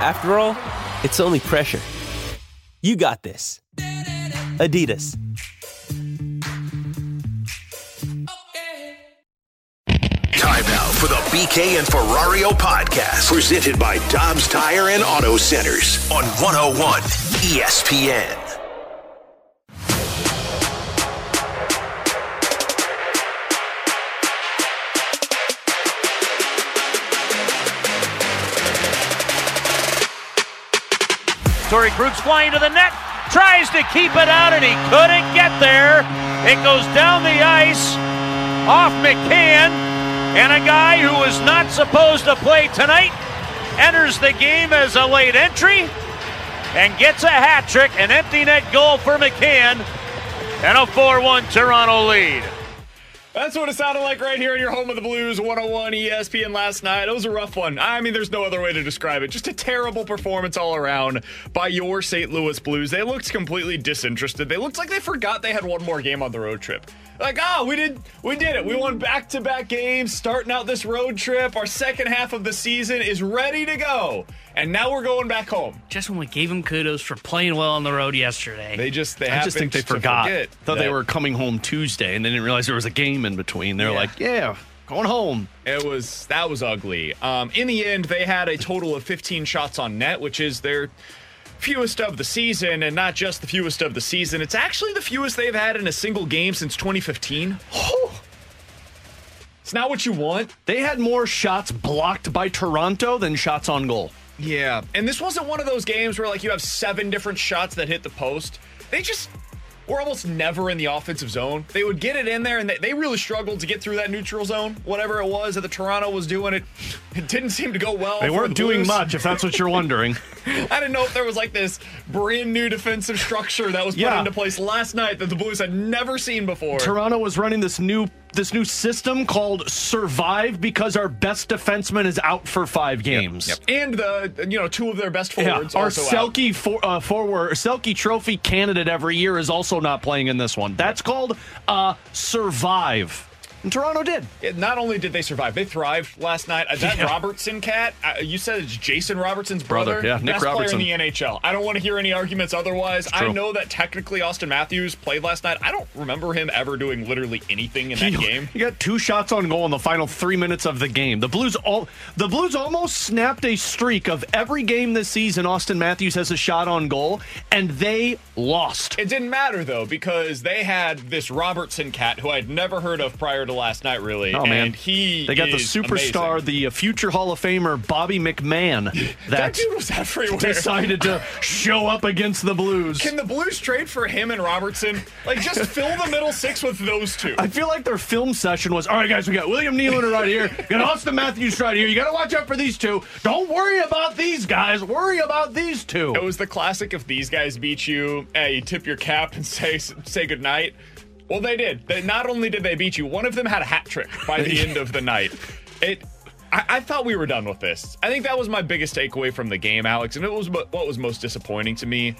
After all, it's only pressure. You got this. Adidas. Time now for the BK and Ferrario podcast, presented by Dobbs Tire and Auto Centers on 101 ESPN. Torrey Krug's flying to the net, tries to keep it out, and he couldn't get there. It goes down the ice off McMann, and a guy who was not supposed to play tonight enters the game as a late entry and gets a hat trick, an empty net goal for McMann, and a 4 1 Toronto lead. That's what it sounded like right here in your home of the Blues 101 ESPN last night. It was a rough one. I mean, there's no other way to describe it. Just a terrible performance all around by your St. Louis Blues. They looked completely disinterested. They looked like they forgot they had one more game on the road trip. Like, oh, we did we did it. We won back-to-back games starting out this road trip. Our second half of the season is ready to go. And now we're going back home. Just when we gave them kudos for playing well on the road yesterday. They just they I just think they forgot. forget Thought they were coming home Tuesday and they didn't realize there was a game in between. They're Yeah. like, yeah, going home. It was that was ugly. Um, in the end, they had a total of 15 shots on net, which is their fewest of the season, and not just the fewest of the season. It's actually the fewest they've had in a single game since 2015. It's not what you want. They had more shots blocked by Toronto than shots on goal. Yeah, and this wasn't one of those games where like you have seven different shots that hit the post. They just were almost never in the offensive zone. They would get it in there, and they, they really struggled to get through that neutral zone, whatever it was that the Toronto was doing. It it didn't seem to go well. They weren't the doing Blues. much, if that's what you're wondering. I didn't know if there was like this brand new defensive structure that was put Yeah. into place last night that the Blues had never seen before. Toronto was running this new this new system called Survive because our best defenseman is out for five games. Yep. And the you know two of their best Yeah, forwards our also out. Selke for, uh, forward, Selke Trophy candidate every year is also not playing in this one. That's called uh, Survive, and Toronto did. Yeah, Not only did they survive, they thrived last night. Uh, That Yeah. Robertson cat, uh, you said it's Jason Robertson's brother. Brother, yeah, Nick Best Robertson. player in the NHL. I don't want to hear any arguments otherwise. I know that technically Auston Matthews played last night. I don't remember him ever doing literally anything in that He- game. He got two shots on goal in the final three minutes of the game. The Blues all the Blues almost snapped a streak of every game this season. Auston Matthews has a shot on goal, and they lost. It didn't matter though because they had this Robertson cat who I'd never heard of prior to last night. Really, Oh man, and he they got the superstar, amazing. the uh, future Hall of Famer Bobby McMann. that That dude was everywhere. decided to show up against the Blues. Can the Blues trade for him and Robertson? Like, just fill the middle six with those two. I feel like their film session was all right, guys. We got William Nylander right here. We got Auston Matthews right here. You got to watch out for these two. Don't worry about these guys. Worry about these two. It was the classic. If these guys beat you, hey, you tip your cap and say say goodnight. Well, they did. They, not only did they beat you, one of them had a hat trick by the end of the night. It. I, I thought we were done with this. I think that was my biggest takeaway from the game, Alex, and it was what was most disappointing to me.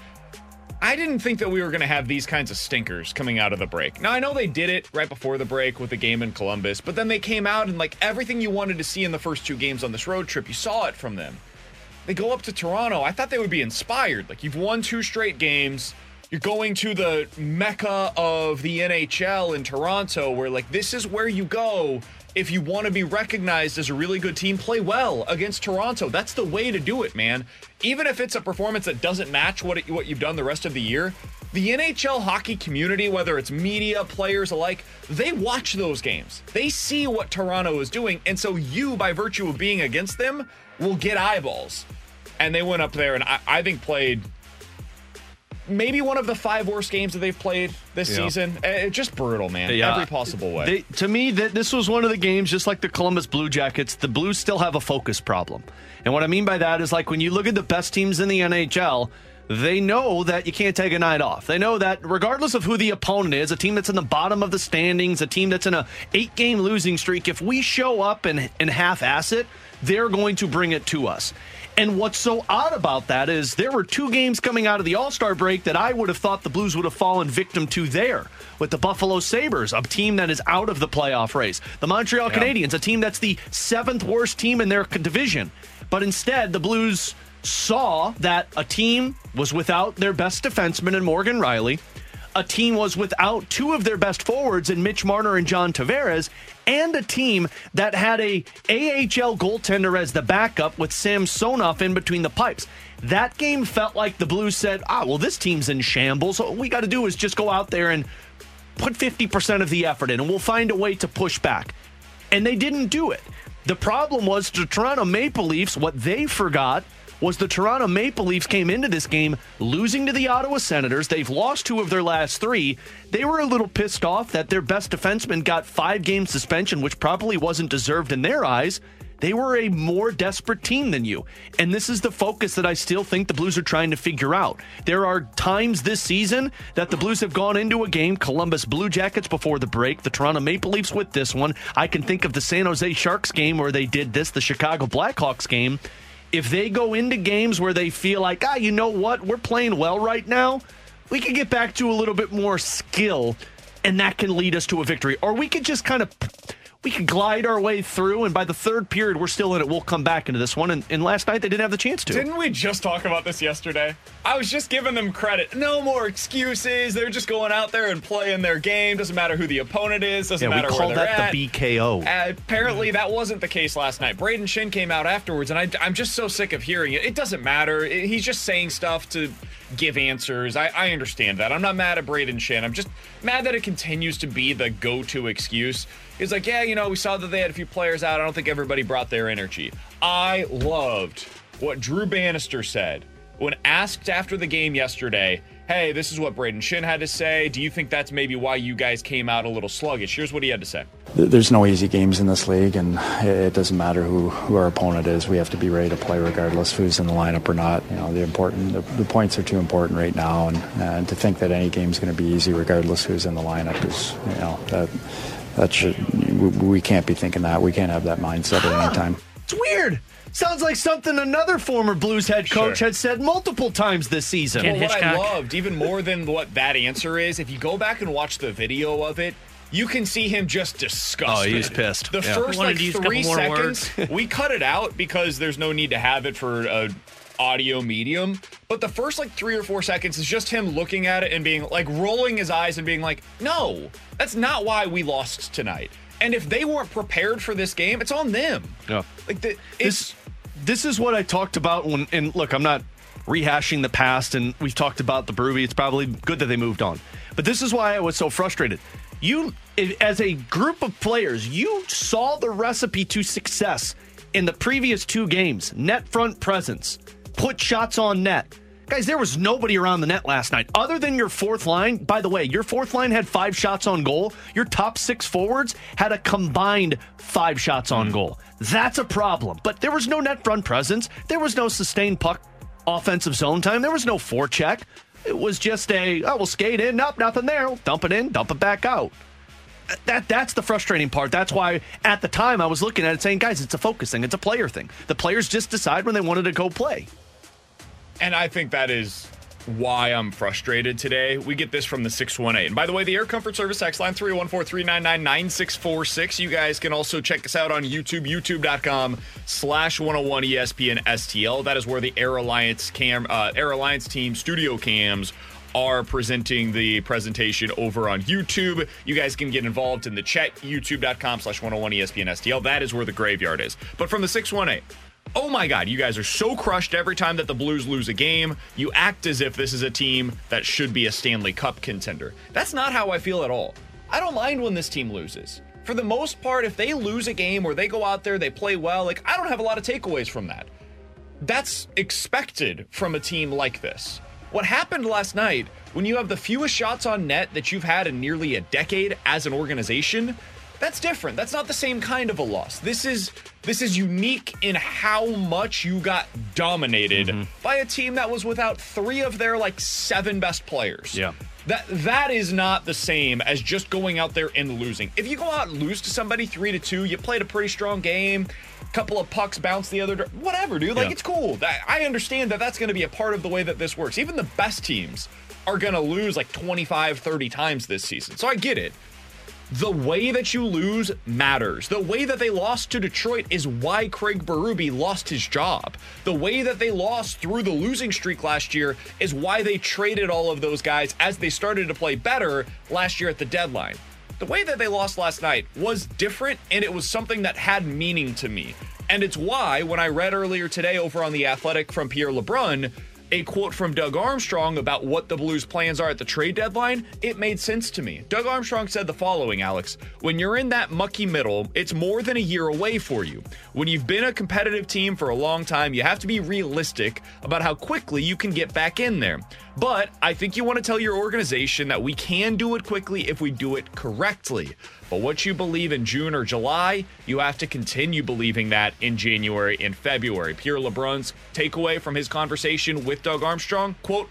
I didn't think that we were going to have these kinds of stinkers coming out of the break. Now, I know they did it right before the break with the game in Columbus, but then they came out and, like, everything you wanted to see in the first two games on this road trip, you saw it from them. They go up to Toronto. I thought they would be inspired. Like, you've won two straight games. You're going to the mecca of the NHL in Toronto, where, like, this is where you go if you want to be recognized as a really good team. Play well against Toronto. That's the way to do it, man. Even if it's a performance that doesn't match what, it, what you've done the rest of the year, the NHL hockey community, whether it's media, players alike, they watch those games. They see what Toronto is doing. And so you, by virtue of being against them, will get eyeballs. And they went up there and I, I think played maybe one of the five worst games that they've played this Yeah. season. Uh, just brutal, man. Yeah. Every possible way. They, to me, that this was one of the games, just like the Columbus Blue Jackets, the Blues still have a focus problem. And what I mean by that is like when you look at the best teams in the NHL, they know that you can't take a night off. They know that regardless of who the opponent is, a team that's in the bottom of the standings, a team that's in a eight game losing streak, if we show up and, and half ass it, they're going to bring it to us. And what's so odd about that is there were two games coming out of the All Star break that I would have thought the Blues would have fallen victim to there with the Buffalo Sabres, a team that is out of the playoff race. The Montreal Canadiens, a team that's the seventh worst team in their division. But instead, the Blues saw that a team was without their best defenseman in Morgan Rielly. A team was without two of their best forwards in Mitch Marner and John Tavares, and a team that had a AHL goaltender as the backup with Samsonov in between the pipes. That game felt like the Blues said, "Ah, well, this team's in shambles. All we got to do is just go out there and put 50% of the effort in, and we'll find a way to push back." And they didn't do it. The problem was the Toronto Maple Leafs, what they forgot was the Toronto Maple Leafs came into this game losing to the Ottawa Senators. They've lost two of their last three. They were a little pissed off that their best defenseman got five game suspension, which probably wasn't deserved in their eyes. They were a more desperate team than you. And this is the focus that I still think the Blues are trying to figure out. There are times this season that the Blues have gone into a game, Columbus Blue Jackets before the break, the Toronto Maple Leafs with this one. I can think of the San Jose Sharks game where they did this, the Chicago Blackhawks game. If they go into games where they feel like, ah, you know what, we're playing well right now, we can get back to a little bit more skill, and that can lead us to a victory. Or we could just kind of we could glide our way through, and by the third period, we're still in it. We'll come back into this one. And, and last night, they didn't have the chance to. Didn't we just talk about this yesterday? I was just giving them credit. No more excuses. They're just going out there and playing their game. Doesn't matter who the opponent is. Doesn't yeah, matter where they're that at. the BKO. Uh, apparently, that wasn't the case last night. Brayden Schenn came out afterwards, and I, I'm just so sick of hearing it. It doesn't matter. It- he's just saying stuff to give answers. I, I understand that. I'm not mad at Brayden Schenn. I'm just mad that it continues to be the go to excuse. He's like, yeah, you know, we saw that they had a few players out. I don't think everybody brought their energy. I loved what Drew Bannister said when asked after the game yesterday. Hey, this is what Brayden Schenn had to say. Do you think that's maybe why you guys came out a little sluggish? Here's what he had to say. There's no easy games in this league, and it doesn't matter who, who our opponent is. We have to be ready to play regardless who's in the lineup or not. You know, the important the, the points are too important right now, and, and to think that any game's going to be easy regardless who's in the lineup is, you know, that that should we, we can't be thinking that. We can't have that mindset at any ah! time. It's weird. Sounds like something another former Blues head coach Sure. had said multiple times this season. Well, what I loved, even more than what that answer is, if you go back and watch the video of it, you can see him just disgusted. Oh, he was pissed. The Yeah. first like to use a three seconds, we cut it out because there's no need to have it for a audio medium. But the first like three or four seconds is just him looking at it and being like rolling his eyes and being like, "No, that's not why we lost tonight." And if they weren't prepared for this game, it's on them. Yeah. Like the, this this is what I talked about when and look, I'm not rehashing the past and we've talked about the Berube. It's probably good that they moved on. But this is why I was so frustrated. You as a group of players, you saw the recipe to success in the previous two games. Net front presence, put shots on net. Guys, there was nobody around the net last night other than your fourth line. By the way, your fourth line had five shots on goal. Your top six forwards had a combined five shots on hmm. goal. That's a problem. But there was no net front presence. There was no sustained puck offensive zone time. There was no forecheck. It was just a, oh, we'll skate in. Nope, nothing there. Dump it in, dump it back out. That that's the frustrating part. That's why at the time I was looking at it saying, guys, it's a focus thing. It's a player thing. The players just decide when they wanted to go play. And I think that is why I'm frustrated today. We get this from the 618. And by the way, the Air Comfort Service X line 314 399 9646. You guys can also check us out on YouTube, youtube.com slash 101 ESPN STL. That is where the Air Alliance cam uh, Air Alliance team studio cams are presenting the presentation over on YouTube. You guys can get involved in the chat, youtube.com slash 101 ESPN STL. That is where the graveyard is. But from the 618, oh my God, you guys are so crushed every time that the Blues lose a game. You act as if this is a team that should be a Stanley Cup contender. That's not how I feel at all. I don't mind when this team loses. For the most part, if they lose a game or they go out there, they play well, like I don't have a lot of takeaways from that. That's expected from a team like this. what happened last night when you have the fewest shots on net that you've had in nearly a decade as an organization, that's different. That's not the same kind of a loss. This is this is unique in how much you got dominated Mm-hmm. by a team that was without three of their like seven best players. Yeah. That that is not the same as just going out there and losing. If you go out and lose to somebody three to two, you played a pretty strong game. A couple of pucks bounce the other, whatever, dude. Like Yeah. it's cool. I understand that that's going to be a part of the way that this works. Even the best teams are going to lose like 25, 30 times this season. So I get it. The way that you lose matters. The way that they lost to Detroit is why Craig Berube lost his job. The way that they lost through the losing streak last year is why they traded all of those guys as they started to play better last year at the deadline. The way that they lost last night was different and it was something that had meaning to me. And it's why when I read earlier today over on The Athletic from Pierre LeBrun, a quote from Doug Armstrong about what the Blues' plans are at the trade deadline, it made sense to me. Doug Armstrong said the following, Alex When you're in that mucky middle, it's more than a year away for you. When you've been a competitive team for a long time, you have to be realistic about how quickly you can get back in there. But I think you want to tell your organization that we can do it quickly if we do it correctly. But what you believe in June or July, you have to continue believing that in January and February. Pierre LeBrun's takeaway from his conversation with Doug Armstrong, quote,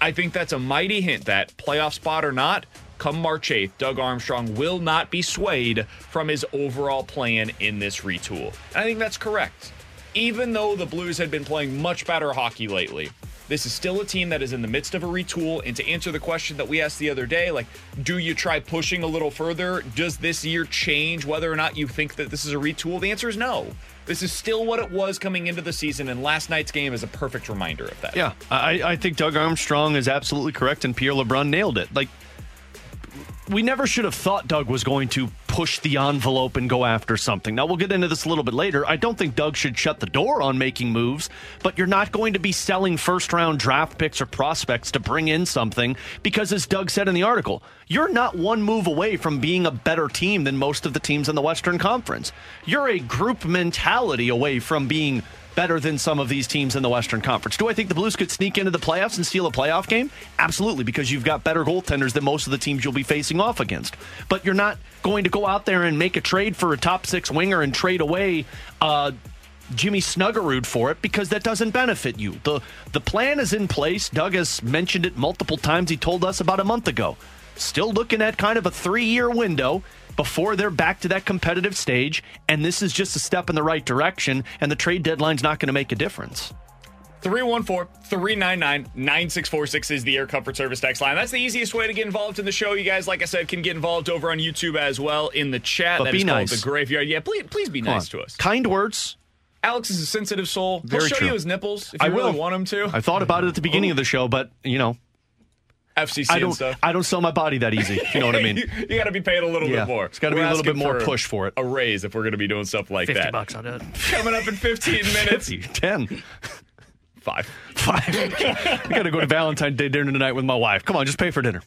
I think that's a mighty hint that playoff spot or not, come March 8th, Doug Armstrong will not be swayed from his overall plan in this retool. And I think that's correct. Even though the Blues had been playing much better hockey lately, this is still a team that is in the midst of a retool. And to answer the question that we asked the other day, like, do you try pushing a little further? Does this year change whether or not you think that this is a retool? The answer is no. This is still what it was coming into the season, and last night's game is a perfect reminder of that. Yeah, I, I think Doug Armstrong is absolutely correct, and Pierre LeBrun nailed it. Like, we never should have thought Doug was going to push the envelope and go after something. Now, we'll get into this a little bit later. I don't think Doug should shut the door on making moves, but you're not going to be selling first round draft picks or prospects to bring in something because, as Doug said in the article, you're not one move away from being a better team than most of the teams in the Western Conference. You're a group mentality away from being better than some of these teams in the Western Conference. Do I think the Blues could sneak into the playoffs and steal a playoff game? Absolutely, because you've got better goaltenders than most of the teams you'll be facing off against. But you're not going to go out there and make a trade for a top six winger and trade away uh, Jimmy Snuggerud for it because that doesn't benefit you. The the plan is in place. Doug has mentioned it multiple times. He told us about a month ago. Still looking at kind of a three year window before they're back to that competitive stage, and this is just a step in the right direction, and the trade deadline's not going to make a difference. 314 399 9646 is the Air Comfort Service text line. That's the easiest way to get involved in the show. You guys, like I said, can get involved over on YouTube as well in the chat. But That be nice. The Graveyard. Yeah, please, please be Come nice on. to us. Kind words. Alex is a sensitive soul. Very He'll show true. you his nipples if I you really will. want him to. I thought about it at the beginning of the show, but you know, FCC I don't. stuff. I don't sell my body that easy. If you know what I mean? you got to be paid a little Yeah. bit more. It's gotta be a little bit more for push for it. A raise if we're going to be doing stuff like 50 that. bucks, I'll do it. Coming up in 15 minutes. 50, 10, Five. 5. I got to go to Valentine's Day dinner tonight with my wife. Come on, just pay for dinner.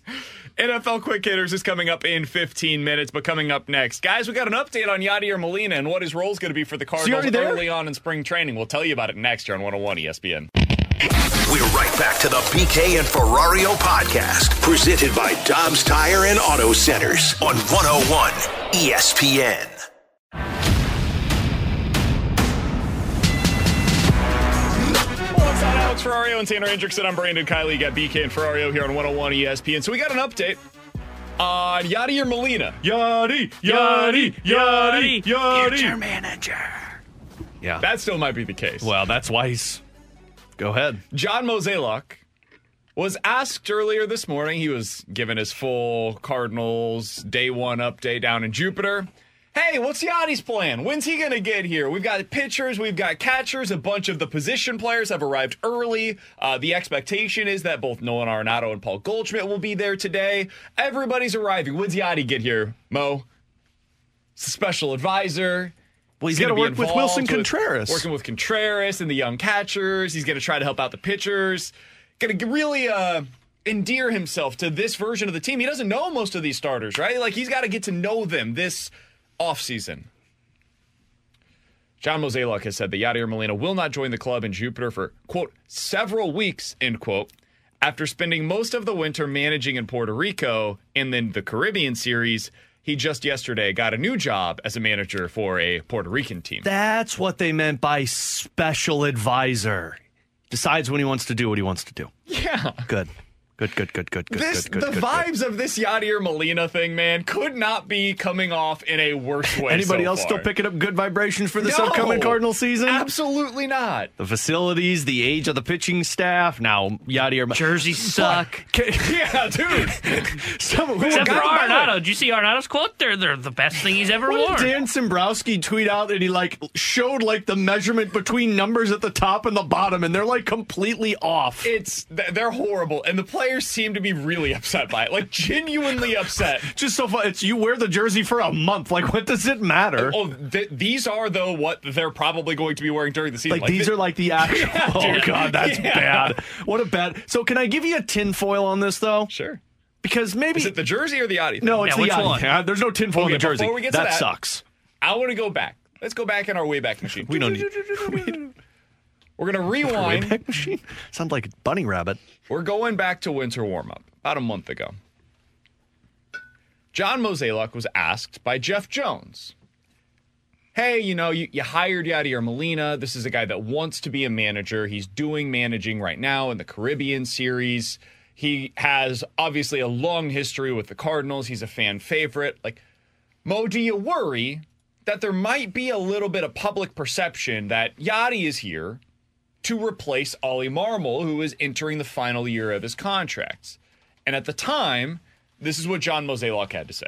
NFL Quick Hitters is coming up in 15 minutes, but coming up next, guys, we got an update on Yadier Molina and what his role is going to be for the Cardinals early on in spring training. We'll tell you about it next year on 101 ESPN. We're right back to the BK and Ferrario podcast, presented by Dobbs Tire and Auto Centers on 101 ESPN. What's up, Alex Ferrario and Tanner Hendrickson? I'm Brandon Kiley. You got BK and Ferrario here on 101 ESPN. So we got an update on Yadier Molina. Yadi, Yadi, Yadi, Yadi, Future manager. Yeah. That still might be the case. well, that's why he's. Go ahead. John Mozeliak was asked earlier this morning. He was given his full Cardinals day one update down in Jupiter. Hey, what's Yadi's plan? When's he going to get here? We've got pitchers, we've got catchers. A bunch of the position players have arrived early. Uh, the expectation is that both Nolan Arenado and Paul Goldschmidt will be there today. Everybody's arriving. When's Yadi get here, Mo? Special advisor. Well, he's gonna work with Willson Contreras. Working with Contreras and the young catchers. He's going to try to help out the pitchers. Going to really uh, endear himself to this version of the team. He doesn't know most of these starters, right? Like he's got to get to know them this offseason. John Mozeliak has said that Yadier Molina will not join the club in Jupiter for, quote, several weeks, end quote, After spending most of the winter managing in Puerto Rico and then the Caribbean series, he just yesterday got a new job as a manager for a Puerto Rican team. That's what they meant by special advisor. Decides when he wants to do what he wants to do. yeah. Good. Good, good, good, good, good, This good, good, the good, good. vibes of this Yadier Molina thing, man, could not be coming off in a worse way. Anybody so else far. still picking up good vibrations for this No. upcoming Cardinal season? Absolutely not. The facilities, the age of the pitching staff. Now, Yadier. Jerseys suck. yeah, dude. Some, who Except for God, man. Arenado. Did you see Arenado's quote? They're, they're the best thing he's ever What worn. did Dan Szymborski tweet out and he like showed like the measurement between numbers at the top and the bottom and they're like completely off. It's they're horrible, and the players seem to be really upset by it, like genuinely upset. Just so fun. It's you wear the jersey for a month. Like, what does it matter? Oh, oh th- these are though what they're probably going to be wearing during the season. like, these thi- are like the actual. oh dude. god, that's Yeah. bad. What a bad. So can I give you a tinfoil on this though? sure. Because maybe Is it the jersey or the Audi? thing? no, it's Yeah, the which Yadi. one? Yeah, uh, There's no tinfoil Okay, in the jersey. before we get to that that- sucks. I want to go back. Let's go back in our Wayback Machine. We don't need We're gonna rewind. Wayback Machine. Sounds like a bunny rabbit. We're going back to winter warm up about a month ago. John Mozeliak was asked by Jeff Jones, Hey, you know, you, you hired Yadier Molina. This is a guy that wants to be a manager. He's doing managing right now in the Caribbean series. He has obviously a long history with the Cardinals. He's a fan favorite. Like, Mo, do you worry that there might be a little bit of public perception that Yadi is here to replace Oli Marmol, who is entering the final year of his contracts. And at the time, this is what John Mozeliak had to say.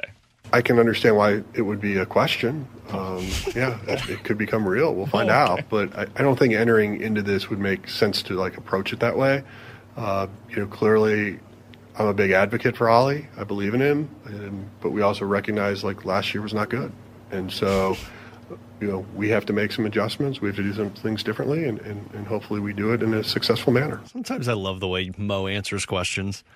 I can understand why it would be a question. Um, yeah, it, it could become real. We'll find out. But I, I don't think entering into this would make sense to like approach it that way. Uh, you know, clearly, I'm a big advocate for Oli. I believe in him, um, but we also recognize like last year was not good, and so you know we have to make some adjustments. We have to do some things differently, and, and, and hopefully we do it in a successful manner. Sometimes I love the way Mo answers questions.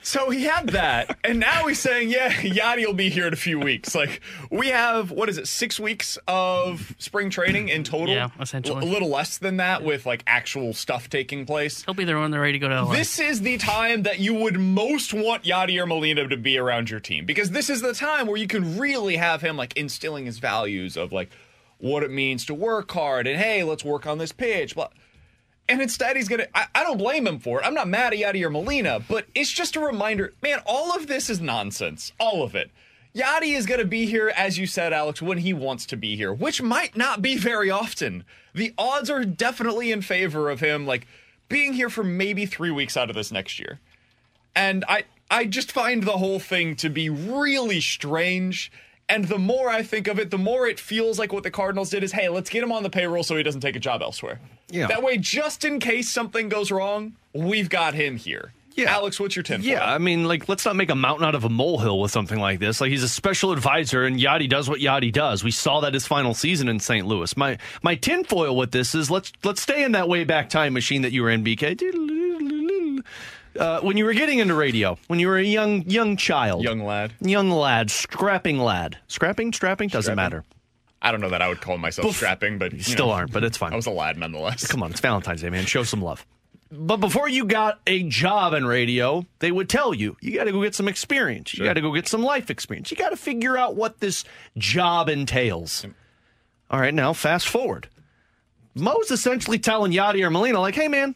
So he had that, and now he's saying, "Yeah, Yadi will be here in a few weeks." Like we have, what is it, six weeks of spring training in total? Yeah, essentially. a little less than that with like actual stuff taking place. He'll be there when they're ready to go to LA. This is the time that you would most want Yadi or Molina to be around your team because this is the time where you can really have him like instilling his values of like what it means to work hard and hey, let's work on this pitch. Blah. And instead, he's gonna. I, I don't blame him for it. I'm not mad at Yadier Molina, but it's just a reminder, man. All of this is nonsense. All of it. Yadi is going to be here, as you said, Alex, when he wants to be here, which might not be very often. The odds are definitely in favor of him, like being here for maybe three weeks out of this next year. And I, I just find the whole thing to be really strange. And the more I think of it, the more it feels like what the Cardinals did is, hey, let's get him on the payroll so he doesn't take a job elsewhere. Yeah. That way, just in case something goes wrong, we've got him here. Yeah. Alex, what's your 10 Yeah, I mean, like, let's not make a mountain out of a molehill with something like this. Like, he's a special advisor, and Yadi does what Yadi does. We saw that his final season in St. Louis. My my tinfoil with this is let's let's stay in that way back time machine that you were in, BK. Uh, when you were getting into radio, when you were a young young child, Young lad. young lad, scrapping lad, scrapping, strapping doesn't Strapping? matter. I don't know that I would call myself Bef- strapping, but you Still know, aren't, but it's fine. I was a lad nonetheless. Come on, it's Valentine's Day, man. Show some love. But before you got a job in radio, they would tell you you got to go get some experience. You got to go get some life experience. You got to figure out what this job entails. All right, now fast forward. Mo's essentially telling or Molina, like, hey, man,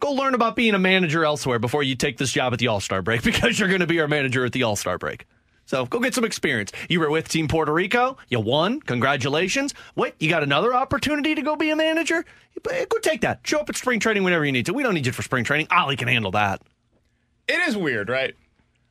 go learn about being a manager elsewhere before you take this job at the All Star break because you're going to be our manager at the All Star break. So go get some experience. You were with Team Puerto Rico. You won. Congratulations. Wait, you got another opportunity to go be a manager? Eh, go take that. Show up at spring training whenever you need to. We don't need you for spring training. Oli can handle that. It is weird, right?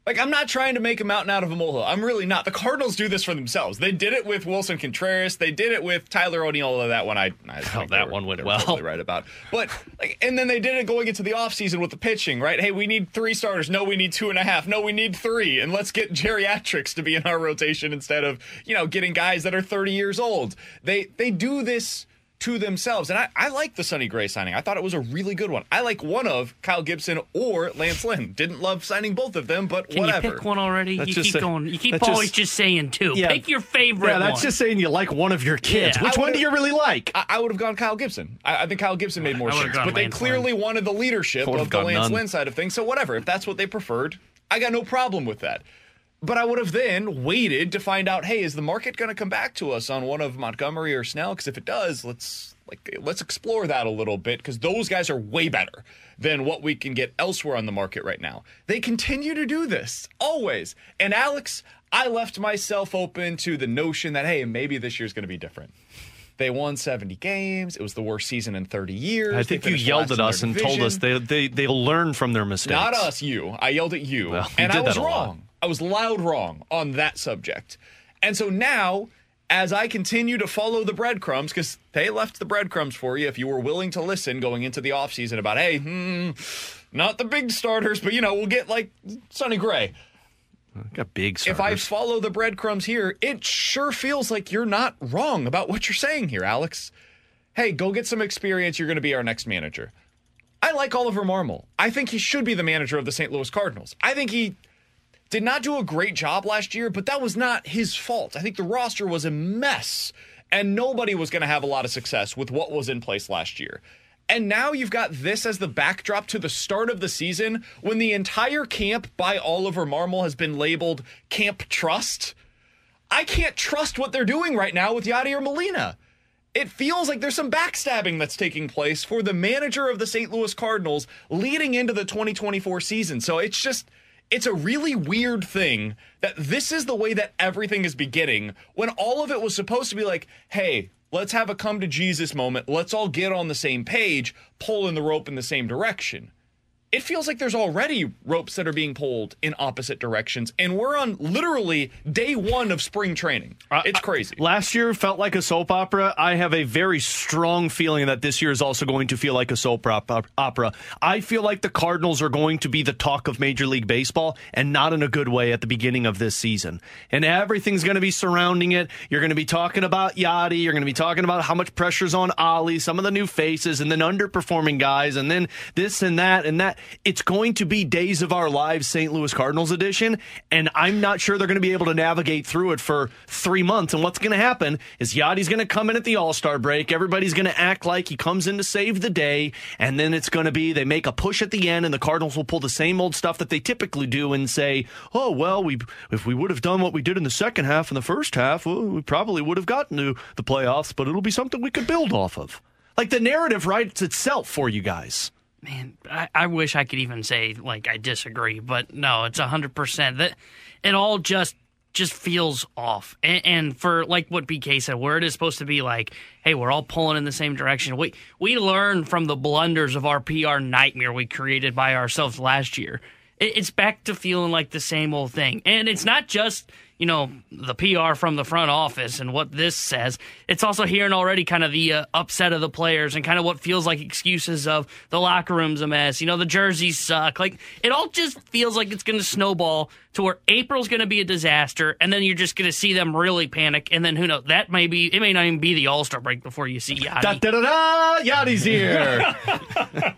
Like, I'm not trying to make a mountain out of a molehill. I'm really not. The Cardinals do this for themselves. They did it with Willson Contreras. They did it with Tyler O'Neill. Although that one, I, I Oh, that were- one went well. Totally right about. But like, and then they did it going into the offseason with the pitching. Right? Hey, we need three starters. No, we need two and a half. No, we need three. And let's get geriatrics to be in our rotation instead of you know getting guys that are 30 years old. They they do this to themselves. And I, I like the Sonny Gray signing. I thought it was a really good one. I like one of Kyle Gibson or Lance Lynn. Didn't love signing both of them, but Can whatever. you pick one already? That's you keep a- going. You keep always just- just, saying two. Yeah. Pick your favorite Yeah, that's one. just saying you like one of your kids. Yeah. Which one do you really like? I, I would have gone Kyle Gibson. I, I think Kyle Gibson made more sense. gone But they Lance clearly wanted the leadership of the Lance none. Lynn side of things. So whatever. If that's what they preferred, I got no problem with that. But I would have then waited to find out, hey, is the market going to come back to us on one of Montgomery or Snell? Because if it does, let's like let's explore that a little bit because those guys are way better than what we can get elsewhere on the market right now. They continue to do this always. And Alex, I left myself open to the notion that hey, maybe this year's going to be different. They won 70 games. It was the worst season in 30 years. I think you yelled at us and told us they, they, they'll learn from their mistakes. Not us, you. I yelled at you. Well, you and I was that a lot. wrong. I was loud wrong on that subject. And so now, as I continue to follow the breadcrumbs, because they left the breadcrumbs for you if you were willing to listen going into the offseason about, hey, hmm, not the big starters, but you know, we'll get like Sonny Gray. Got big If I starters. follow the breadcrumbs here, it sure feels like you're not wrong about what you're saying here, Alex. Hey, go get some experience. You're going to be our next manager. I like Oliver Marmol. I think he should be the manager of the St. Louis Cardinals. I think he did not do a great job last year, but that was not his fault. I think the roster was a mess, and nobody was going to have a lot of success with what was in place last year. And now you've got this as the backdrop to the start of the season when the entire camp by Oliver Marmol has been labeled Camp Trust. I can't trust what they're doing right now with Yadier Molina. It feels like there's some backstabbing that's taking place for the manager of the St. Louis Cardinals leading into the 2024 season. So it's just, it's a really weird thing that this is the way that everything is beginning when all of it was supposed to be like, hey, let's have a come to Jesus moment. Let's all get on the same page, pulling the rope in the same direction. It feels like there's already ropes that are being pulled in opposite directions, and we're on literally day one of spring training. It's crazy. Last year felt like a soap opera. I have a very strong feeling that this year is also going to feel like a soap opera. I feel like the Cardinals are going to be the talk of Major League Baseball and not in a good way at the beginning of this season. And everything's going to be surrounding it. You're going to be talking about Yadi. You're going to be talking about how much pressure's on Oli, some of the new faces, and then underperforming guys, and then this and that and that. It's going to be Days of Our Lives St. Louis Cardinals edition, and I'm not sure they're going to be able to navigate through it for three months. And what's going to happen is Yadi's going to come in at the All Star break. Everybody's going to act like he comes in to save the day, and then it's going to be they make a push at the end, and the Cardinals will pull the same old stuff that they typically do and say, "Oh well, we if we would have done what we did in the second half and the first half, well, we probably would have gotten to the playoffs, but it'll be something we could build off of." Like the narrative writes itself for you guys. Man, I, I wish I could even say like I disagree, but no, it's hundred percent that it all just just feels off. And, and for like what BK said, where it is supposed to be like, hey, we're all pulling in the same direction. We we learn from the blunders of our PR nightmare we created by ourselves last year. It, it's back to feeling like the same old thing, and it's not just you know the PR from the front office and what this says. It's also hearing already kind of the uh, upset of the players and kind of what feels like excuses of the locker room's a mess. You know the jerseys suck. Like it all just feels like it's going to snowball to where April's going to be a disaster, and then you're just going to see them really panic, and then who knows? That may be it may not even be the All Star break before you see Yadi. Da da da da! Yadi's here.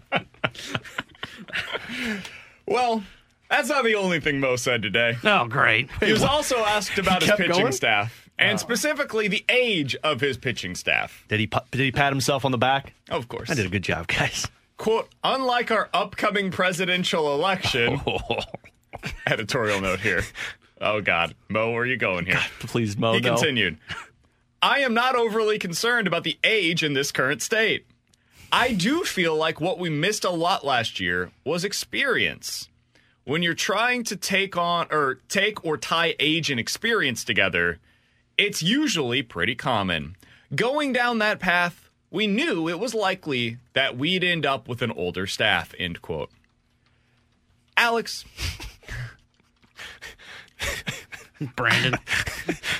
Well, that's not the only thing Mo said today. Oh, great! He was also asked about his pitching going? Oh. staff and oh. specifically the age of his pitching staff. did he pu- did he pat himself on the back? Of course. I did a good job, guys. Quote, unlike our upcoming presidential election. Oh. editorial note here. Oh, God. Mo, where are you going here? Please, Mo. he no. continued, I am not overly concerned about the age in this current state. I do feel like what we missed a lot last year was experience. When you're trying to take on or take or tie age and experience together, it's usually pretty common. Going down that path, we knew it was likely that we'd end up with an older staff, end quote. Alex, Brandon.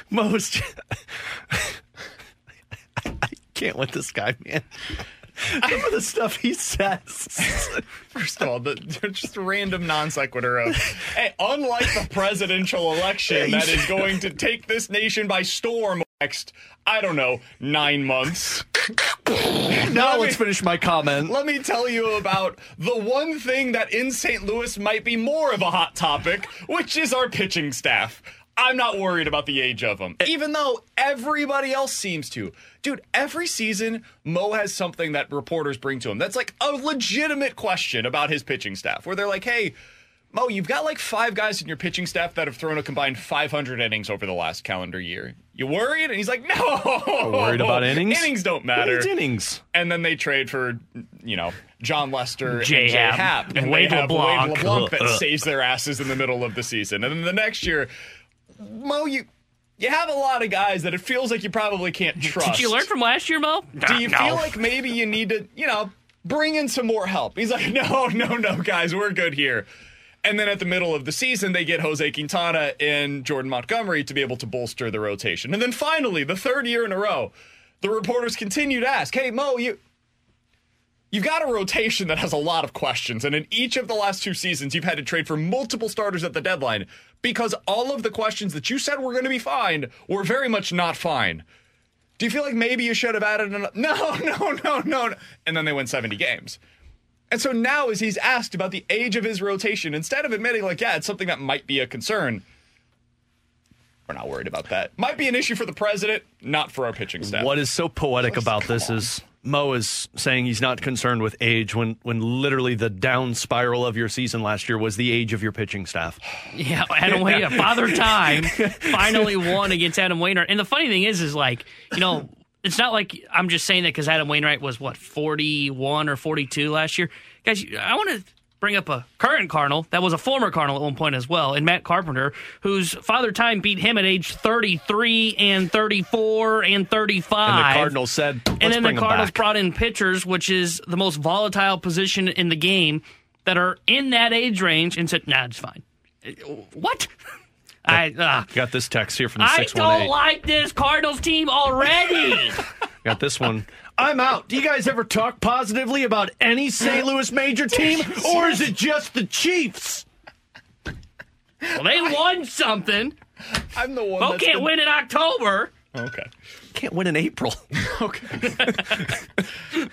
Most. I can't with this guy, man. Some of the stuff he says. First of all, the, just random non sequitur of, hey, unlike the presidential election that is going to take this nation by storm next, I don't know, nine months. now Let me- let's finish my comment. Let me tell you about the one thing that in St. Louis might be more of a hot topic, which is our pitching staff. I'm not worried about the age of them, even though everybody else seems to. Dude, every season, Mo has something that reporters bring to him that's like a legitimate question about his pitching staff, where they're like, hey, Mo, you've got like five guys in your pitching staff that have thrown a combined 500 innings over the last calendar year. You worried? And he's like, no. Worried about innings? Innings don't matter. It's innings. And then they trade for, you know, Jon Lester J. and J. Happ. Happ. And And Wade they have LeBlanc. Wade LeBlanc that saves their asses in the middle of the season. And then the next year, Mo, you you have a lot of guys that it feels like you probably can't trust. Did you learn from last year, Mo? Do you feel like maybe you need to, you know, bring in some more help? He's like, no, no, no, guys, we're good here. And then at the middle of the season, they get Jose Quintana and Jordan Montgomery to be able to bolster the rotation. And then finally, the third year in a row, the reporters continue to ask, hey, Mo, you. You've got a rotation that has a lot of questions, and in each of the last two seasons, you've had to trade for multiple starters at the deadline because all of the questions that you said were going to be fine were very much not fine. Do you feel like maybe you should have added another? No, no, no, no. And then they win 70 games. And so now, as he's asked about the age of his rotation, instead of admitting, like, yeah, it's something that might be a concern, we're not worried about that. Might be an issue for the president, not for our pitching staff. What is so poetic about this on. is Mo is saying he's not concerned with age when when literally the down spiral of your season last year was the age of your pitching staff. Yeah, Adam Wainwright, Father Time finally won against Adam Wainwright. And the funny thing is, is like, you know, it's not like I'm just saying that because Adam Wainwright was, what, 41 or 42 last year. Guys, I want to bring up a current Cardinal that was a former Cardinal at one point as well, and Matt Carpenter, whose Father Time beat him at age 33 and 34 and 35. And the Cardinals said, and then the Cardinals brought in pitchers, which is the most volatile position in the game, that are in that age range, and said, "Nah, it's fine." What? I uh, Got this text here from the I six one don't like this Cardinals team already. Got this one. I'm out. Do you guys ever talk positively about any St. Louis major team, or is it just the Chiefs? well, they won something. I'm the one Mo that's can't been- win in October. Okay. Can't win in April. the,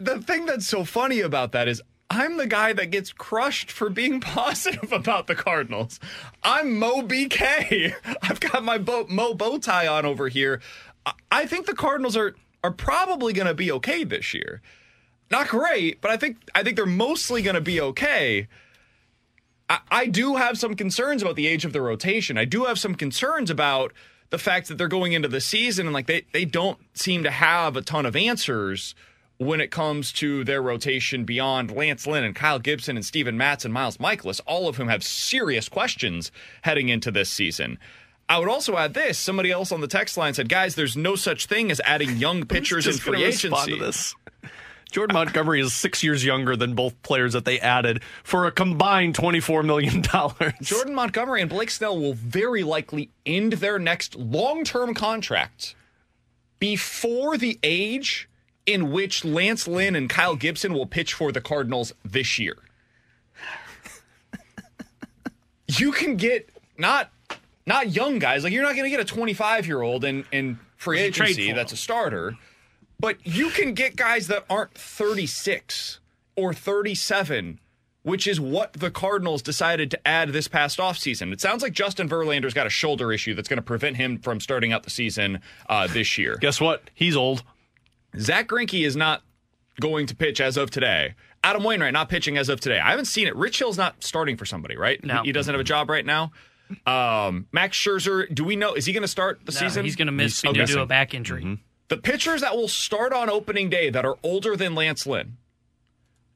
the thing that's so funny about that is I'm the guy that gets crushed for being positive about the Cardinals. I'm Mo BK. I've got my bow, Mo bow tie on over here. I, I think the Cardinals are are probably going to be okay this year. Not great, but I think I think they're mostly going to be okay. I, I do have some concerns about the age of the rotation. I do have some concerns about the fact that they're going into the season and like they, they don't seem to have a ton of answers when it comes to their rotation beyond Lance Lynn and Kyle Gibson and Steven Matz and Miles Mikolas, all of whom have serious questions heading into this season. I would also add this. Somebody else on the text line said, guys, there's no such thing as adding young pitchers in free agency. to this. Jordan Montgomery is six years younger than both players that they added for a combined $24 million. Jordan Montgomery and Blake Snell will very likely end their next long term contract before the age in which Lance Lynn and Kyle Gibson will pitch for the Cardinals this year. you can get not not young guys, like you're not going to get a 25 year old in, in free What'd you trade agency that's a starter, but you can get guys that aren't 36 or 37 which is what the Cardinals decided to add this past offseason. It sounds like Justin Verlander's got a shoulder issue that's going to prevent him from starting out the season uh, this year. Guess what? He's old. Zack Greinke is not going to pitch as of today. Adam Wainwright not pitching as of today. I haven't seen it. Rich Hill's not starting for somebody, right? No. He doesn't have a job right now. Um, Max Scherzer, do we know? Is he going to start the No, season? he's going to miss He's- due okay. to a back injury. The pitchers that will start on opening day that are older than Lance Lynn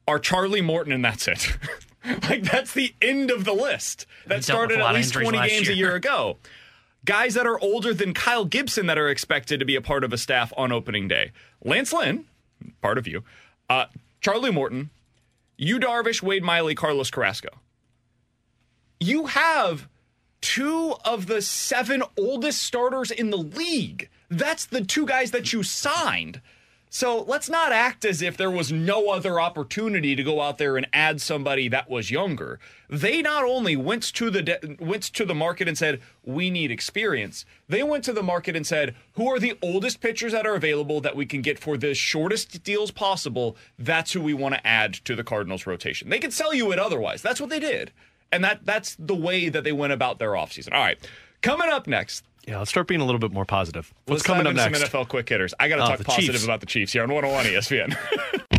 are Charlie Morton, and that's it. like that's the end of the list. That started at least 20 last games a year. year ago. Guys that are older than Kyle Gibson that are expected to be a part of a staff on opening day. Lance Lynn, part of you. Uh, Charlie Morton, Yu Darvish, Wade Miley, Carlos Carrasco. You have two of the seven oldest starters in the league. That's the two guys that you signed. So let's not act as if there was no other opportunity to go out there and add somebody that was younger. They not only went to the de- went to the market and said we need experience. They went to the market and said who are the oldest pitchers that are available that we can get for the shortest deals possible. That's who we want to add to the Cardinals rotation. They could sell you it otherwise. That's what they did, and that that's the way that they went about their offseason. All right, coming up next. Yeah, let's start being a little bit more positive. What's Let's coming up next? Some NFL quick hitters. I got to Oh, uh, talk positive Chiefs. about the Chiefs here on 101 ESPN.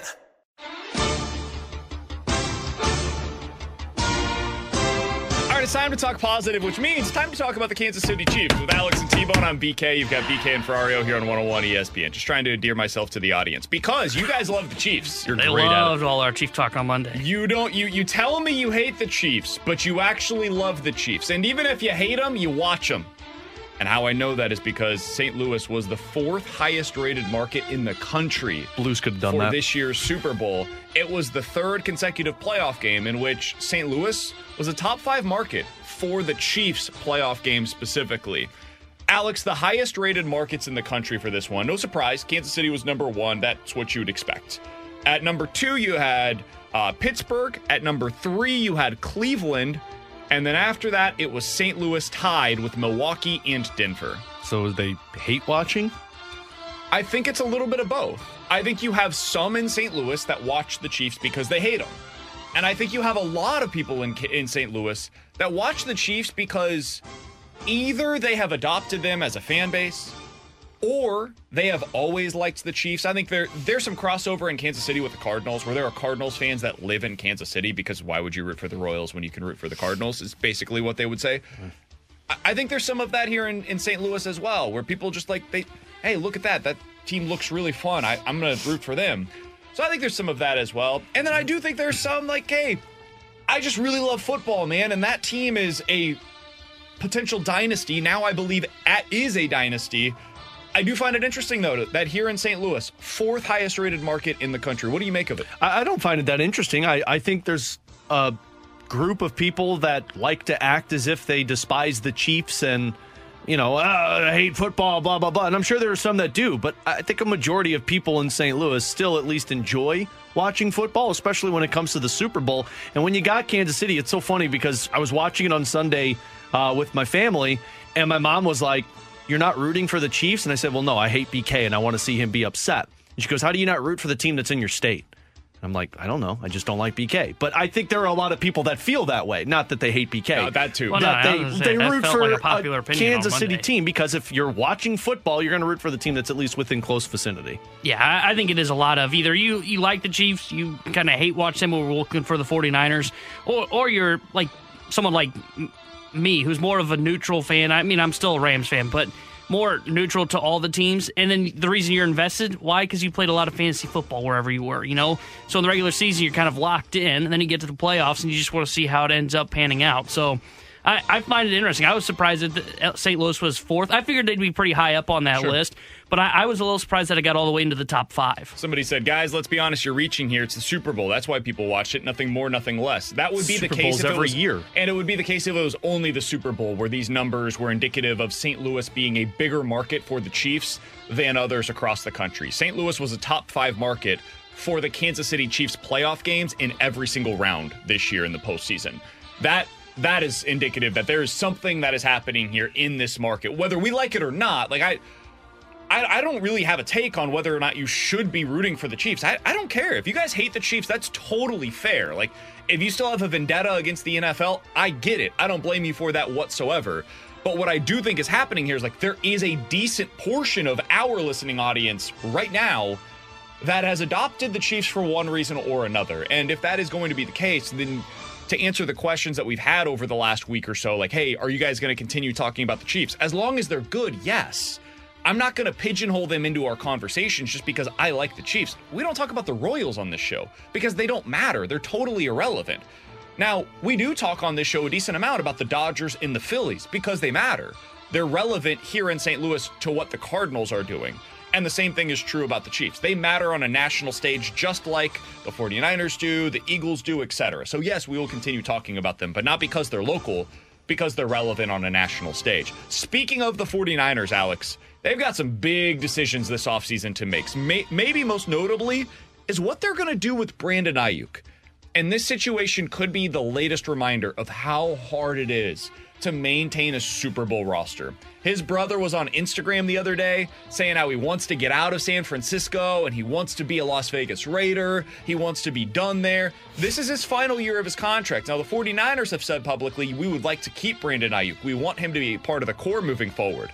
It's time to talk positive, which means it's time to talk about the Kansas City Chiefs. With Alex and T-Bone, I'm BK. You've got BK and Ferrario here on 101 ESPN. Just trying to endear myself to the audience because you guys love the Chiefs. You're They great loved all our Chief talk on Monday. You don't. You you tell me you hate the Chiefs, but you actually love the Chiefs. And even if you hate them, you watch them. And how I know that is because St. Louis was the fourth highest rated market in the country Blues could have done for that. this year's Super Bowl. It was the third consecutive playoff game in which St. Louis was a top five market for the Chiefs playoff game specifically. Alex, the highest rated markets in the country for this one. No surprise, Kansas City was number one. That's what you would expect. At number two, you had uh, Pittsburgh. At number three, you had Cleveland. And then after that, it was St. Louis tied with Milwaukee and Denver. So they hate watching? I think it's a little bit of both. I think you have some in St. Louis that watch the Chiefs because they hate them. And I think you have a lot of people in, in St. Louis that watch the Chiefs because either they have adopted them as a fan base or they have always liked the Chiefs. I think there there's some crossover in Kansas City with the Cardinals where there are Cardinals fans that live in Kansas City because why would you root for the Royals when you can root for the Cardinals is basically what they would say. I- think there's some of that here in, in St. Louis as well, where people just like they, hey, look at that. That team looks really fun. I, I'm gonna root for them. So I think there's some of that as well. And then I do think there's some like, hey, I just really love football, man, and that team is a potential dynasty. Now I believe at is a dynasty. I do find it interesting though that here in St. Louis, fourth highest rated market in the country. What do you make of it? I, don't find it that interesting. I, I think there's a group of people that like to act as if they despise the Chiefs and, you know, "Ah, I hate football, blah, blah, blah. And I'm sure there are some that do, but I think a majority of people in St. Louis still at least enjoy watching football, especially when it comes to the Super Bowl. And when you got Kansas City, it's so funny because I was watching it on Sunday uh, with my family, and my mom was like, You're not rooting for the Chiefs? And I said, Well, no, I hate BK and I want to see him be upset. And she goes, How do you not root for the team that's in your state? I'm like, I don't know. I just don't like BK. But I think there are a lot of people that feel that way. Not that they hate BK. No, that too. Well, that I they, was gonna they that root for like a popular opinion Kansas City team because if you're watching football, you're going to root for the team that's at least within close vicinity. Yeah, I, I think it is a lot of either you you like the Chiefs, you kind of hate watch them, or we're looking for the 49ers, or or you're like someone like m- me who's more of a neutral fan. I mean, I'm still a Rams fan, but more neutral to all the teams. And then the reason you're invested, why? Because you played a lot of fantasy football wherever you were, you know. So in the regular season, you're kind of locked in, and then you get to the playoffs, and you just want to see how it ends up panning out. So. I, I find it interesting. I was surprised that uh, St. Louis was fourth. I figured they'd be pretty high up on that Sure. list, but I, I was a little surprised that it got all the way into the top five. Somebody said, guys, let's be honest, you're reaching here. It's the Super Bowl. That's why people watch it. Nothing more, nothing less. That would be Super the case Bowls if it every was- year. And it would be the case if it was only the Super Bowl, where these numbers were indicative of St. Louis being a bigger market for the Chiefs than others across the country. St. Louis was a top five market for the Kansas City Chiefs playoff games in every single round this year in the postseason. That that is indicative that there is something that is happening here in this market, whether we like it or not. Like I, I, I don't really have a take on whether or not you should be rooting for the Chiefs. I, I don't care if you guys hate the Chiefs. That's totally fair. Like if you still have a vendetta against the NFL, I get it. I don't blame you for that whatsoever. But what I do think is happening here is like there is a decent portion of our listening audience right now that has adopted the Chiefs for one reason or another. And if that is going to be the case, then to answer the questions that we've had over the last week or so, like, hey, are you guys going to continue talking about the Chiefs? As long as they're good, yes. I'm not going to pigeonhole them into our conversations just because I like the Chiefs. We don't talk about the Royals on this show because they don't matter. They're totally irrelevant. Now, we do talk on this show a decent amount about the Dodgers and the Phillies because they matter. They're relevant here in St. Louis to what the Cardinals are doing. And the same thing is true about the Chiefs. They matter on a national stage just like the 49ers do, the Eagles do, etc. So yes, we will continue talking about them, but not because they're local, because they're relevant on a national stage. Speaking of the 49ers, Alex, they've got some big decisions this offseason to make. May- maybe most notably is what they're going to do with Brandon Aiyuk. And this situation could be the latest reminder of how hard it is to maintain a Super Bowl roster. His brother was on Instagram the other day saying how he wants to get out of San Francisco and he wants to be a Las Vegas Raider. He wants to be done there. This is his final year of his contract. Now, the 49ers have said publicly, we would like to keep Brandon Aiyuk. We want him to be part of the core moving forward.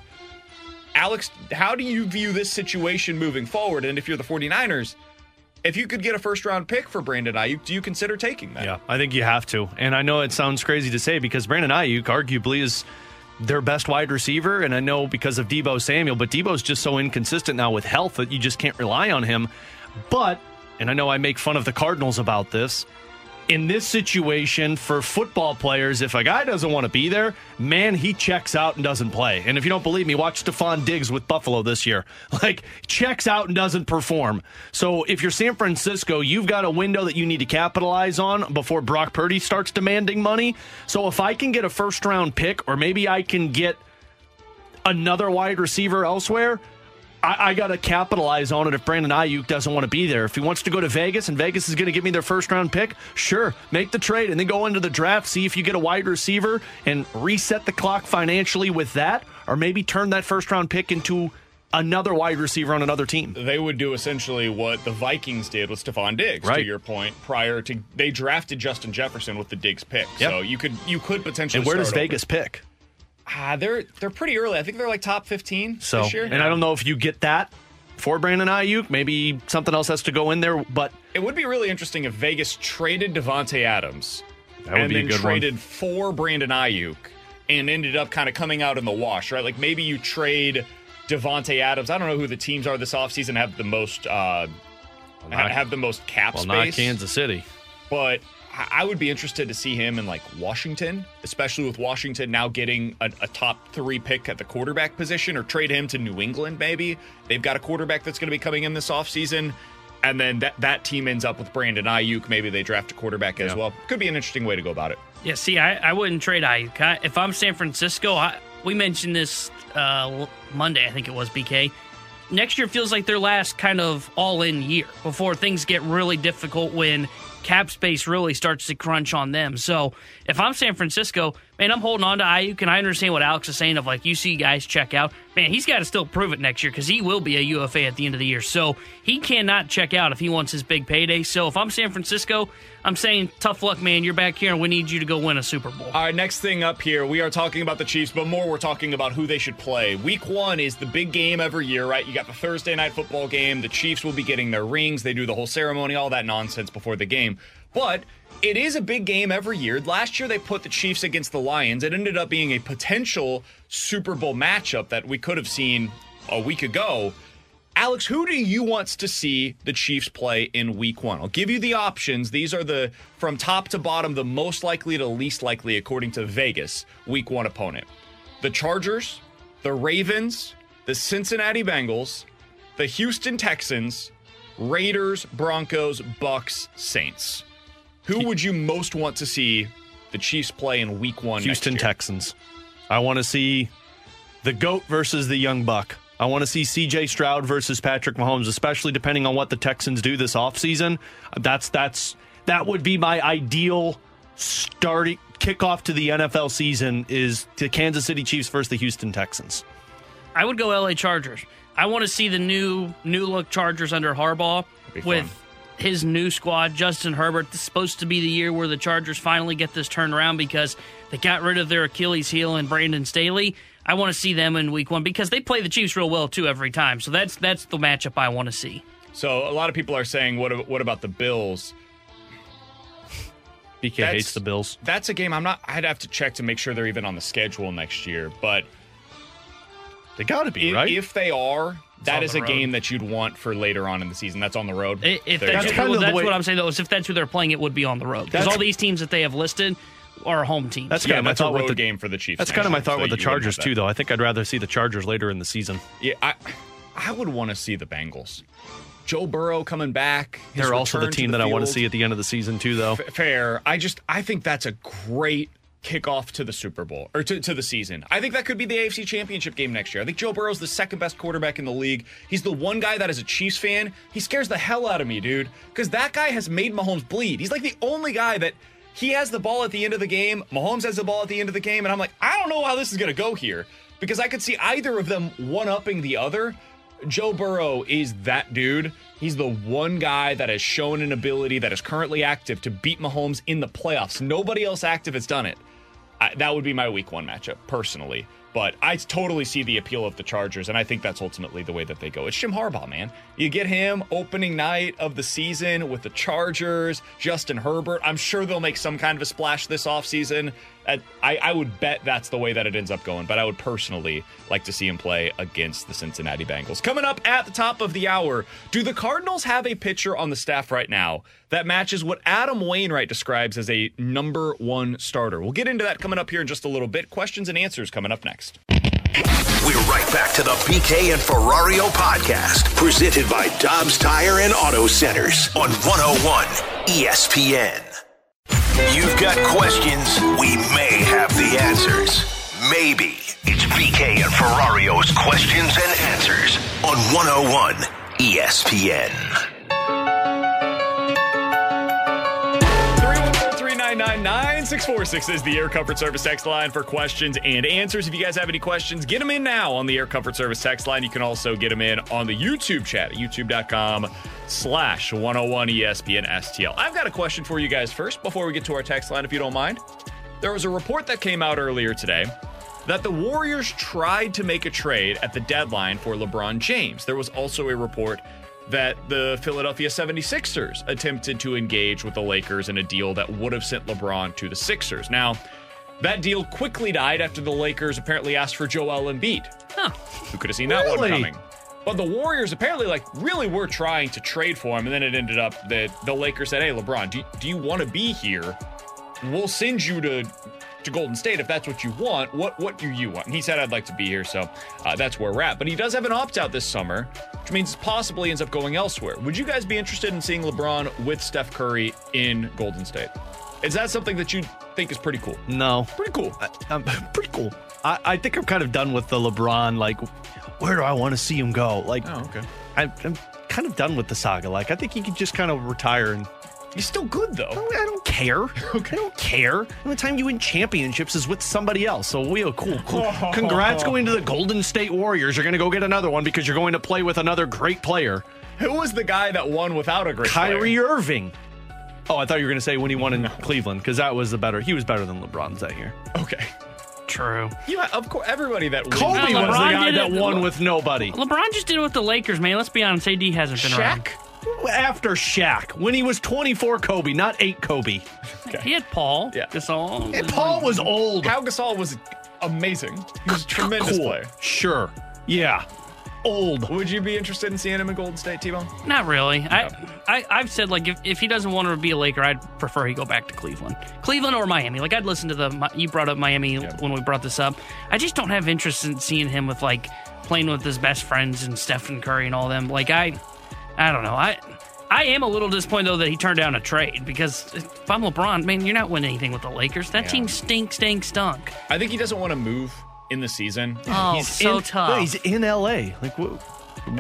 Alex, how do you view this situation moving forward? And if you're the 49ers, if you could get a first round pick for Brandon Aiyuk, do you consider taking that? Yeah, I think you have to. And I know it sounds crazy to say because Brandon Aiyuk arguably is their best wide receiver. And I know because of Deebo Samuel, but Deebo's just so inconsistent now with health that you just can't rely on him. But, and I know I make fun of the Cardinals about this, in this situation for football players, if a guy doesn't want to be there, man, he checks out and doesn't play. And if you don't believe me, watch Stefon Diggs with Buffalo this year. Like, checks out and doesn't perform. So if you're San Francisco, you've got a window that you need to capitalize on before Brock Purdy starts demanding money. So if I can get a first round pick, or maybe I can get another wide receiver elsewhere, I, I got to capitalize on it if Brandon Aiyuk doesn't want to be there. If he wants to go to Vegas and Vegas is going to give me their first round pick, sure, make the trade and then go into the draft, see if you get a wide receiver and reset the clock financially with that, or maybe turn that first round pick into another wide receiver on another team. They would do essentially what the Vikings did with Stefon Diggs, Right. to your point, prior to they drafted Justin Jefferson with the Diggs pick. Yep. So you could you could potentially And where does start over. Vegas pick? Ah, they're they're pretty early. I think they're like top fifteen So, this year. and I don't know if you get that for Brandon Aiyuk. Maybe something else has to go in there, but It would be really interesting if Vegas traded Davante Adams That would and be a then good one. traded for Brandon Aiyuk and ended up kind of coming out in the wash, right? Like maybe you trade Davante Adams. I don't know who the teams are this offseason have the most uh not- have the most cap well, not space. Kansas City. but I I would be interested to see him in like Washington, especially with Washington now getting a, a top three pick at the quarterback position, or trade him to New England. Maybe they've got a quarterback that's going to be coming in this offseason. and then that that team ends up with Brandon Aiyuk. Maybe they draft a quarterback as well. Could be an interesting way to go about it. Yeah, see, I, I wouldn't trade Aiyuk. I, if I'm San Francisco, I, we mentioned this uh, Monday, I think it was, BK. Next year feels like their last kind of all in year before things get really difficult when cap space really starts to crunch on them. So if I'm San Francisco, man, I'm holding on to Aiyuk, and I understand what Alex is saying of like, you see guys check out. Man, he's got to still prove it next year because he will be a UFA at the end of the year. So he cannot check out if he wants his big payday. So if I'm San Francisco, I'm saying tough luck, man. You're back here, and we need you to go win a Super Bowl. All right, next thing up here, we are talking about the Chiefs, but more we're talking about who they should play. Week one is the big game every year, right? You got the Thursday night football game. The Chiefs will be getting their rings. They do the whole ceremony, all that nonsense before the game. But it is a big game every year. Last year, they put the Chiefs against the Lions. It ended up being a potential Super Bowl matchup that we could have seen a week ago. Alex, who do you want to see the Chiefs play in week one? I'll give you the options. These are the, from top to bottom, the most likely to least likely, according to Vegas, week one opponent. The Chargers, the Ravens, the Cincinnati Bengals, the Houston Texans, Raiders, Broncos, Bucks, Saints. Who would you most want to see the Chiefs play in week one? Houston? Texans. I want to see the GOAT versus the young buck. I want to see CJ Stroud versus Patrick Mahomes, especially depending on what the Texans do this offseason. That's that's that would be my ideal starting kickoff to the NFL season is the Kansas City Chiefs versus the Houston Texans. I would go LA Chargers. I want to see the new new look Chargers under Harbaugh with his new squad, Justin Herbert. This is supposed to be the year where the Chargers finally get this turned around because they got rid of their Achilles heel and Brandon Staley. I want to see them in week one because they play the Chiefs real well too every time. So that's that's the matchup I want to see. So a lot of people are saying, what what about the Bills? BK That's- hates the Bills. That's a game I'm not. I'd have to check to make sure they're even on the schedule next year. But They got to be if, right. if they are, that on a road. game that you'd want for later on in the season. That's on the road. I- If that's. That's kind well, of the that's way- what I'm saying though. Is if that's who they're playing, it would be on the road because all these teams that they have listed are home team. That's yeah, kind of my that's a thought road with the game for the Chiefs. That's kind of my thought so with the Chargers too, though. I think I'd rather see the Chargers later in the season. Yeah, I I would want to see the Bengals. Joe Burrow coming back. They're also the return to team that I want to see at the end of the season too, though. F- fair. I just I think that's a great kickoff to the Super Bowl or to, to the season. I think that could be the AFC Championship game next year. I think Joe Burrow's the second best quarterback in the league. He's the one guy that is a Chiefs fan. He scares the hell out of me, dude, because that guy has made Mahomes bleed. He's like the only guy that he has the ball at the end of the game. Mahomes has the ball at the end of the game, and I'm like, I don't know how this is gonna go here because I could see either of them one upping the other. Joe Burrow is that dude. He's the one guy that has shown an ability that is currently active to beat Mahomes in the playoffs. Nobody else active has done it. I, that would be my week one matchup, personally. But I totally see the appeal of the Chargers, and I think that's ultimately the way that they go. It's Jim Harbaugh, man. You get him opening night of the season with the Chargers, Justin Herbert. I'm sure they'll make some kind of a splash this offseason. I, I would bet that's the way that it ends up going, but I would personally like to see him play against the Cincinnati Bengals. Coming up at the top of the hour, do the Cardinals have a pitcher on the staff right now that matches what Adam Wainwright describes as a number one starter? We'll get into that coming up here in just a little bit. Questions and answers coming up next. We're right back to the BK and Ferrario podcast, presented by Dobbs Tire and Auto Centers on 101 ESPN. You've got questions, we may have the answers. Maybe. It's BK and Ferrario's questions and answers on 101 ESPN. 314-399-9646 is the Air Comfort Service text line for questions and answers. If you guys have any questions, get them in now on the Air Comfort Service text line. You can also get them in on the YouTube chat at youtube.com slash 101 ESPN STL. I've got a question for you guys first before we get to our text line, if you don't mind. There was a report that came out earlier today that the Warriors tried to make a trade at the deadline for LeBron James. There was also a report that the Philadelphia 76ers attempted to engage with the Lakers in a deal that would have sent LeBron to the Sixers. Now, that deal quickly died after the Lakers apparently asked for Joel Embiid. Huh. Who could have seen that one coming? But the Warriors apparently like really were trying to trade for him, and then it ended up that the Lakers said, "Hey, LeBron, do, do you want to be here? We'll send you to to Golden State if that's what you want. What what do you want?" And he said, "I'd like to be here." So uh, that's where we're at. But he does have an opt out this summer, which means possibly ends up going elsewhere. Would you guys be interested in seeing LeBron with Steph Curry in Golden State? Is that something that you think is pretty cool? No, Pretty cool. um, pretty cool. I, I think I'm kind of done with the LeBron. Like, where do I want to see him go? Like, Oh, okay. I, I'm kind of done with the saga. Like, I think he could just kind of retire and. He's still good though. I don't care. I don't care. The only time you win championships is with somebody else. So we are cool, cool. Congrats going to the Golden State Warriors. You're going to go get another one because you're going to play with another great player, Who was the guy that won without a great player? Kyrie player? Irving. Oh, I thought you were going to say when he won in Cleveland because that was the better. He was better than LeBron's that year. Okay. True. Yeah, of course. Everybody that wins. Kobe was the guy that won with nobody. LeBron just did it with the Lakers, man. Let's be honest. AD hasn't been around. Shaq. After Shaq, when he was 24 Kobe, not 8 Kobe. He had Paul. Yeah. Gasol. And Paul was old. Pau Gasol was amazing. He was a tremendous cool. player. Sure. Yeah. Old. Would you be interested in seeing him in Golden State, T-Bone? Not really. I, I I've said like if, if he doesn't want to be a Laker, I'd prefer he go back to Cleveland, Cleveland or Miami. Like I'd listen to the you brought up Miami when we brought this up. I just don't have interest in seeing him with like playing with his best friends and Stephen Curry and all them. Like I, I don't know. I. I am a little disappointed though that he turned down a trade because if I'm LeBron, man, you're not winning anything with the Lakers. That Yeah. team stink, stink, stunk. I think he doesn't want to move in the season. Oh, so in, tough. No, he's in LA. Like wh-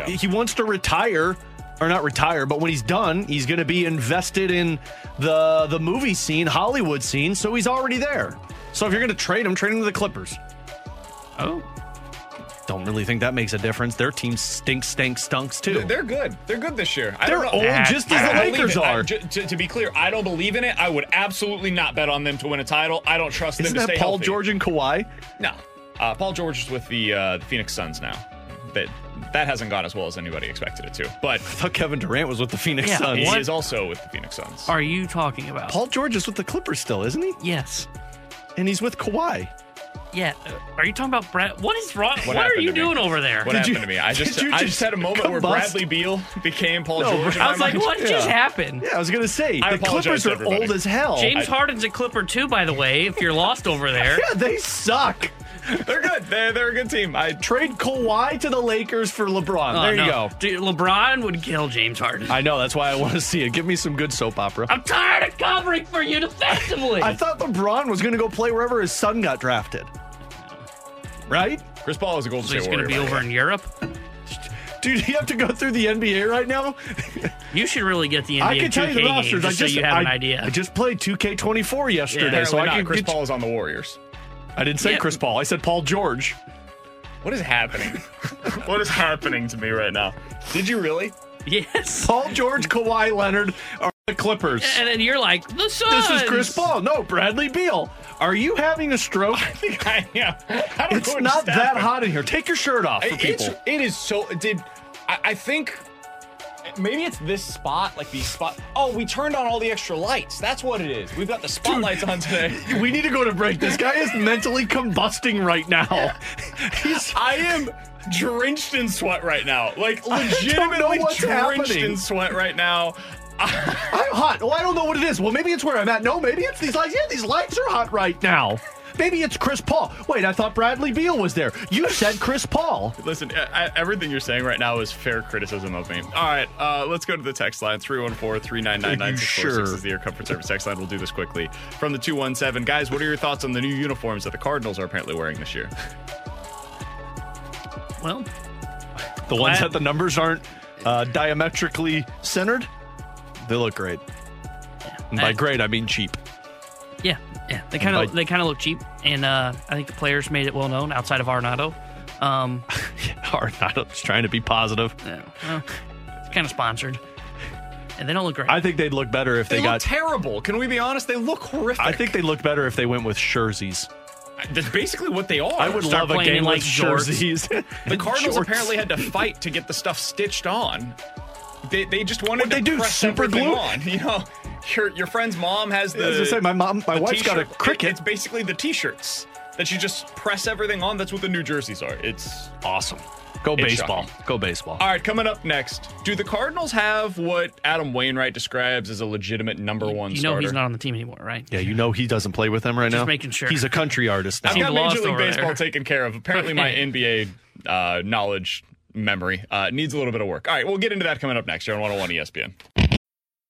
he wants to retire or not retire, but when he's done, he's going to be invested in the the movie scene, Hollywood scene. So he's already there. So if you're going to trade him, trade him to the Clippers. Oh. Don't really think that makes a difference. Their team stinks, stinks, stunks too. They're good. They're good this year. I They're don't know. old just as I the don't Lakers it. I- are. j- to, to be clear, I don't believe in it. I would absolutely not bet on them to win a title. I don't trust Isn't them to that stay Paul healthy. George and Kawhi? No, uh, Paul George is with the, uh, the Phoenix Suns now. That that hasn't gone as well as anybody expected it to. But I thought Kevin Durant was with the Phoenix Yeah, Suns. he What? is also with the Phoenix Suns. Are you talking about? Paul George is with the Clippers still, isn't he? Yes. And he's with Kawhi. Yeah. Uh, Are you talking about Brad? What is wrong? What, are you doing over there? What Did happened you- to me? I just did you I just just had a moment where combust? Bradley Beal became Paul No, George. I was like, mind. what Yeah. just happened? Yeah, I was gonna say I the Clippers are old as hell. James Harden's a Clipper too, by the way. If you're lost over there, yeah, they suck. They're good. They're, they're a good team. I Trade Kawhi to the Lakers for LeBron. Oh, there you no. go. Dude, LeBron would kill James Harden. I know. That's why I want to see it. Give me some good soap opera. I'm tired of covering for you defensively. I thought LeBron was going to go play wherever his son got drafted. Right? Chris Paul is a Golden so he's going to be over in. Europe. Dude, you have to go through the NBA right now? You should really get the NBA I can tell you the 2K game rosters. I just so you have an an idea. I just played 2K24 yesterday, so Apparently I not. can Chris get Paul is on the Warriors. I didn't say Yeah. Chris Paul. I said Paul George. What is happening? what is happening to me right now? Did you really? yes. Paul George, Kawhi Leonard are the Clippers. And then you're like, the Suns. This is Chris Paul. No, Bradley Beal. Are you having a stroke? I think I am. I don't It's not that hot in here. Take your shirt off for It's, people. it is so. Did I, I think maybe it's this spot, like these spot. Oh, we turned on all the extra lights. That's what it is. We've got the spotlights on today. We need to go to break. This guy is mentally combusting right now. He's I am drenched in sweat right now. Like legitimately what's drenched happening. in sweat right now. I'm hot. Well, I don't know what it is. Well, maybe it's where I'm at. No, maybe it's these lights. Yeah, these lights are hot right now. Maybe it's Chris Paul. Wait, I thought Bradley Beal was there. You said Chris Paul. Listen, I, I- everything you're saying right now is fair criticism of me. All right, uh, let's go to the text line 314 399 Are you 9646 sure? is the Air Comfort Service text line. We'll do this quickly. From the 217, guys, what are your thoughts on the new uniforms that the Cardinals are apparently wearing this year? Well, The ones Glad- that the numbers aren't uh, diametrically centered, they look great. And by great, I mean cheap. yeah, yeah. They kind of Like- they kind of look cheap, and uh, I think the players made it well known outside of Arenado. Um, Arenado's trying to be positive. yeah, well, it's kind of sponsored, and they don't look great. I think they'd look better if They, they, look got. terrible. Can we be honest? They look horrific. I think they look better if they went with jerseys. that's basically what they are. I would Start love a game in, like, shorts. jerseys. The Cardinals Shorts. apparently had to fight to get the stuff stitched on. They, they just wanted What'd to they do, press super glue? on. You know, your your friend's mom has the. I say, my mom- my the wife's got a t-shirt. Cricut. It- it's basically the t-shirts that you just press everything on. That's what the new jerseys are. It's awesome. Go It's baseball. shocking. Go baseball. all right. Coming up next, do the Cardinals have what Adam Wainwright describes as a legitimate number one? you know starter? he's not on the team anymore, right? Yeah, you know he doesn't play with them right now. Just now. making sure. He's a country artist now. I've got Major League Baseball there. taken care of. Apparently, my NBA uh, knowledge memory uh, needs a little bit of work. All right, we'll get into that coming up next here on 101 ESPN.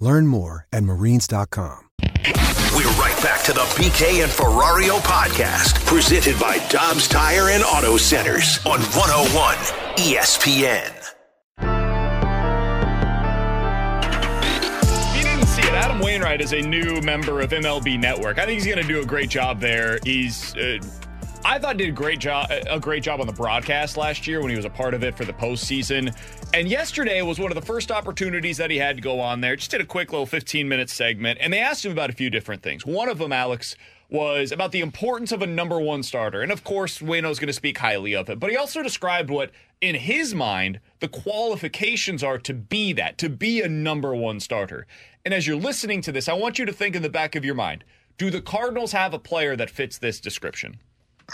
Learn more at marines.com. We're right back to the BK and Ferrario podcast, presented by Dobbs Tire and Auto Centers on 101 ESPN. You didn't see it, Adam Wainwright is a new member of MLB Network. I think he's going to do a great job there. He's uh, I thought did a great job a great job on the broadcast last year when he was a part of it for the postseason. And yesterday was one of the first opportunities that he had to go on there. Just did a quick little 15 minute segment, and they asked him about a few different things. One of them, Alex, was about the importance of a number one starter. And of course, Wayno's going to speak highly of it. But he also described what, in his mind, the qualifications are to be that, to be a number one starter. And as you're listening to this, I want you to think in the back of your mind do the Cardinals have a player that fits this description?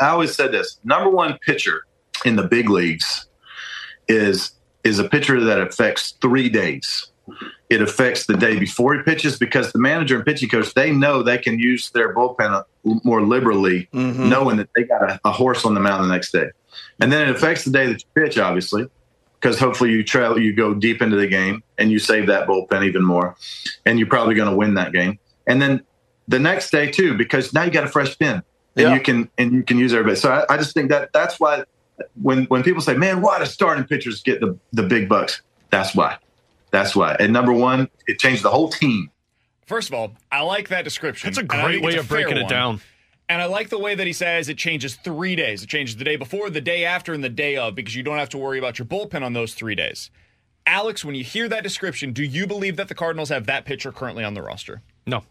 I always said this number one pitcher in the big leagues is is a pitcher that affects three days it affects the day before he pitches because the manager and pitching coach they know they can use their bullpen more liberally, mm-hmm. knowing that they got a, a, horse on the mound the next day. And then it affects the day that you pitch, obviously, because hopefully you trail, you go deep into the game and you save that bullpen even more, and you're probably going to win that game. And then the next day too, because now you got a fresh pin and yeah. you can and you can use everybody. So I, I just think that that's why when when people say, "Man, why do starting pitchers get the the big bucks?" That's why that's why. And number one, it changed the whole team. First of all, I like that description. That's a great way of breaking it down. And I like the way that he says it changes three days. It changes the day before, the day after, and the day of because you don't have to worry about your bullpen on those three days. Alex, when you hear that description, do you believe that the Cardinals have that pitcher currently on the roster? No.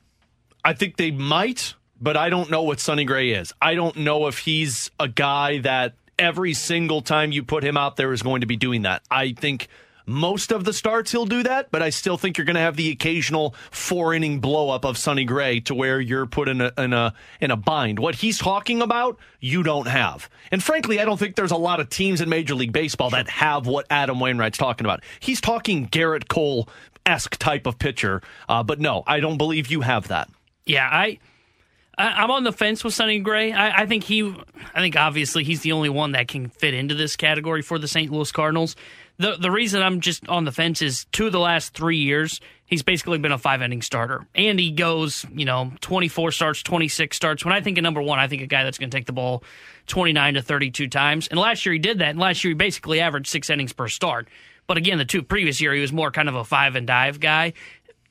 I think they might, but I don't know what Sonny Gray is. I don't know if he's a guy that every single time you put him out there is going to be doing that. I think most of the starts he'll do that, but I still think you're going to have the occasional four inning blow up of Sonny Gray to where you're put in a in a in a bind. What he's talking about, you don't have. And frankly, I don't think there's a lot of teams in Major League Baseball that have what Adam Wainwright's talking about. He's talking Gerrit Cole esque type of pitcher, uh, but no, I don't believe you have that. Yeah, I. I'm on the fence with Sonny Gray. I, I, think he, I think obviously he's the only one that can fit into this category for the St. Louis Cardinals the the reason I'm just on the fence is two of the last three years he's basically been a five inning starter, and he goes you know 24 starts, 26 starts. When I think of number one, I think a guy that's going to take the ball 29 to 32 times. And last year he did that, and last year he basically averaged six innings per start. But again, the two previous year he was more kind of a five and dive guy.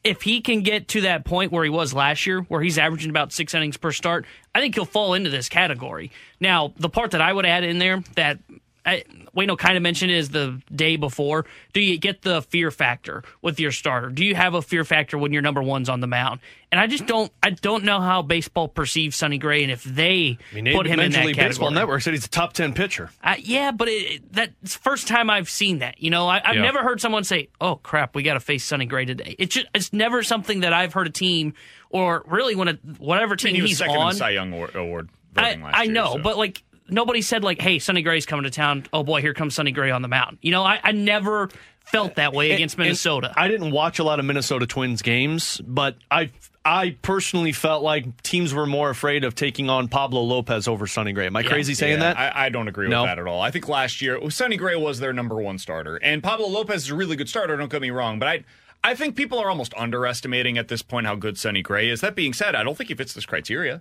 If he can get to that point where he was last year, where he's averaging about six innings per start, I think he'll fall into this category. Now, the part that I would add in there that I, Wayno kind of mentioned is the day before. Do you get the fear factor with your starter? Do you have a fear factor when your number one's on the mound? And I just don't. I don't know how baseball perceives Sonny Gray, and if they I mean, put him Major in that League category. Baseball Network said he's a top ten pitcher. Uh, yeah, but it, that's first time I've seen that. You know, I, have yeah. never heard someone say, "Oh crap, we got to face Sonny Gray today." It's just it's never something that I've heard a team or really when a, whatever team I mean, he he's second on. In Cy Young award. I, I year, know, so. but like nobody said like, "Hey, Sonny Gray's coming to town." Oh boy, here comes Sonny Gray on the mound. You know, I, I never felt that way against and, Minnesota. And I didn't watch a lot of Minnesota Twins games, but I I personally felt like teams were more afraid of taking on Pablo Lopez over Sonny Gray. Am I yeah, crazy saying yeah, that? I, I, don't agree no. with that at all. I think last year Sonny Gray was their number one starter, and Pablo Lopez is a really good starter. Don't get me wrong, but I. I think people are almost underestimating at this point how good Sonny Gray is. That being said, I don't think he fits this criteria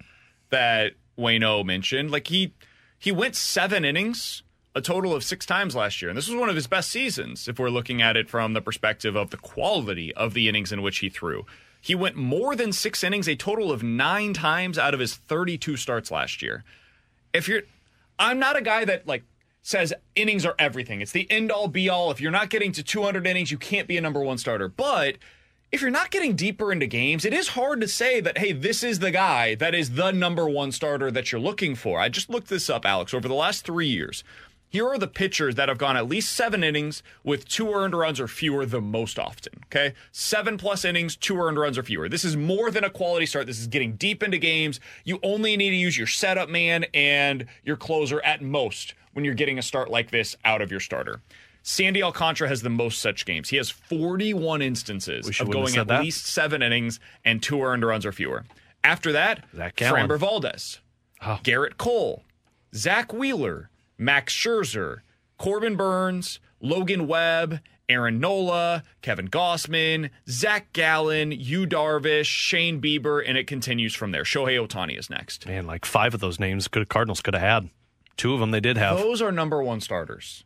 that Wayno mentioned. Like he he went seven innings a total of six times last year. And this was one of his best seasons if we're looking at it from the perspective of the quality of the innings in which he threw. He went more than six innings, a total of nine times out of his 32 starts last year. If you're, I'm not a guy that like says innings are everything. It's the end all be all. If you're not getting to 200 innings, you can't be a number one starter. But if you're not getting deeper into games, it is hard to say that, hey, this is the guy that is the number one starter that you're looking for. I just looked this up, Alex, over the last three years. Here are the pitchers that have gone at least seven innings with two earned runs or fewer the most often. Okay. Seven plus innings, two earned runs or fewer. This is more than a quality start. This is getting deep into games. You only need to use your setup man and your closer at most when you're getting a start like this out of your starter. Sandy Alcantara has the most such games. He has 41 instances of going at that. least seven innings and two earned runs or fewer. After that, Framber Valdez, oh. Gerrit Cole, Zack Wheeler, Max Scherzer, Corbin Burnes, Logan Webb, Aaron Nola, Kevin Gausman, Zach Gallen, Yu Darvish, Shane Bieber, and it continues from there. Shohei Ohtani is next. Man, like five of those names could Cardinals could have had. Two of them they did have. Those are number one starters.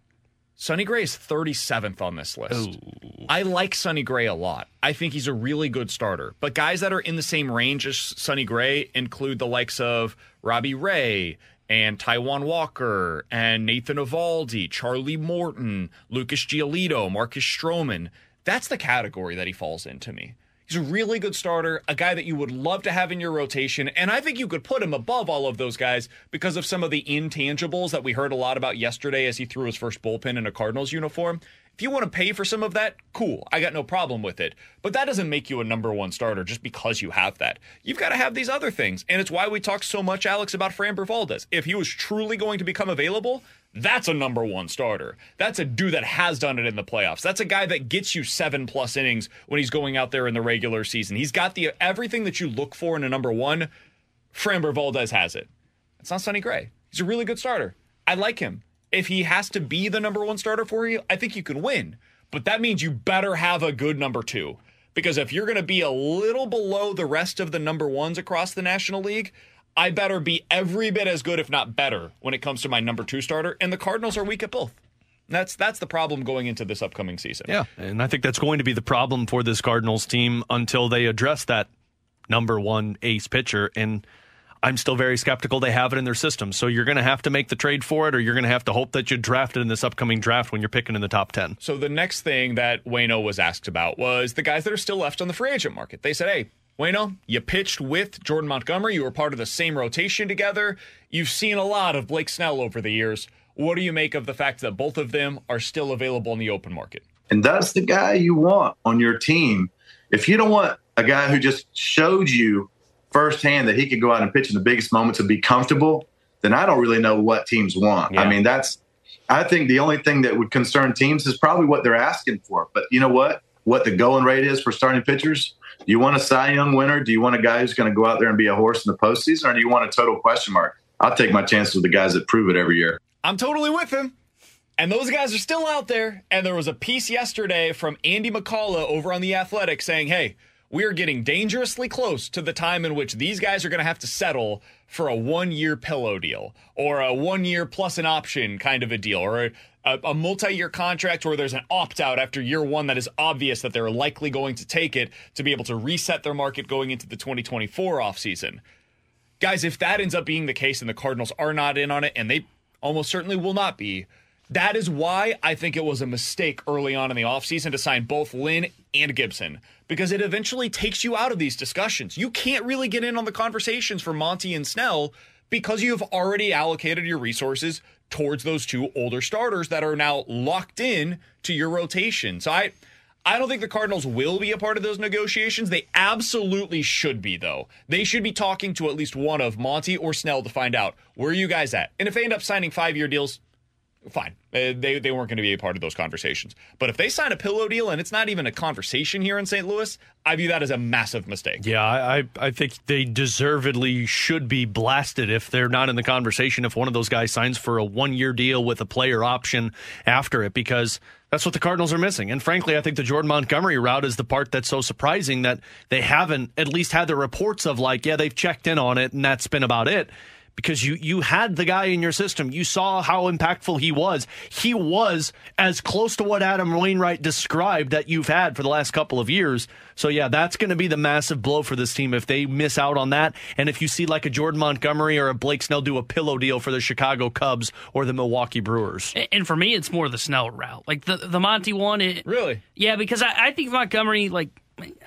Sonny Gray is 37th on this list. Ooh. I like Sonny Gray a lot. I think he's a really good starter. But guys that are in the same range as Sonny Gray include the likes of Robbie Ray and Taijuan Walker and Nathan Eovaldi, Charlie Morton, Lucas Giolito, Marcus Stroman. That's the category that he falls into me. He's a really good starter, a guy that you would love to have in your rotation, and I think you could put him above all of those guys because of some of the intangibles that we heard a lot about yesterday as he threw his first bullpen in a Cardinals uniform. If you want to pay for some of that, cool. I got no problem with it. But that doesn't make you a number one starter just because you have that. You've got to have these other things. And it's why we talk so much, Alex, about Framber Valdez. If he was truly going to become available, that's a number one starter. That's a dude that has done it in the playoffs. That's a guy that gets you seven plus innings when he's going out there in the regular season. He's got the everything that you look for in a number one. Framber Valdez has it. It's not Sonny Gray. He's a really good starter. I like him. If he has to be the number one starter for you, I think you can win. But that means you better have a good number two. Because if you're going to be a little below the rest of the number ones across the National League, I better be every bit as good, if not better, when it comes to my number two starter. And the Cardinals are weak at both. That's that's the problem going into this upcoming season. Yeah, and I think that's going to be the problem for this Cardinals team until they address that number one ace pitcher. And I'm still very skeptical they have it in their system. So you're going to have to make the trade for it, or you're going to have to hope that you draft it in this upcoming draft when you're picking in the top 10. So the next thing that Wayno was asked about was the guys that are still left on the free agent market. They said, hey, Wayno, you pitched with Jordan Montgomery. You were part of the same rotation together. You've seen a lot of Blake Snell over the years. What do you make of the fact that both of them are still available in the open market? And that's the guy you want on your team. If you don't want a guy who just showed you firsthand that he could go out and pitch in the biggest moments and be comfortable, then I don't really know what teams want. Yeah. I mean, that's, I think the only thing that would concern teams is probably what they're asking for. But you know what? What the going rate is for starting pitchers? Do you want a Cy Young winner? Do you want a guy who's going to go out there and be a horse in the postseason, or do you want a total question mark? I'll take my chances with the guys that prove it every year. I'm totally with him. And those guys are still out there. And there was a piece yesterday from Andy McCullough over on The Athletic saying, hey, we are getting dangerously close to the time in which these guys are going to have to settle for a one year pillow deal or a one year plus an option kind of a deal or a, a, multi year contract where there's an opt out after year one that is obvious that they're likely going to take it to be able to reset their market going into the 2024 offseason. Guys, if that ends up being the case and the Cardinals are not in on it, and they almost certainly will not be. That is why I think it was a mistake early on in the offseason to sign both Lynn and Gibson because it eventually takes you out of these discussions. You can't really get in on the conversations for Monty and Snell because you have already allocated your resources towards those two older starters that are now locked in to your rotation. So I I don't think the Cardinals will be a part of those negotiations. They absolutely should be, though. They should be talking to at least one of Monty or Snell to find out where you guys at. And if they end up signing five year deals, fine. Uh, they, they weren't going to be a part of those conversations. But if they sign a pillow deal and it's not even a conversation here in St. Louis, I view that as a massive mistake. Yeah, I, I think they deservedly should be blasted if they're not in the conversation. If one of those guys signs for a one year deal with a player option after it, because that's what the Cardinals are missing. And frankly, I think the Jordan Montgomery route is the part that's so surprising that they haven't at least had the reports of like, yeah, they've checked in on it and that's been about it because you you had the guy in your system. You saw how impactful he was. He was as close to what Adam Wainwright described that you've had for the last couple of years. So yeah, that's going to be the massive blow for this team if they miss out on that. And if you see like a Jordan Montgomery or a Blake Snell do a pillow deal for the Chicago Cubs or the Milwaukee Brewers. And for me, it's more the Snell route. Like the the Monty one. It, really? Yeah, because I, I think Montgomery like.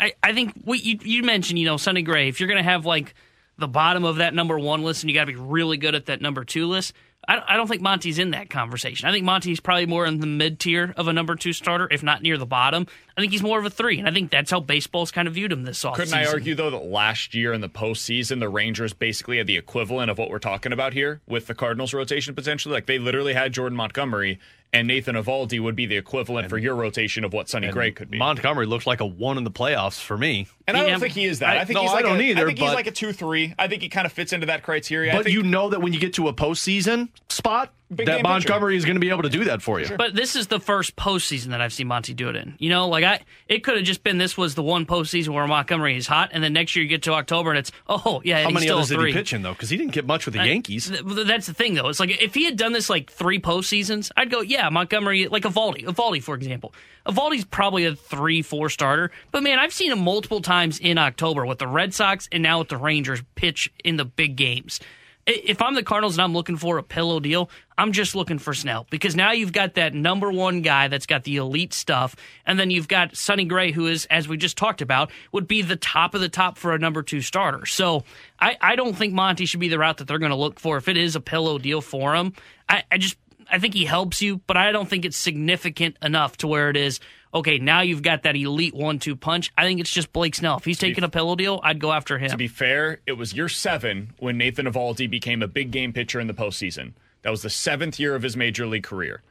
I, I think what you you mentioned, you know, Sonny Gray. If you're going to have like the bottom of that number one list and you got to be really good at that number two list. I, don't think Monty's in that conversation. I think Monty's probably more in the mid tier of a number two starter, if not near the bottom. I think he's more of a three, and I think that's how baseball's kind of viewed him this offseason. Couldn't I argue, though, that last year in the postseason, the Rangers basically had the equivalent of what we're talking about here with the Cardinals rotation potentially? Like they literally had Jordan Montgomery and Nathan Eovaldi would be the equivalent and, for your rotation of what Sonny Gray could be. Montgomery looks like a one in the playoffs for me. And I don't think he is that. I, I think no, he's like I don't a, either. I think but, he's like a two three. I think he kind of fits into that criteria. But you know that when you get to a postseason spot, Big that Montgomery is going to be able to do that for you. Sure. But this is the first postseason that I've seen Monty do it in. You know, like I, it could have just been this was the one postseason where Montgomery is hot, and then next year you get to October and it's oh yeah. How many still others did he pitch in though? Because he didn't get much with the I, Yankees. Th- that's the thing though. It's like if he had done this like three postseasons, I'd go yeah Montgomery like Eovaldi, Eovaldi for example. Eovaldi's probably a three four starter, but man, I've seen him multiple times in October with the Red Sox and now with the Rangers pitch in the big games If I'm the Cardinals and I'm looking for a pillow deal, I'm just looking for Snell because now you've got that number one guy that's got the elite stuff, and then you've got Sonny Gray, who is, as we just talked about, would be the top of the top for a number two starter. So I, I don't think Monty should be the route that they're going to look for if it is a pillow deal for him. I, I just I think he helps you, but I don't think it's significant enough to where it is. Okay, now you've got that elite one-two punch. I think it's just Blake Snell. If he's taking a pillow deal, I'd go after him. To be fair, it was year seven when Nathan Eovaldi became a big game pitcher in the postseason. That was the seventh year of his major league career.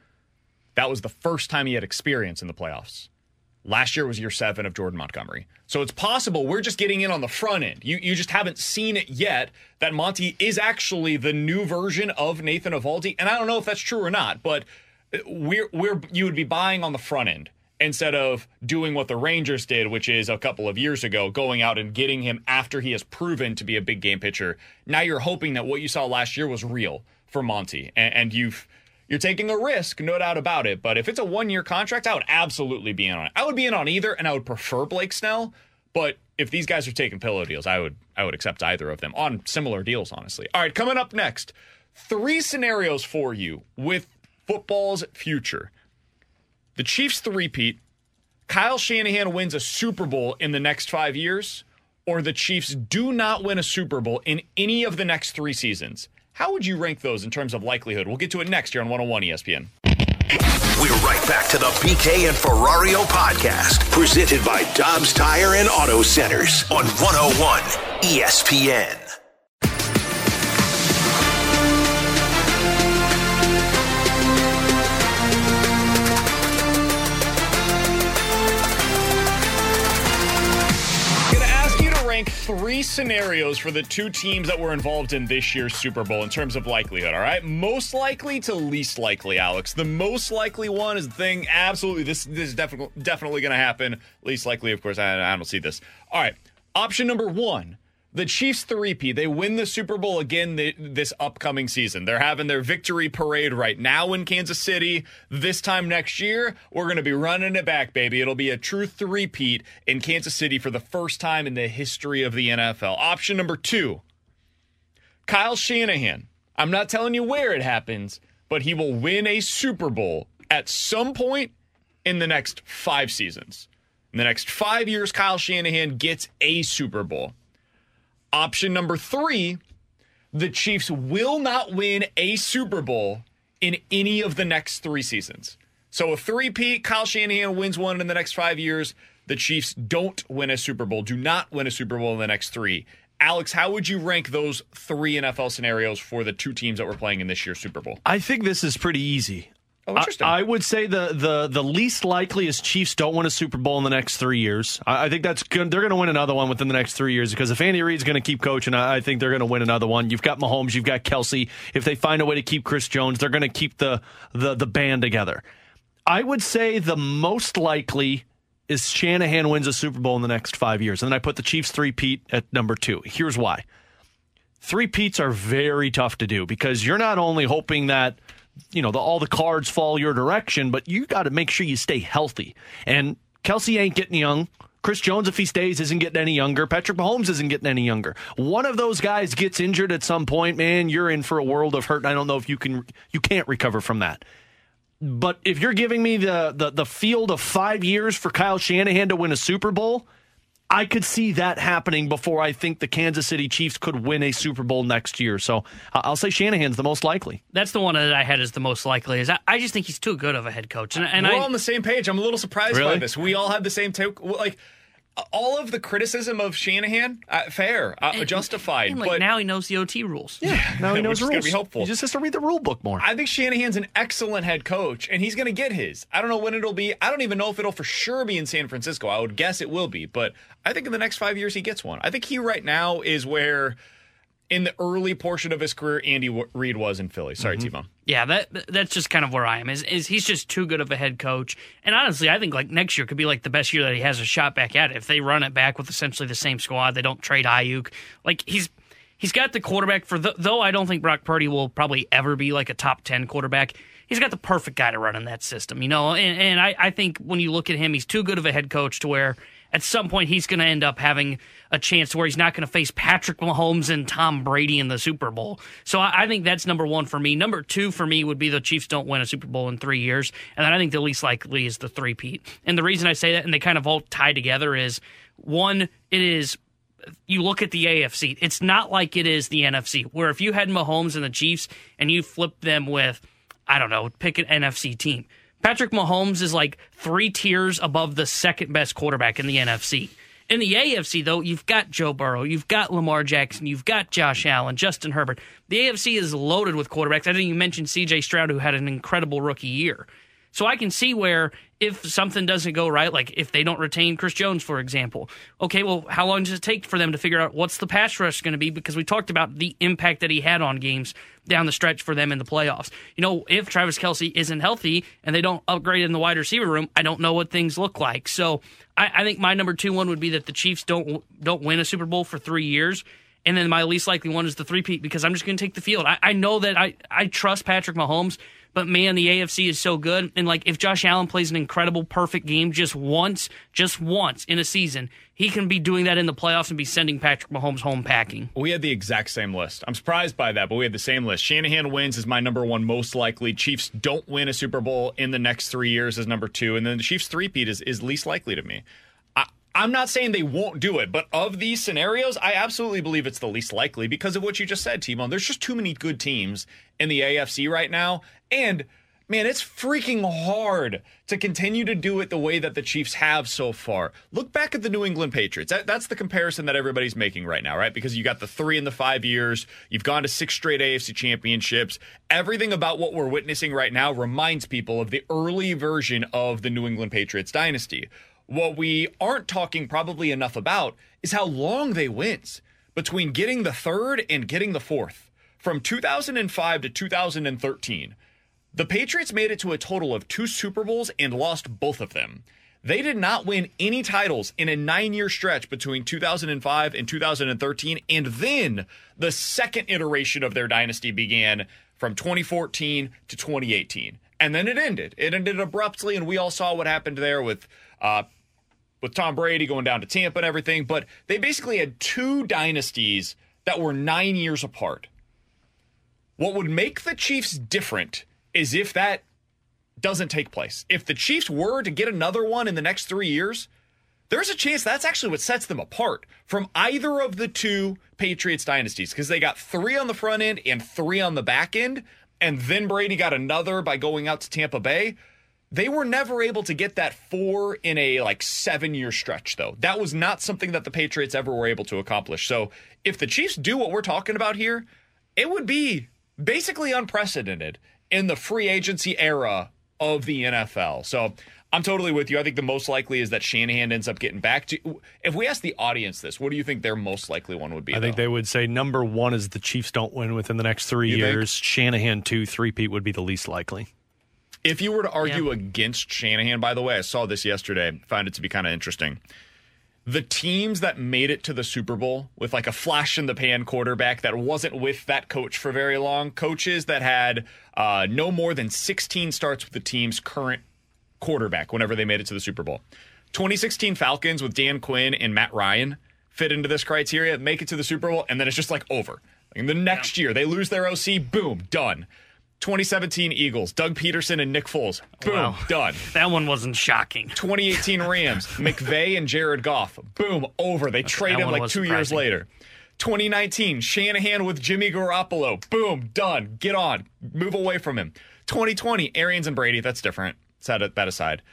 That was the first time he had experience in the playoffs. Last year was year seven of Jordan Montgomery. So it's possible we're just getting in on the front end. You you just haven't seen it yet that Monty is actually the new version of Nathan Eovaldi. And I don't know if that's true or not, but we're we're you would be buying on the front end instead of doing what the Rangers did, which is a couple of years ago, going out and getting him after he has proven to be a big game pitcher. Now you're hoping that what you saw last year was real for Monty, and, and you've you're taking a risk, no doubt about it. But if it's a one year contract, I would absolutely be in on it. I would be in on either, and I would prefer Blake Snell. But if these guys are taking pillow deals, I would I would accept either of them on similar deals, honestly. All right, coming up next, three scenarios for you with football's future. The Chiefs three-peat, Kyle Shanahan wins a Super Bowl in the next five years, or the Chiefs do not win a Super Bowl in any of the next three seasons. How would you rank those in terms of likelihood? We'll get to it next year on 101 ESPN. We're right back to the BK and Ferrario podcast, presented by Dobbs Tire and Auto Centers on 101 ESPN. Rank three scenarios for the two teams that were involved in this year's Super Bowl in terms of likelihood, all right? Most likely to least likely, Alex. The most likely one is the thing, absolutely, this, this is definitely, definitely going to happen. Least likely, of course, I, I don't see this. All right, option number one. The Chiefs three-peat, they win the Super Bowl again th- this upcoming season. They're having their victory parade right now in Kansas City. This time next year, we're going to be running it back, baby. It'll be a true three-peat in Kansas City for the first time in the history of the NFL. Option number two Kyle Shanahan. I'm not telling you where it happens, but he will win a Super Bowl at some point in the next five seasons. In the next five years, Kyle Shanahan gets a Super Bowl. Option number three the Chiefs will not win a Super Bowl in any of the next three seasons. So a three-peat, Kyle Shanahan wins one in the next five years. The Chiefs don't win a Super Bowl, do not win a Super Bowl in the next three. Alex, how would you rank those three NFL scenarios for the two teams that were playing in this year's Super Bowl? I think this is pretty easy. Oh, interesting. I, I would say the, the the least likely is Chiefs don't win a Super Bowl in the next three years. I, I think that's good. They're going to win another one within the next three years because if Andy Reid's going to keep coaching, I, I think they're going to win another one. You've got Mahomes, you've got Kelce. If they find a way to keep Chris Jones, they're going to keep the, the the band together. I would say the most likely is Shanahan wins a Super Bowl in the next five years, and then I put the Chiefs three-peat at number two. Here's why: three-peats are very tough to do because you're not only hoping that you know the, all the cards fall your direction, but you got to make sure you stay healthy. And Kelce ain't getting young. Chris Jones, if he stays, isn't getting any younger. Patrick Mahomes isn't getting any younger. One of those guys gets injured at some point, man, you're in for a world of hurt. I don't know if you can you can't recover from that. But if you're giving me the, the the field of five years for Kyle Shanahan to win a Super Bowl, I could see that happening before I think the Kansas City Chiefs could win a Super Bowl next year. So uh, I'll say Shanahan's the most likely. That's the one that I had as the most likely. Is I, I just think he's too good of a head coach, and, and We're I, all on the same page. I'm a little surprised by this. We all have the same take. Like all of the criticism of Shanahan, uh, fair, uh, justified. and, like, but now he knows the OT rules. Yeah, now he Which knows is gonna rules. be helpful. He just has to read the rule book more. I think Shanahan's an excellent head coach, and he's going to get his. I don't know when it'll be. I don't even know if it'll for sure be in San Francisco. I would guess it will be, but I think in the next five years he gets one. I think he right now is where, in the early portion of his career, Andy W- Reid was in Philly. Sorry, Mm-hmm. T-Bone. Yeah, that that's just kind of where I am. Is is he's just too good of a head coach, and honestly, I think like next year could be like the best year that he has a shot back at it. If they run it back with essentially the same squad, they don't trade Aiyuk. Like he's he's got the quarterback for the, though I don't think Brock Purdy will probably ever be like a top ten quarterback. He's got the perfect guy to run in that system, you know. And, and I, I think when you look at him, he's too good of a head coach to where at some point he's going to end up having a chance where he's not going to face Patrick Mahomes and Tom Brady in the Super Bowl. So I, I think that's number one for me. Number two for me would be the Chiefs don't win a Super Bowl in three years, and then I think the least likely is the three peat. And the reason I say that, and they kind of all tie together, is one, it is you look at the AFC, it's not like it is the NFC, where if you had Mahomes and the Chiefs and you flip them with, I don't know, pick an NFC team. Patrick Mahomes is like three tiers above the second best quarterback in the NFC. In the AFC, though, you've got Joe Burrow, you've got Lamar Jackson, you've got Josh Allen, Justin Herbert. The AFC is loaded with quarterbacks. I think you mentioned CJ Stroud, who had an incredible rookie year. So I can see where if something doesn't go right, like if they don't retain Chris Jones, for example, okay, well, how long does it take for them to figure out what's the pass rush going to be? Because we talked about the impact that he had on games down the stretch for them in the playoffs. You know, if Travis Kelce isn't healthy and they don't upgrade in the wide receiver room, I don't know what things look like. So I, I think my number two one would be that the Chiefs don't don't win a Super Bowl for three years. And then my least likely one is the three peat because I'm just going to take the field. I, I know that I, I trust Patrick Mahomes but man, the AFC is so good. And like, if Josh Allen plays an incredible, perfect game just once, just once in a season, he can be doing that in the playoffs and be sending Patrick Mahomes home packing. We had the exact same list. I'm surprised by that, but we had the same list. Shanahan wins is my number one most likely. Chiefs don't win a Super Bowl in the next three years is number two, and then the Chiefs three-peat is, is least likely to me. I'm not saying they won't do it, but of these scenarios, I absolutely believe it's the least likely because of what you just said, Timon. There's just too many good teams in the AFC right now. And man, it's freaking hard to continue to do it the way that the Chiefs have so far. Look back at the New England Patriots. That, that's the comparison that everybody's making right now, right? Because you got the three in the five years, you've gone to six straight AFC championships. Everything about what we're witnessing right now reminds people of the early version of the New England Patriots dynasty. What we aren't talking probably enough about is how long they went between getting the third and getting the fourth. From 2005 to 2013, the Patriots made it to a total of two Super Bowls and lost both of them. They did not win any titles in a nine year stretch between 2005 and 2013. And then the second iteration of their dynasty began from 2014 to 2018. And then it ended. It ended abruptly, and we all saw what happened there with uh, with Tom Brady going down to Tampa and everything, but they basically had two dynasties that were nine years apart. What would make the Chiefs different is if that doesn't take place. If the Chiefs were to get another one in the next three years, there's a chance that's actually what sets them apart from either of the two Patriots dynasties because they got three on the front end and three on the back end. And then Brady got another by going out to Tampa Bay. They were never able to get that four in a like seven year stretch, though. That was not something that the Patriots ever were able to accomplish. So if the Chiefs do what we're talking about here, it would be basically unprecedented in the free agency era of the NFL. So I'm totally with you. I think the most likely is that Shanahan ends up getting back to. If we ask the audience this, what do you think their most likely one would be? I think they would say number one is the Chiefs don't win within the next three You think? years. Shanahan two, three-peat would be the least likely. If you were to argue against Shanahan, by the way, I saw this yesterday, found it to be kind of interesting. The teams that made it to the Super Bowl with like a flash in the pan quarterback that wasn't with that coach for very long, coaches that had uh, no more than 16 starts with the team's current quarterback whenever they made it to the Super Bowl. 2016 Falcons with Dan Quinn and Matt Ryan fit into this criteria, make it to the Super Bowl, and then it's just like over. And the next year, they lose their OC, boom, done. 2017 Eagles, Doug Pederson and Nick Foles, boom, Wow. done. That one wasn't shocking. 2018 Rams, McVay and Jared Goff, boom, over. They trade him like two years later. 2019 Shanahan with Jimmy Garoppolo, boom, done. Get on, move away from him. 2020 Arians and Brady, that's different. Set that aside.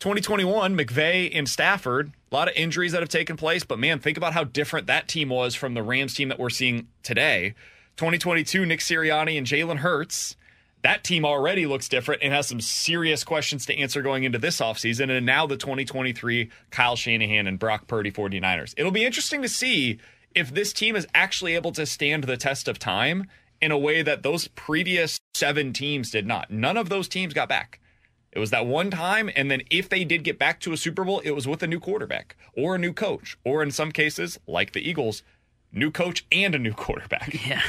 2021 McVay and Stafford, a lot of injuries that have taken place, but man, think about how different that team was from the Rams team that we're seeing today. 2022 Nick Sirianni and Jalen Hurts that team already looks different and has some serious questions to answer going into this offseason. And now the 2023 Kyle Shanahan and Brock Purdy 49ers. It'll be interesting to see if this team is actually able to stand the test of time in a way that those previous seven teams did not. None of those teams got back. It was that one time, and then if they did get back to a Super Bowl, it was with a new quarterback or a new coach, or in some cases, like the Eagles, new coach and a new quarterback. Yeah,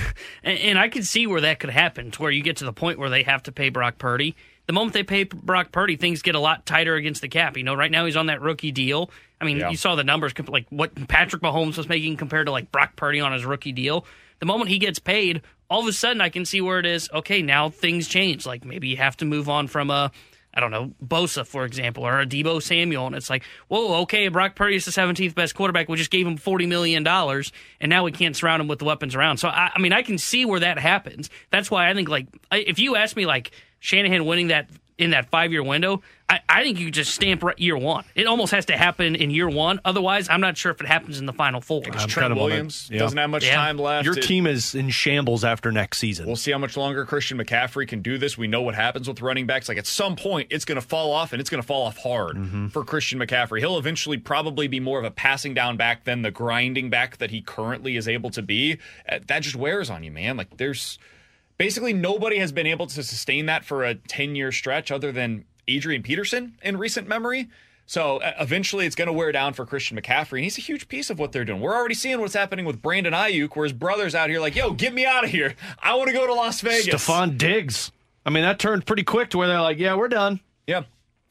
and, and I could see where that could happen, to where you get to the point where they have to pay Brock Purdy, the moment they pay Brock Purdy, things get a lot tighter against the cap. You know, right now he's on that rookie deal. I mean, Yeah. you saw the numbers, like what Patrick Mahomes was making compared to like Brock Purdy on his rookie deal. The moment he gets paid, all of a sudden I can see where it is. Okay, now things change. Like maybe you have to move on from a, I don't know, Bosa, for example, or a Deebo Samuel. And it's like, whoa, okay, Brock Purdy is the 17th best quarterback. We just gave him $40 million, and now we can't surround him with the weapons around. So, I, I mean, I can see where that happens. That's why I think, like, if you ask me, like, Shanahan winning that in that five year window, I, I think you just stamp right year one. It almost has to happen in year one. Otherwise, I'm not sure if it happens in the final four. Because Trent Williams doesn't have much Yeah. time left. Your It- team is in shambles after next season. We'll see how much longer Christian McCaffrey can do this. We know what happens with running backs. Like at some point, it's going to fall off, and it's going to fall off hard Mm-hmm. for Christian McCaffrey. He'll eventually probably be more of a passing down back than the grinding back that he currently is able to be. Uh, That just wears on you, man. Like there's basically nobody has been able to sustain that for a 10 year stretch other than Adrian Peterson in recent memory. So eventually it's going to wear down for Christian McCaffrey, and he's a huge piece of what they're doing. We're already seeing what's happening with Brandon Aiyuk, where his brother's out here like, yo, get me out of here. I want to go to Las Vegas. Stefon Diggs. I mean, that turned pretty quick to where they're like, yeah, we're done. Yeah.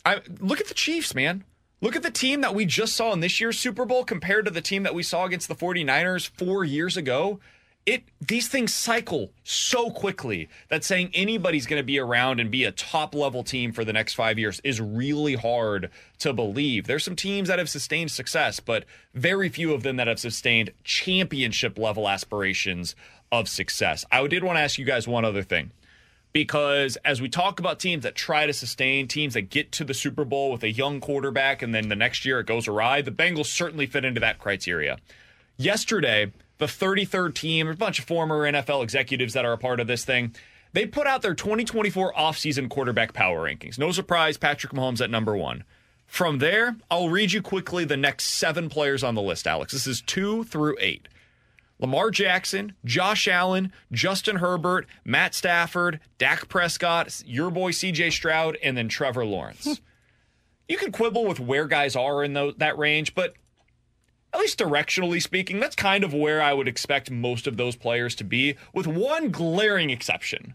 I look at the Chiefs, man. Look at the team that we just saw in this year's Super Bowl compared to the team that we saw against the 49ers 4 years ago. It these things cycle so quickly that saying anybody's going to be around and be a top level team for the next 5 years is really hard to believe. There's some teams that have sustained success, but very few of them that have sustained championship level aspirations of success. I did want to ask you guys one other thing because as we talk about teams that try to sustain, teams that get to the Super Bowl with a young quarterback and then the next year it goes awry, the Bengals certainly fit into that criteria. Yesterday, the 33rd team, a bunch of former NFL executives that are a part of this thing, they put out their 2024 offseason quarterback power rankings. No surprise, Patrick Mahomes at number one. From there, I'll read you quickly the next seven players on the list, Alex. This is two through eight. Lamar Jackson, Josh Allen, Justin Herbert, Matt Stafford, Dak Prescott, your boy CJ Stroud, and then Trevor Lawrence. you can quibble with where guys are in tho- that range, but at least directionally speaking, that's kind of where I would expect most of those players to be, with one glaring exception.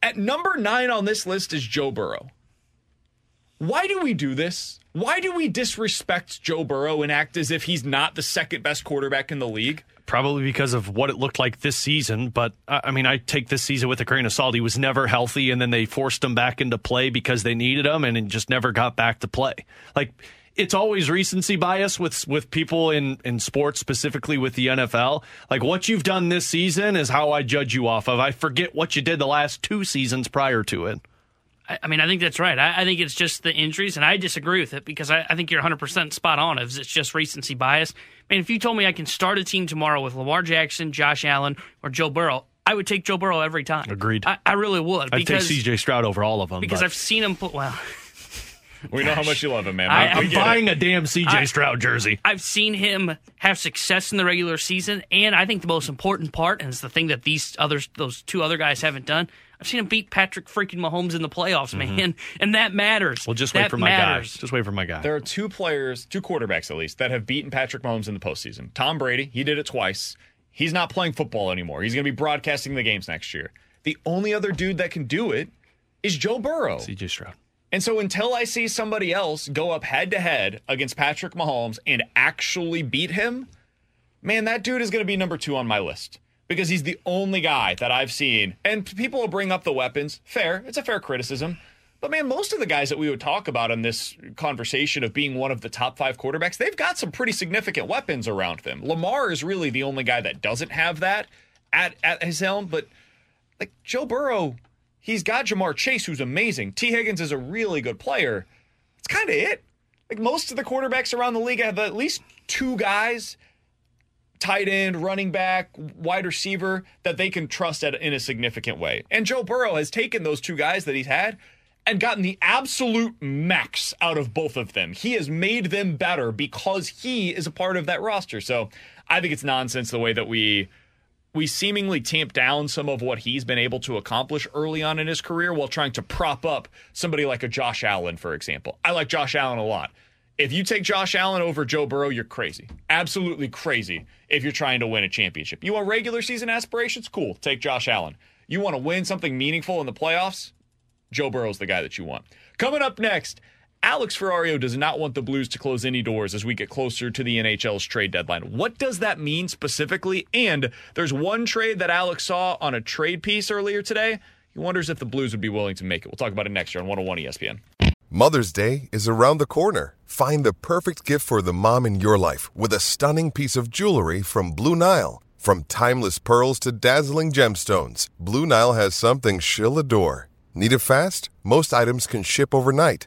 At number nine on this list is Joe Burrow. Why do we do this? Why do we disrespect Joe Burrow and act as if he's not the second best quarterback in the league? Probably because of what it looked like this season. But I I mean, I take this season with a grain of salt. He was never healthy, and then they forced him back into play because they needed him, and just never got back to play. Like it's always recency bias with with people in in sports, specifically with the NFL. Like what you've done this season is how I judge you off of. I forget what you did the last two seasons prior to it. I, I mean, I think that's right. I, I think it's just the injuries, and I disagree with it because I, I think you're 100% spot on. If it's just recency bias. I mean, if you told me I can start a team tomorrow with Lamar Jackson, Josh Allen, or Joe Burrow, I would take Joe Burrow every time. Agreed. I, I really would. I'd take C.J. Stroud over all of them. because but I've seen him put. Well, We know how much you love him, man. I- We- we I'm get it. buying a damn C.J. I- Stroud jersey. I've seen him have success in the regular season, and I think the most important part, and it's the thing that these others, those two other guys haven't done. I've seen him beat Patrick freaking Mahomes in the playoffs, man, and that matters. Mm-hmm. Well, just wait That for my matters. guy. Just wait for my guy. There are two players, two quarterbacks at least, that have beaten Patrick Mahomes in the postseason. Tom Brady, he did it twice. He's not playing football anymore. He's going to be broadcasting the games next year. The only other dude that can do it is Joe Burrow. C.J. Stroud. And so until I see somebody else go up head to head against Patrick Mahomes and actually beat him, man, that dude is going to be number two on my list because he's the only guy that I've seen. And people will bring up the weapons. Fair. It's a fair criticism. But man, most of the guys that we would talk about in this conversation of being one of the top five quarterbacks, they've got some pretty significant weapons around them. Lamar is really the only guy that doesn't have that at, at his helm. But like Joe Burrow, he's got Ja'Marr Chase, who's amazing. Tee Higgins is a really good player. It's kind of it. Like most of the quarterbacks around the league have at least two guys, tight end, running back, wide receiver, that they can trust at, in a significant way. And Joe Burrow has taken those two guys that he's had and gotten the absolute max out of both of them. He has made them better because he is a part of that roster. So I think it's nonsense the way that we we seemingly tamp down some of what he's been able to accomplish early on in his career while trying to prop up somebody like a Josh Allen, for example. I like Josh Allen a lot. If you take Josh Allen over Joe Burrow, you're crazy. Absolutely crazy if you're trying to win a championship. You want regular season aspirations? Cool. Take Josh Allen. You want to win something meaningful in the playoffs? Joe Burrow's the guy that you want. Coming up next, Alex Ferrario does not want the Blues to close any doors as we get closer to the NHL's trade deadline. What does that mean specifically? And there's one trade that Alex saw on a trade piece earlier today. He wonders if the Blues would be willing to make it. We'll talk about it next year on 101 ESPN. Mother's Day is around the corner. Find the perfect gift for the mom in your life with a stunning piece of jewelry from Blue Nile. From timeless pearls to dazzling gemstones, Blue Nile has something she'll adore. Need it fast? Most items can ship overnight.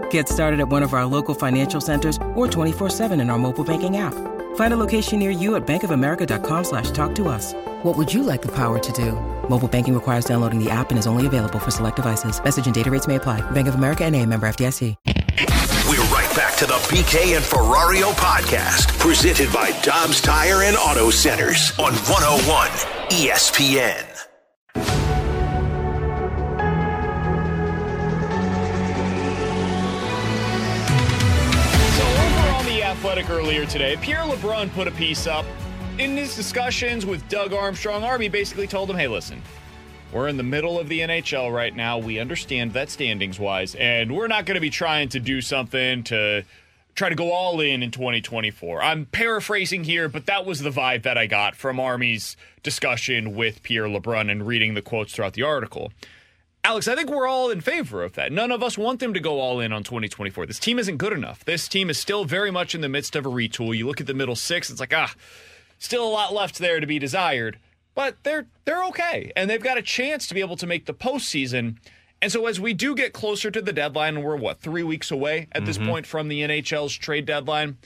Get started at one of our local financial centers or 24-7 in our mobile banking app. Find a location near you at bankofamerica.com slash talk to us. What would you like the power to do? Mobile banking requires downloading the app and is only available for select devices. Message and data rates may apply. Bank of America and a member FDIC. We're right back to the BK and Ferrario podcast, presented by Dobbs Tire and Auto Centers on 101 ESPN. Earlier today, Pierre LeBrun put a piece up. In his discussions with Doug Armstrong, Army basically told him, "Hey, listen, we're in the middle of the NHL right now. We understand that standings wise, and we're not going to be trying to do something to try to go all in in 2024." I'm paraphrasing here, but that was the vibe that I got from Army's discussion with Pierre LeBrun and reading the quotes throughout the article. Alex, I think we're all in favor of that. None of us want them to go all in on 2024. This team isn't good enough. This team is still very much in the midst of a retool. You look at the middle six, it's like, ah, still a lot left there to be desired. But they're they're okay. And they've got a chance to be able to make the postseason. And so as we do get closer to the deadline, and we're what, three weeks away at this Mhm. point from the NHL's trade deadline.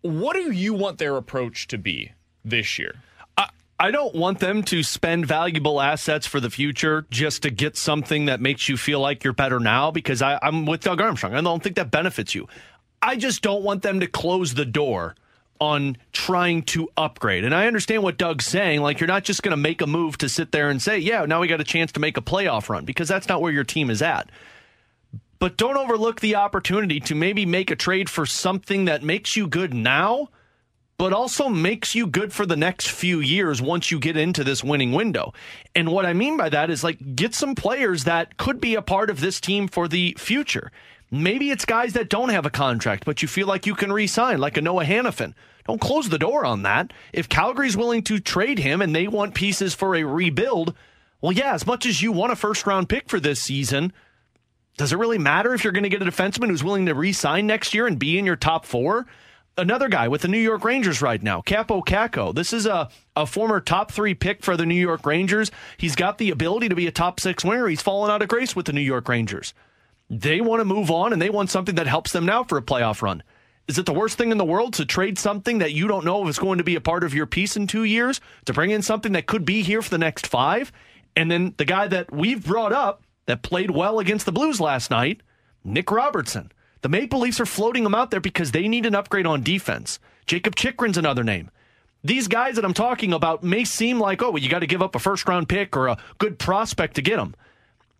What do you want their approach to be this year? I don't want them to spend valuable assets for the future just to get something that makes you feel like you're better now because I, I'm with Doug Armstrong. I don't think that benefits you. I just don't want them to close the door on trying to upgrade. And I understand what Doug's saying. Like, you're not just going to make a move to sit there and say, yeah, now we got a chance to make a playoff run because that's not where your team is at. But don't overlook the opportunity to maybe make a trade for something that makes you good now but also makes you good for the next few years once you get into this winning window. And what I mean by that is like get some players that could be a part of this team for the future. Maybe it's guys that don't have a contract, but you feel like you can re-sign, like a Noah Hanifin. Don't close the door on that. If Calgary's willing to trade him and they want pieces for a rebuild, well, yeah, as much as you want a first round pick for this season, does it really matter if you're going to get a defenseman who's willing to re-sign next year and be in your top four? Another guy with the New York Rangers right now, Kaapo Kakko. This is a, a former top three pick for the New York Rangers. He's got the ability to be a top six winger. He's fallen out of grace with the New York Rangers. They want to move on and they want something that helps them now for a playoff run. Is it the worst thing in the world to trade something that you don't know if it's going to be a part of your piece in two years to bring in something that could be here for the next five? And then the guy that we've brought up that played well against the Blues last night, Nick Robertson. The Maple Leafs are floating them out there because they need an upgrade on defense. Jakob Chychrun's another name. These guys that I'm talking about may seem like, oh, well, you got to give up a first round pick or a good prospect to get them.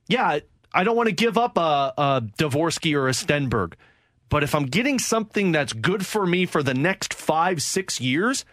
Yeah, I don't want to give up a, a Dvorsky or a Stenberg. But if I'm getting something that's good for me for the next five, six years,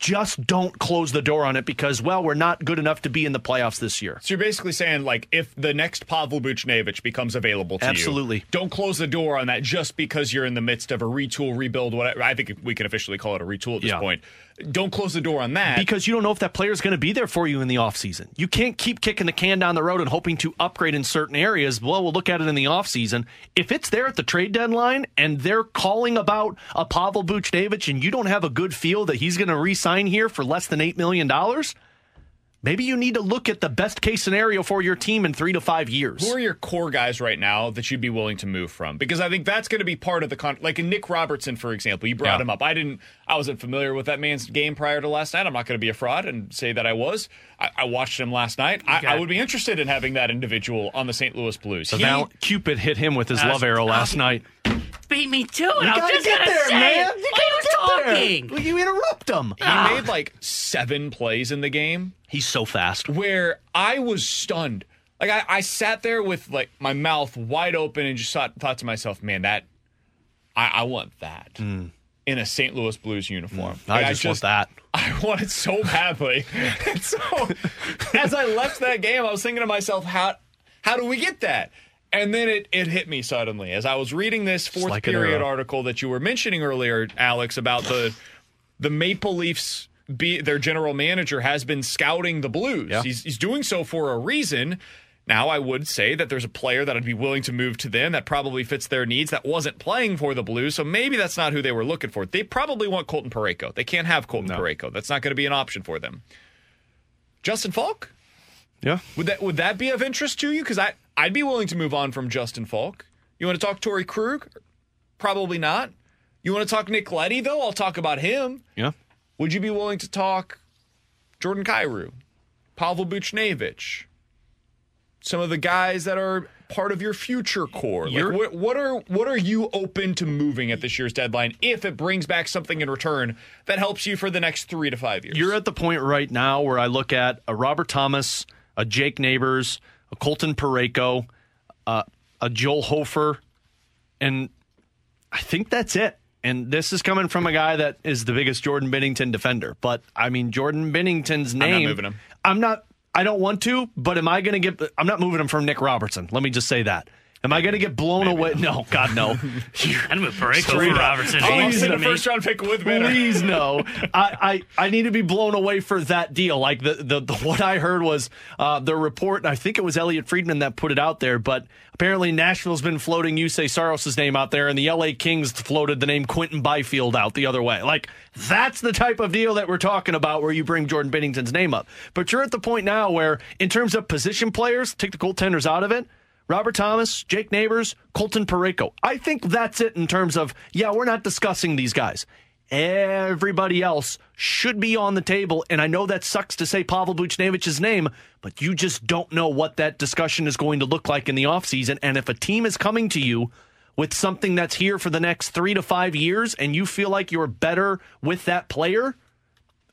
just don't close the door on it because, well, we're not good enough to be in the playoffs this year. So you're basically saying, like, if the next Pavel Buchnevich becomes available to you. Absolutely. you, don't close the door on that just because you're in the midst of a retool, rebuild, whatever. I think we can officially call it a retool at this Yeah. point. Don't close the door on that. Because you don't know if that player is going to be there for you in the offseason. You can't keep kicking the can down the road and hoping to upgrade in certain areas. Well, we'll look at it in the offseason. If it's there at the trade deadline and they're calling about a Pavel Buchnevich and you don't have a good feel that he's going to re sign here for less than $8 million, Maybe you need to look at the best case scenario for your team in three to five years. Who are your core guys right now that you'd be willing to move from? Because I think that's going to be part of the con. Like Nick Robertson, for example, you brought Yeah. him up. I didn't. I wasn't familiar with that man's game prior to last night. I'm not going to be a fraud and say that I was. I, I watched him last night. I, I would be interested in having that individual on the St. Louis Blues. So He- Val- Cupid hit him with his love arrow last night. Beat me to it. You I was just get there, say man. it. You Why you gotta get talking? there. You interrupt him. He Ah. made like seven plays in the game. He's so fast. Where I was stunned. Like I, I sat there with like my mouth wide open and just thought, thought to myself, man, that I, I want that in a St. Louis Blues uniform. Hmm. I Like, just want that. I want it so badly. and so as I left that game, I was thinking to myself, how how do we get that? And then it, it hit me suddenly as I was reading this fourth like period article that you were mentioning earlier, Alex, about the the Maple Leafs. Be, their general manager has been scouting the Blues. Yeah. He's, he's doing so for a reason. Now, I would say that there's a player that I'd be willing to move to them that probably fits their needs that wasn't playing for the Blues. So maybe that's not who they were looking for. They probably want Colton Parayko. They can't have Colton Parayko. That's not going to be an option for them. Justin Faulk? Yeah. Would that would that be of interest to you? Because I I'd be willing to move on from Justin Faulk. You want to talk Torey Krug? Probably not. You want to talk Nick Leddy though? I'll talk about him. Yeah. Would you be willing to talk Jordan Kyrou, Pavel Buchnevich, some of the guys that are part of your future core? Like, what, what are what are you open to moving at this year's deadline if it brings back something in return that helps you for the next three to five years? You're at the point right now where I look at a Robert Thomas, a Jake Neighbors, a Colton Parayko, uh, a Joel Hofer, and I think that's it. And this is coming from a guy that is the biggest Jordan Binnington defender. But I mean, Jordan Binnington's not name. moving him. I'm not. I don't want to. But am I going to get? I'm not moving him from Nick Robertson. Let me just say that. Am I going to get blown away? No, God, no. I'd move Parayko Straight for up. Robertson. Oh, I'm kidding a first round pick with Banner. Please no. I, I I need to be blown away for that deal. Like the the, the what I heard was uh, the report. and I think it was Elliot Friedman that put it out there. But apparently Nashville's been floating Juuse Saros' name out there, and the L.A. Kings floated the name Quinton Byfield out the other way. Like that's the type of deal that we're talking about, where you bring Jordan Binnington's name up. But you're at the point now where, in terms of position players, take the goaltenders out of it. Robert Thomas, Jake Neighbors, Colton Parayko. I think that's it in terms of, yeah, we're not discussing these guys. Everybody else should be on the table. And I know that sucks to say Pavel Buchnevich's name, but you just don't know what that discussion is going to look like in the offseason. And if a team is coming to you with something that's here for the next three to five years and you feel like you're better with that player,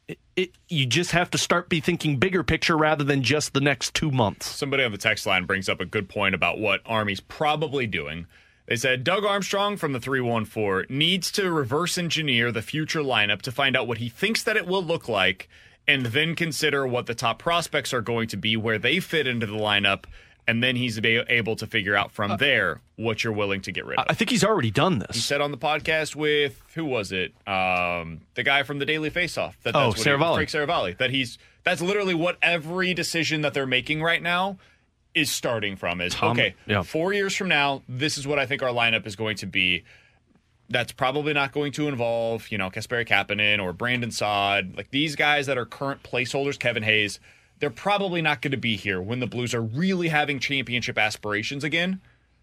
it, it, you just have to start be thinking bigger picture rather than just the next two months. Somebody on the text line brings up a good point about what Army's probably doing. They said Doug Armstrong from the 314 needs to reverse engineer the future lineup to find out what he thinks that it will look like and then consider what the top prospects are going to be, where they fit into the lineup, and then he's be able to figure out from there what you're willing to get rid of. I think he's already done this. He said on the podcast with who was it? Um, the guy from the Daily Faceoff. That Oh, that's Seravalli. Frank Seravalli. That he's that's literally what every decision that they're making right now is starting from. Is Tom- okay. yeah. Four years from now, this is what I think our lineup is going to be. That's probably not going to involve, you know, Kasperi Kapanen or Brandon Saad. Like these guys that are current placeholders, Kevin Hayes, they're probably not going to be here when the Blues are really having championship aspirations again.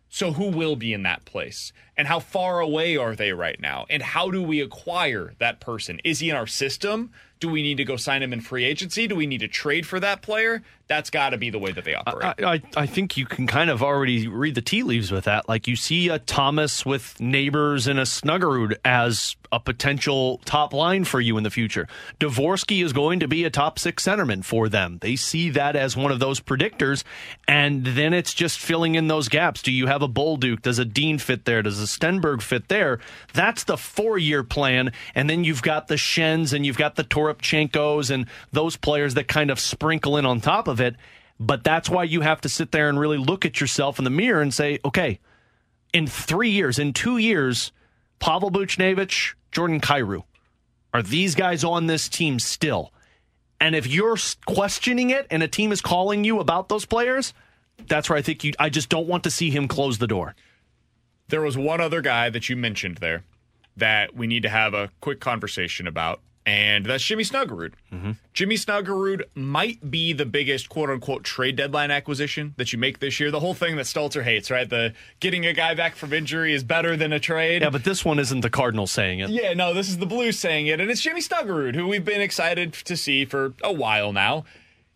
So who will be in that place? And how far away are they right now? And how do we acquire that person? Is he in our system? Do we need to go sign him in free agency? Do we need to trade for that player? That's got to be the way that they operate. I, I, I think you can kind of already read the tea leaves with that. Like you see a Thomas with neighbors and a Snuggerud as a potential top line for you in the future. Dvorsky is going to be a top six centerman for them. They see that as one of those predictors, and then it's just filling in those gaps. Do you have a Bolduc? Does a Dean fit there? Does a Stenberg fit there? That's the four year plan, and then you've got the Schenns and you've got the Toropchenkos and those players that kind of sprinkle in on top of it. But that's why you have to sit there and really look at yourself in the mirror and say, okay, in three years, in two years, Pavel Buchnevich, Jordan Kyrou, are these guys on this team still? And if you're questioning it and a team is calling you about those players, that's where I think you. I just don't want to see him close the door. There was one other guy that you mentioned there that we need to have a quick conversation about. And that's Jimmy Snuggerud. Mm-hmm. Jimmy Snuggerud might be the biggest quote unquote trade deadline acquisition that you make this year. The whole thing that Stelter hates, right? The getting a guy back from injury is better than a trade. Yeah, but this one isn't the Cardinals saying it. Yeah, no, this is the Blues saying it, and it's Jimmy Snuggerud, who we've been excited to see for a while now.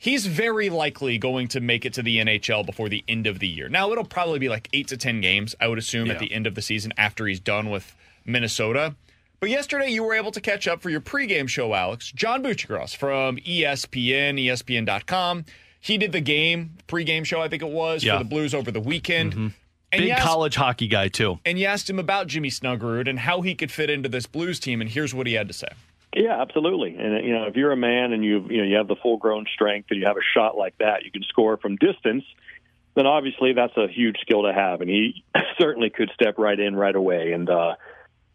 He's very likely going to make it to the NHL before the end of the year. Now, it'll probably be like eight to 10 games, I would assume, at the end of the season after he's done with Minnesota. But yesterday, you were able to catch up for your pregame show, Alex. John Buccigross from ESPN, ESPN.com. He did the game, pregame show, I think it was, Yeah. for the Blues over the weekend. And Big asked- college hockey guy, too. and you asked him about Jimmy Snuggerud and how he could fit into this Blues team, and here's what he had to say. Yeah, absolutely. And you know, if you're a man and you you know you have the full grown strength and you have a shot like that, you can score from distance. Then obviously that's a huge skill to have, and he certainly could step right in right away and uh,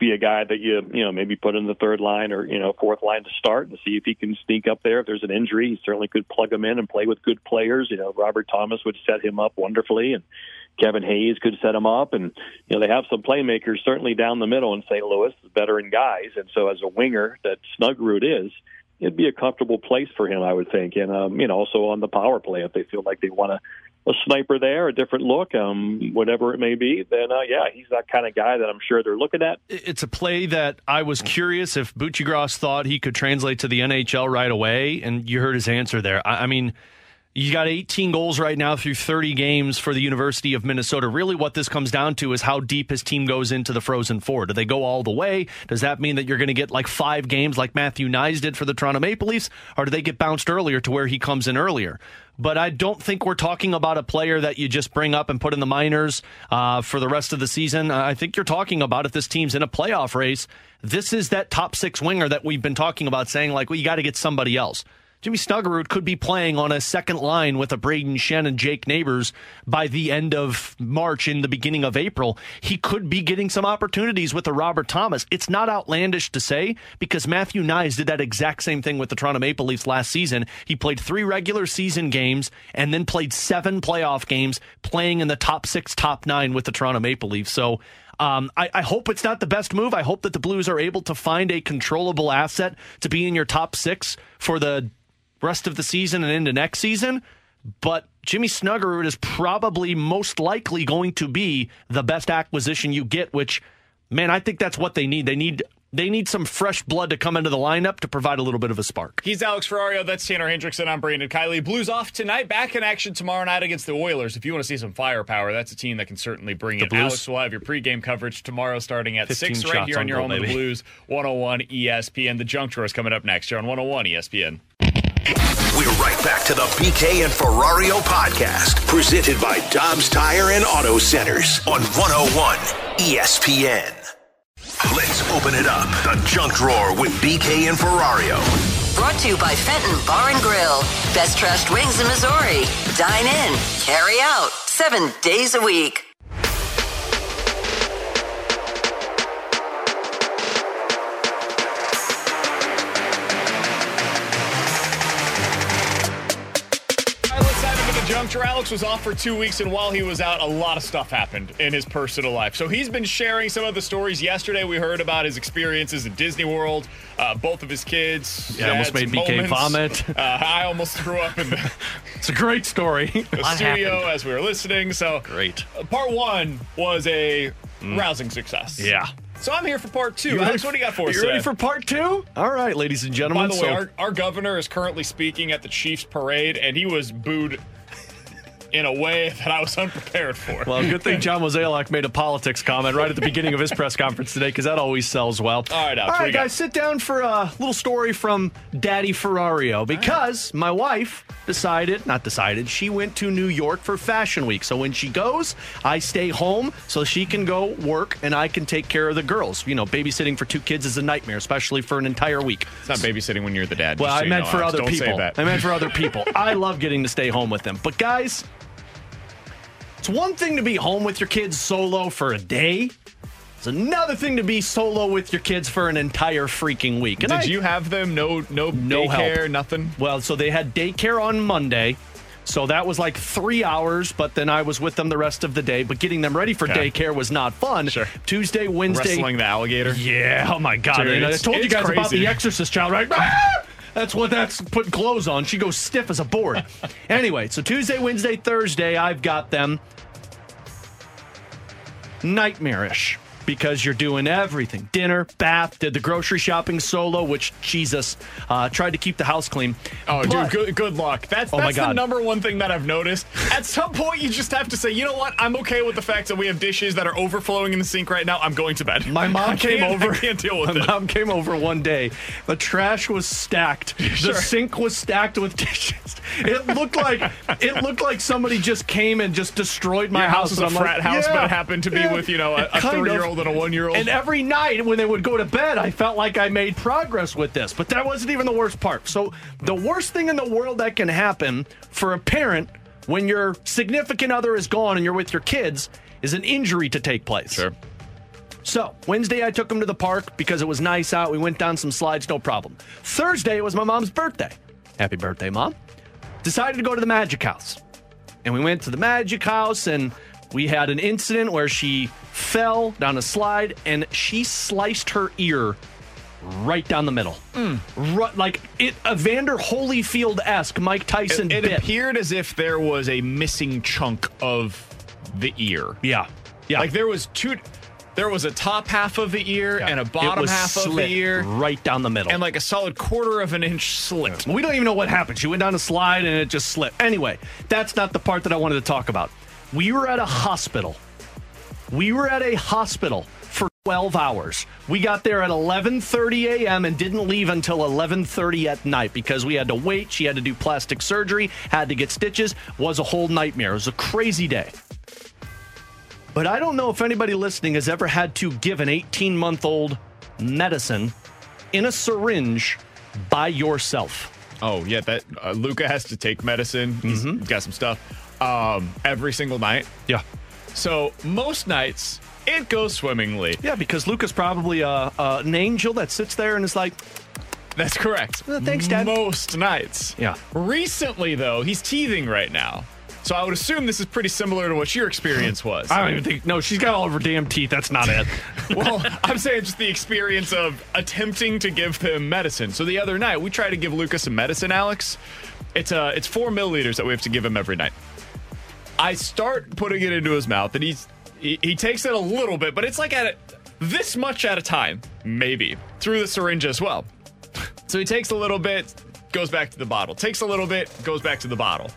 be a guy that you you know maybe put in the third line or you know fourth line to start and see if he can sneak up there. If there's an injury, he certainly could plug him in and play with good players. You know, Robert Thomas would set him up wonderfully, and Kevin Hayes could set him up, and you know they have some playmakers certainly down the middle in St. Louis, is veteran guys, and so as a winger that Snuggerud is, it'd be a comfortable place for him, I would think, and um, you know also on the power play if they feel like they want a, a sniper there, a different look, um, whatever it may be, then uh, yeah, he's that kind of guy that I'm sure they're looking at. It's a play that I was curious if Buccigross thought he could translate to the NHL right away, and you heard his answer there. I, I mean, you got 18 goals right now through 30 games for the University of Minnesota. Really, what this comes down to is how deep his team goes into the Frozen Four. Do they go all the way? Does that mean that you're going to get like five games like Matthew Knies did for the Toronto Maple Leafs, or do they get bounced earlier to where he comes in earlier? But I don't think we're talking about a player that you just bring up and put in the minors uh, for the rest of the season. I think you're talking about if this team's in a playoff race, this is that top six winger that we've been talking about, saying like, well, you got to get somebody else. Jimmy Snuggerud could be playing on a second line with a Brayden Schenn and Jake Neighbors by the end of March in the beginning of April. He could be getting some opportunities with a Robert Thomas. It's not outlandish to say because Matthew Knies did that exact same thing with the Toronto Maple Leafs last season. He played three regular season games and then played seven playoff games playing in the top six, top nine with the Toronto Maple Leafs. So um, I, I hope it's not the best move. I hope that the Blues are able to find a controllable asset to be in your top six for the rest of the season and into next season. But Jimmy Snuggerud is probably most likely going to be the best acquisition you get, which, man, I think that's what they need. They need they need some fresh blood to come into the lineup to provide a little bit of a spark. He's Alex Ferrario. That's Tanner Hendrickson. I'm Brandon Kiley. Blues off tonight. Back in action tomorrow night against the Oilers. If you want to see some firepower, that's a team that can certainly bring The it. Blues? Alex will have your pregame coverage tomorrow starting at 6 right here on on your goal, home of the. Blues, 101 ESPN. The Junk Drawer is coming up next here on 101 ESPN. We're right back to the BK and Ferrario podcast, presented by Dobbs Tire and Auto Centers on 101 ESPN. Let's open it up. The junk drawer with BK and Ferrario. Brought to you by Fenton Bar and Grill. Best trashed wings in Missouri. Dine in, carry out, seven days a week. Let's dive into the junk drawer. Alex was off for two weeks, and while he was out, a lot of stuff happened in his personal life. So he's been sharing some of the stories. Yesterday, we heard about his experiences at Disney World. Uh, both of his kids. Yeah, almost made BK moments. vomit. Uh, I almost threw up in the, It's a great story. the studio as we were listening. So great. uh, part one was a rousing success. Mm. Yeah. So I'm here for part two. You Alex, ready- what do you got for us You ready for part two? All right, ladies and gentlemen. By gentlemen. the way, our, our governor is currently speaking at the Chiefs parade, and he was booed in a way that I was unprepared for. Well, good thing John Mozeliak made a politics comment right at the beginning of his press conference today because that always sells well. All right, Alex, All right, you got? guys, sit down for a little story from Daddy Ferrario because my wife decided, not decided, she went to New York for Fashion Week. So when she goes, I stay home so she can go work and I can take care of the girls. You know, babysitting for two kids is a nightmare, especially for an entire week. It's not babysitting when you're the dad. Well, just so I you meant know, for Alex. other Don't people. I meant for other people. I love getting to stay home with them. But guys, it's one thing to be home with your kids solo for a day. It's another thing to be solo with your kids for an entire freaking week. And Did I- you have them? No, no, no daycare, help. nothing. Well, so they had daycare on Monday. So that was like three hours, but then I was with them the rest of the day. But getting them ready for Okay. daycare was not fun. Sure. Tuesday, Wednesday. Wrestling the alligator. Yeah. Oh my God. Dude, I told you guys about the Exorcist child, right? Ah! That's what that's putting clothes on. She goes stiff as a board. anyway, so Tuesday, Wednesday, Thursday, I've got them nightmarish because you're doing everything dinner, bath, did the grocery shopping solo, which Jesus uh, tried to keep the house clean. Oh, But- dude, good, good luck. That's, Oh, my that's the number one thing that I've noticed. At some point, you just have to say, you know what? I'm okay with the fact that we have dishes that are overflowing in the sink right now. I'm going to bed. My mom came over. I can't deal with my it. mom came over one day. The trash was stacked. Sure. The sink was stacked with dishes. It looked like it looked like somebody just came and just destroyed my Your house. house is a I'm like, frat house, yeah, but it happened to be yeah, with, you know, a, a kind of. Three-year-old and a one-year-old. And every night when they would go to bed, I felt like I made progress with this. But that wasn't even the worst part. So the worst thing in the world that can happen for a parent when your significant other is gone and you're with your kids is an injury to take place. Sure. So, Wednesday I took him to the park because it was nice out. We went down some slides, no problem. Thursday it was my mom's birthday. Happy birthday, mom. Decided to go to the Magic House. And we went to the Magic House and we had an incident where she fell down a slide and she sliced her ear right down the middle. Hmm. Ru- like it Evander Holyfield esque Mike Tyson it, it appeared as if there was a missing chunk of the ear. Yeah. Yeah. Like there was two there was a top half of the ear and a bottom half of the ear right down the middle. and like a solid quarter of an inch slit. We don't even know what happened. She went down a slide and it just slipped. Anyway, that's not the part that I wanted to talk about. We were at a hospital. We were at a hospital for 12 hours. We got there at 11:30 a.m. and didn't leave until 11:30 at night because we had to wait. She had to do plastic surgery, had to get stitches. Was a whole nightmare. It was a crazy day. But I don't know if anybody listening has ever had to give an 18-month-old medicine in a syringe by yourself. Oh yeah, that uh, Luca has to take medicine. He's he's got some stuff um, every single night. Yeah. So most nights it goes swimmingly. Yeah, because Luca's probably a, uh, an angel that sits there and is like, That's correct. Uh, thanks, Dad. Most nights. Yeah. Recently though, he's teething right now. So I would assume this is pretty similar to what your experience was. I don't even think. No, she's got all of her damn teeth. That's not it. well, I'm saying just the experience of attempting to give him medicine. So the other night, we tried to give Lucas some medicine, Alex. It's uh, it's four milliliters that we have to give him every night. I start putting it into his mouth, and he's he, he takes it a little bit, but it's like at a, this much at a time, maybe through the syringe as well. So he takes a little bit, goes back to the bottle. Takes a little bit, goes back to the bottle.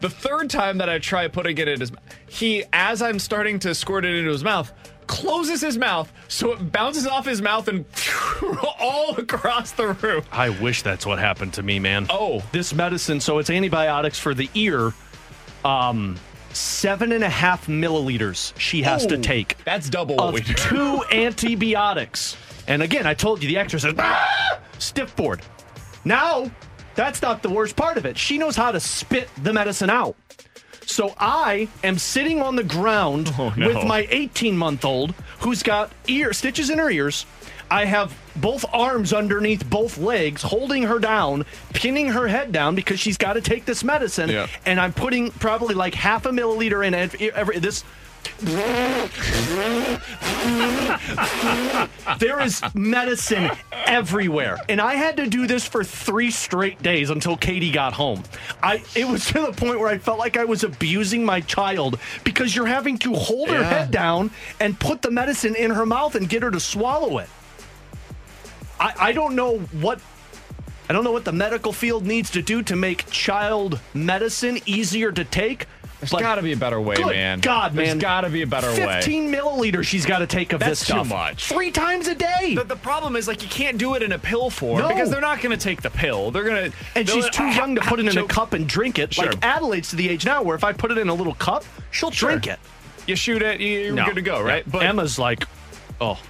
The third time that I try putting it in his he, as I'm starting to squirt it into his mouth, closes his mouth so it bounces off his mouth and all across the room. I wish that's what happened to me, man. Oh. This medicine, so it's antibiotics for the ear. Um, seven and a half milliliters she has to take. That's double what of we do. two antibiotics. And again, I told you the exorcist ah! stiff board. Now, that's not the worst part of it. She knows how to spit the medicine out. So I am sitting on the ground Oh, no. with my 18 month old who's got ear stitches in her ears. I have both arms underneath both legs, holding her down, pinning her head down because she's got to take this medicine. Yeah. And I'm putting probably like half a milliliter in every, every this. there is medicine everywhere, and I had to do this for three straight days until Katie got home. I it was to the point where I felt like I was abusing my child because you're having to hold her head down and put the medicine in her mouth and get her to swallow it. I, I don't know what I don't know what the medical field needs to do to make child medicine easier to take. There's but got to be a better way, good man. God, man. There's got to be a better way. 15 milliliters she's got to take of That's this stuff. too much. Three times a day. The, the problem is like you can't do it in a pill form No. because they're not going to take the pill. They're going to and she's too young to put it in a cup and drink it. Sure. Like Adelaide's to the age now where if I put it in a little cup, she'll Sure. drink it. You shoot it, you- you're No. good to go, Yeah. But Emma's like, oh.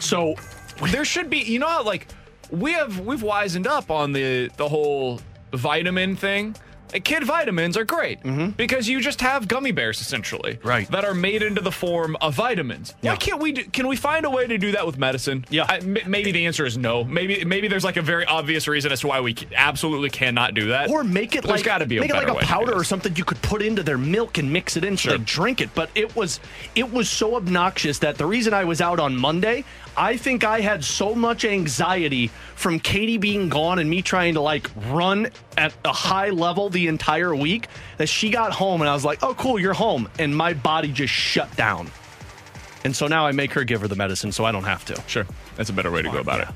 So there should be you know how, like we have we've wisened up on the the whole vitamin thing Kid vitamins are great because you just have gummy bears essentially, Mm-hmm. right? That are made into the form of vitamins. Why can't we? Do, can we find a way to do that with medicine? Yeah. I, m- maybe the answer is no. Maybe maybe there's like a very obvious reason as to why we c- absolutely cannot do that. Or make it There's like got to be a make it like a powder or something you could put into their milk and mix it in so they drink it. But it was it was so obnoxious that the reason I was out on Monday, I think I had so much anxiety from Katie being gone and me trying to like run at a high level the entire week that she got home and I was like, "Oh, cool, you're home," and my body just shut down. And so now I make her give her the medicine so I don't have to. Sure, that's a better way to go about it.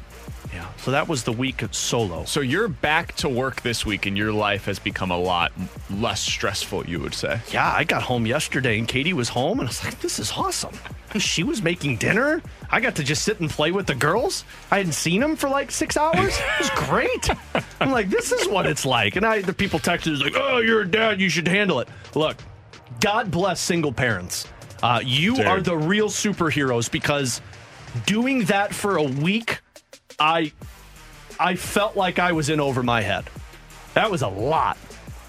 Yeah. So that was the week of solo. So you're back to work this week, and your life has become a lot less stressful. You would say. Yeah, I got home yesterday and Katie was home, and I was like, this is awesome. She was making dinner. I got to just sit and play with the girls. I hadn't seen them for like six hours. It was great. I'm like, this is what it's like. And I, the people texted like, oh, you're a dad. You should handle it. Look, God bless single parents. Uh, you Dude. are the real superheroes because doing that for a week, I, I felt like I was in over my head. That was a lot.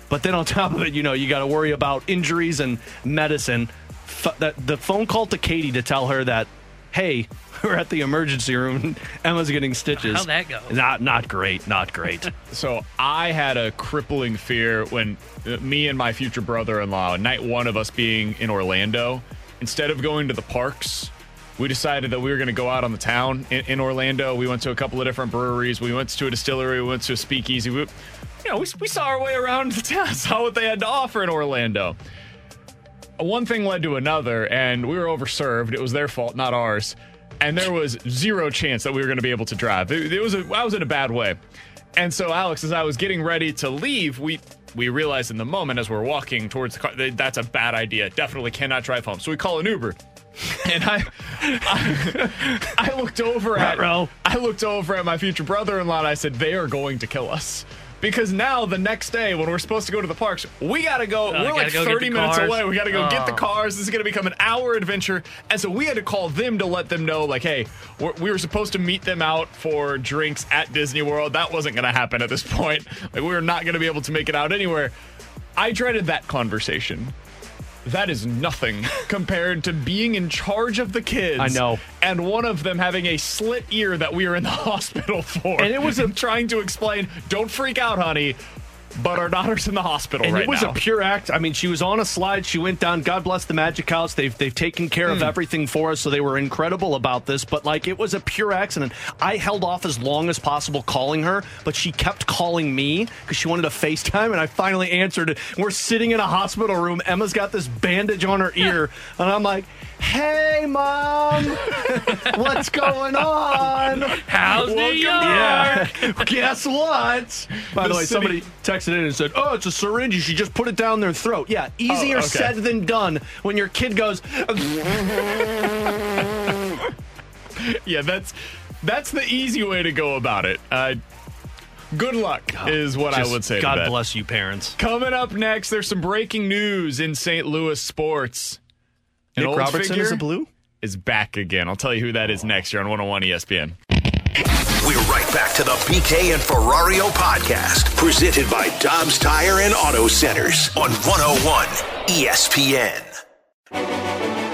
But then on top of it, you know, you got to worry about injuries and medicine. F- that the phone call to Katie to tell her that, hey, we're at the emergency room. Emma's getting stitches. How'd that go? Not not great. Not great. So I had a crippling fear when uh, me and my future brother-in-law, night one of us being in Orlando, instead of going to the parks, we decided that we were going to go out on the town in, in Orlando. We went to a couple of different breweries. We went to a distillery. We went to a speakeasy. We, you know, we, we saw our way around the town, saw what they had to offer in Orlando. One thing led to another, and we were overserved. It was their fault, not ours. And there was zero chance that we were going to be able to drive. It, it was a, I was in a bad way. And so, Alex, as I was getting ready to leave, we we realized in the moment as we're walking towards the car that that's a bad idea. Definitely cannot drive home. So we call an Uber. And I, I, I looked over at I looked over at my future brother-in-law and I said, "They are going to kill us." Because now the next day when we're supposed to go to the parks, we gotta go. Oh, we're gotta like go 30 minutes cars. away. We gotta go get the Oh. cars. This is gonna become an hour adventure. And so we had to call them to let them know, like, hey, we're, we were supposed to meet them out for drinks at Disney World. That wasn't gonna happen at this point. Like, we were not gonna be able to make it out anywhere. I dreaded that conversation. That is nothing compared to being in charge of the kids. I know. And one of them having a slit ear that we are in the hospital for. And it was a- trying to explain, don't freak out, honey, but our daughter's in the hospital and right it was now. a pure act. I mean, she was on a slide. She went down. God bless the Magic House. They've they've taken care of Hmm. everything for us, so they were incredible about this. But like, it was a pure accident. I held off as long as possible calling her, but she kept calling me because she wanted a FaceTime, and I finally answered it. We're sitting in a hospital room. Emma's got this bandage on her ear, and I'm like. Hey, mom, what's going on? How's New Welcome- York? Yeah. Guess what? By the, The way, city- somebody texted in and said, "Oh, it's a syringe. You should just put it down their throat." Yeah, easier Oh, okay. said than done. When your kid goes, yeah, that's that's the easy way to go about it. Uh, good luck is what I would say. to God that. bless you, parents. Coming up next, there's some breaking news in St. Louis sports. An Nick old Robertson figure is a blue. is back again. I'll tell you who that is next year on 101 ESPN. We're right back to the BK and Ferrario podcast, presented by Dobbs Tire and Auto Centers on 101 ESPN.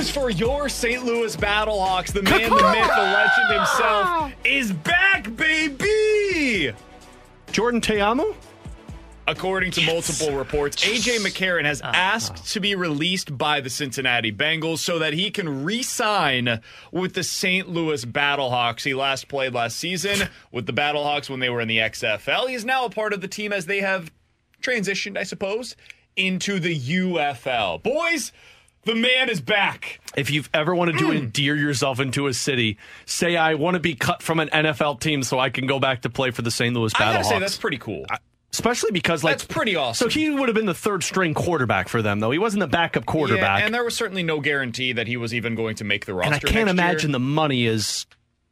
News for your St. Louis Battlehawks. The man, the myth, the legend himself is back, baby! Jordan Ta'amu. According to multiple reports, AJ McCarron has uh-huh. asked to be released by the Cincinnati Bengals so that he can re sign with the St. Louis Battlehawks. He last played last season with the Battlehawks when they were in the XFL. He is now a part of the team as they have transitioned, I suppose, into the UFL. Boys, the man is back. If you've ever wanted to hmm. endear yourself into a city, say I want to be cut from an NFL team so I can go back to play for the St. Louis I gotta Battlehawks. say, that's pretty cool. Especially because like That's pretty awesome. So he would have been the third string quarterback for them, though. He wasn't the backup quarterback. Yeah, and there was certainly no guarantee that he was even going to make the roster. And I can't next imagine year. the money is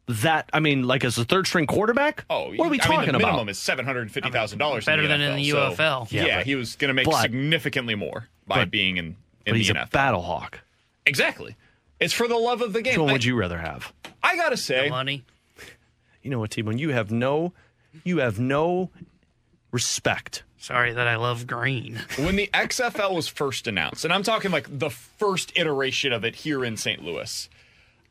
that. I mean, like as a third string quarterback. Oh, what are we I mean, talking the about? minimum is seven hundred fifty thousand dollars. Better than in the so- UFL. Yeah, Yeah, but- he was going to make but- significantly more by but- being in, in but the he's a NFL. battle hawk. Exactly. It's for the love of the game. Which one I- would you rather have? I gotta say, money. You know what, T-Bone? You have no, you have no respect. Sorry that I love green. when the XFL was first announced, and I'm talking like the first iteration of it here in St. Louis,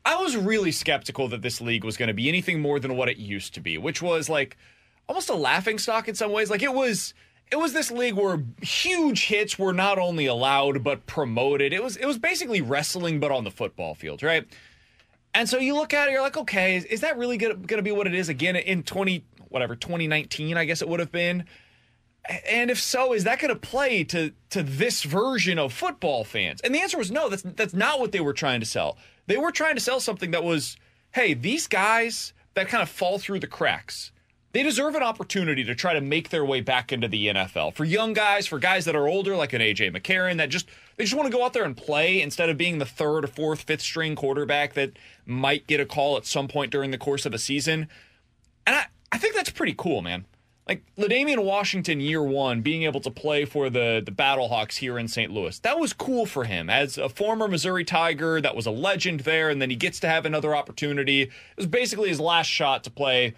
I was really skeptical that this league was going to be anything more than what it used to be, which was like almost a laughing stock in some ways. Like it was it was this league where huge hits were not only allowed but promoted. It was it was basically wrestling but on the football field, right? And so you look at it, you're like, okay, is, is that really going to be what it is again in 20 whatever 2019? I guess it would have been. And if so, is that going to play to to this version of football fans? And the answer was no. That's that's not what they were trying to sell. They were trying to sell something that was, hey, these guys that kind of fall through the cracks, they deserve an opportunity to try to make their way back into the NFL. For young guys, for guys that are older, like an AJ McCarron, that just they just want to go out there and play instead of being the third or fourth, fifth string quarterback that might get a call at some point during the course of a season. And I, I think that's pretty cool, man. Like L'Damian Washington, year one, being able to play for the the Battlehawks here in St. Louis, that was cool for him as a former Missouri Tiger. That was a legend there, and then he gets to have another opportunity. It was basically his last shot to play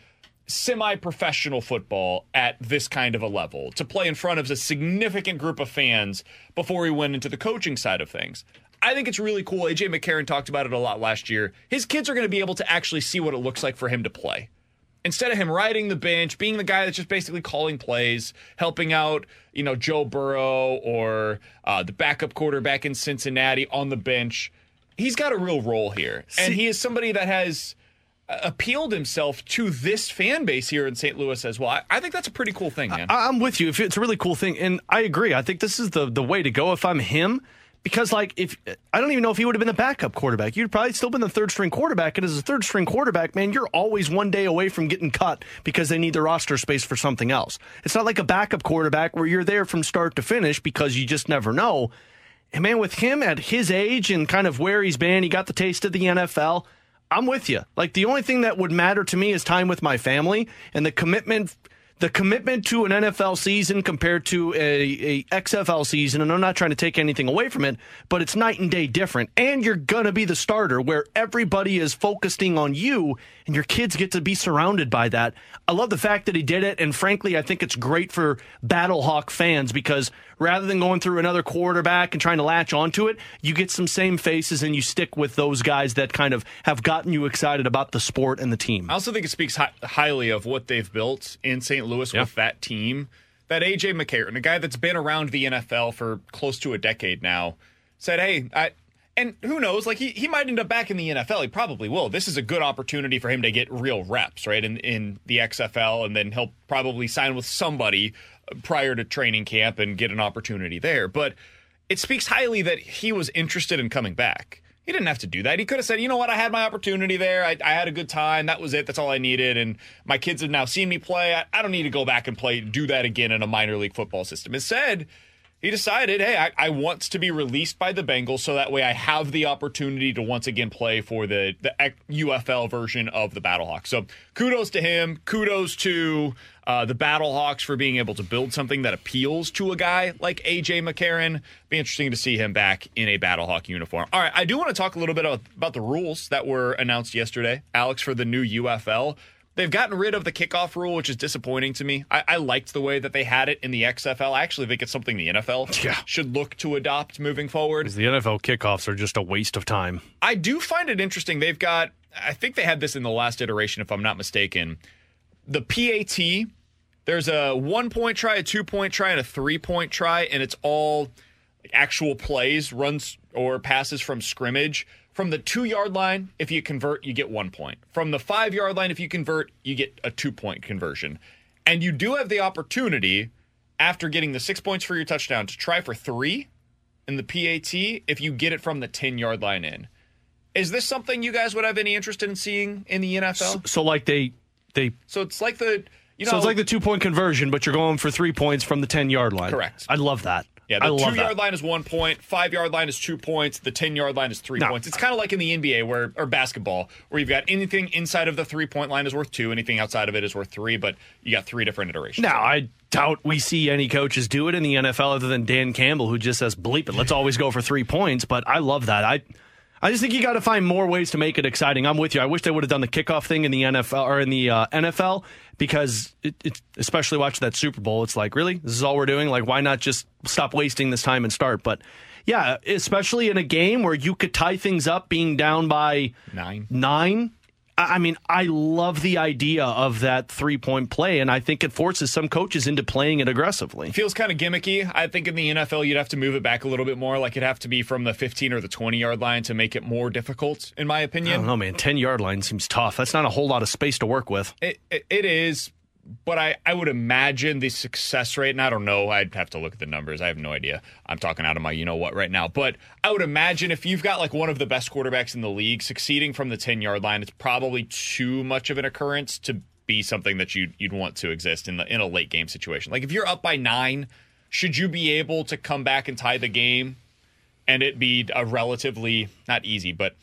semi-professional football at this kind of a level, to play in front of a significant group of fans before he went into the coaching side of things. I think it's really cool. AJ McCarron talked about it a lot last year. His kids are going to be able to actually see what it looks like for him to play instead of him riding the bench, being the guy that's just basically calling plays, helping out, you know, Joe Burrow or uh, the backup quarterback in Cincinnati on the bench, he's got a real role here. and he is somebody that has appealed himself to this fan base here in St. Louis as well. I, I think that's a pretty cool thing, man. I, I'm with you. If it's a really cool thing, and I agree. I think this is the the way to go. If I'm him, because like if I don't even know if he would have been the backup quarterback, you'd probably still been the third string quarterback. And as a third string quarterback, man, you're always one day away from getting cut because they need the roster space for something else. It's not like a backup quarterback where you're there from start to finish because you just never know. And man, with him at his age and kind of where he's been, he got the taste of the NFL. I'm with you. Like the only thing that would matter to me is time with my family and the commitment the commitment to an NFL season compared to a, a XFL season, and I'm not trying to take anything away from it, but it's night and day different. And you're gonna be the starter where everybody is focusing on you, and your kids get to be surrounded by that. I love the fact that he did it, and frankly, I think it's great for Battlehawk fans because rather than going through another quarterback and trying to latch onto it, you get some same faces and you stick with those guys that kind of have gotten you excited about the sport and the team. I also think it speaks hi- highly of what they've built in St. Louis with that team. That AJ McCarron, a guy that's been around the NFL for close to a decade now, said, "Hey, I." And who knows? Like he, he might end up back in the NFL. He probably will. This is a good opportunity for him to get real reps, right? In in the XFL, and then he'll probably sign with somebody prior to training camp and get an opportunity there. But it speaks highly that he was interested in coming back. He didn't have to do that. He could have said, you know what, I had my opportunity there. I, I had a good time. That was it. That's all I needed. And my kids have now seen me play. I, I don't need to go back and play, do that again in a minor league football system. Instead, he decided, hey, I, I want to be released by the Bengals so that way I have the opportunity to once again play for the, the UFL version of the Battlehawks. So kudos to him. Kudos to uh, the Battlehawks for being able to build something that appeals to a guy like AJ McCarron. Be interesting to see him back in a Battlehawk uniform. All right, I do want to talk a little bit about, about the rules that were announced yesterday, Alex, for the new UFL. They've gotten rid of the kickoff rule, which is disappointing to me. I, I, liked the way that they had it in the XFL. I actually think it's something the NFL yeah. should look to adopt moving forward. The NFL kickoffs are just a waste of time. I do find it interesting. They've got, I think they had this in the last iteration, if I'm not mistaken. The PAT, there's a one point try, a two point try, and a three point try, and it's all actual plays, runs or passes from scrimmage. From the two yard line, if you convert, you get one point. From the five yard line, if you convert, you get a two point conversion. And you do have the opportunity, after getting the six points for your touchdown, to try for three in the PAT if you get it from the 10 yard line in. Is this something you guys would have any interest in seeing in the NFL? So, so like they, they. So it's like the. You know, so it's like the two point conversion, but you're going for three points from the 10 yard line. Correct. I love that. Yeah, I the two yard line is one point, five yard line is two points, the 10 yard line is three No. points. It's kind of like in the NBA where, or basketball, where you've got anything inside of the three point line is worth two, anything outside of it is worth three, but you got three different iterations. Now, I doubt we see any coaches do it in the NFL other than Dan Campbell, who just says, bleep it, let's always go for three points. But I love that. I. I just think you got to find more ways to make it exciting. I'm with you. I wish they would have done the kickoff thing in the NFL or in the uh, NFL because, it, it, especially watching that Super Bowl, it's like, really, this is all we're doing. Like, why not just stop wasting this time and start? But yeah, especially in a game where you could tie things up, being down by nine, nine. I I mean, I love the idea of that three point play, and I think it forces some coaches into playing it aggressively. Feels kind of gimmicky. I think in the NFL, you'd have to move it back a little bit more. Like it'd have to be from the 15 or the 20 yard line to make it more difficult, in my I opinion. don't know, man. 10 yard line seems tough. That's not a whole lot of space to work with. It, it, it is, but I, I would imagine the success rate, and I don't know, I'd have to look at the numbers. I have no idea. I'm talking out of my you know what right now. But I would imagine if you've got like one of the best quarterbacks in the league, succeeding from the 10 yard line, it's probably too much of an occurrence to be something that you'd, you'd want to exist in, the, in a late game situation. Like if you're up by nine, should you be able to come back and tie the game and it be a relatively, not easy, but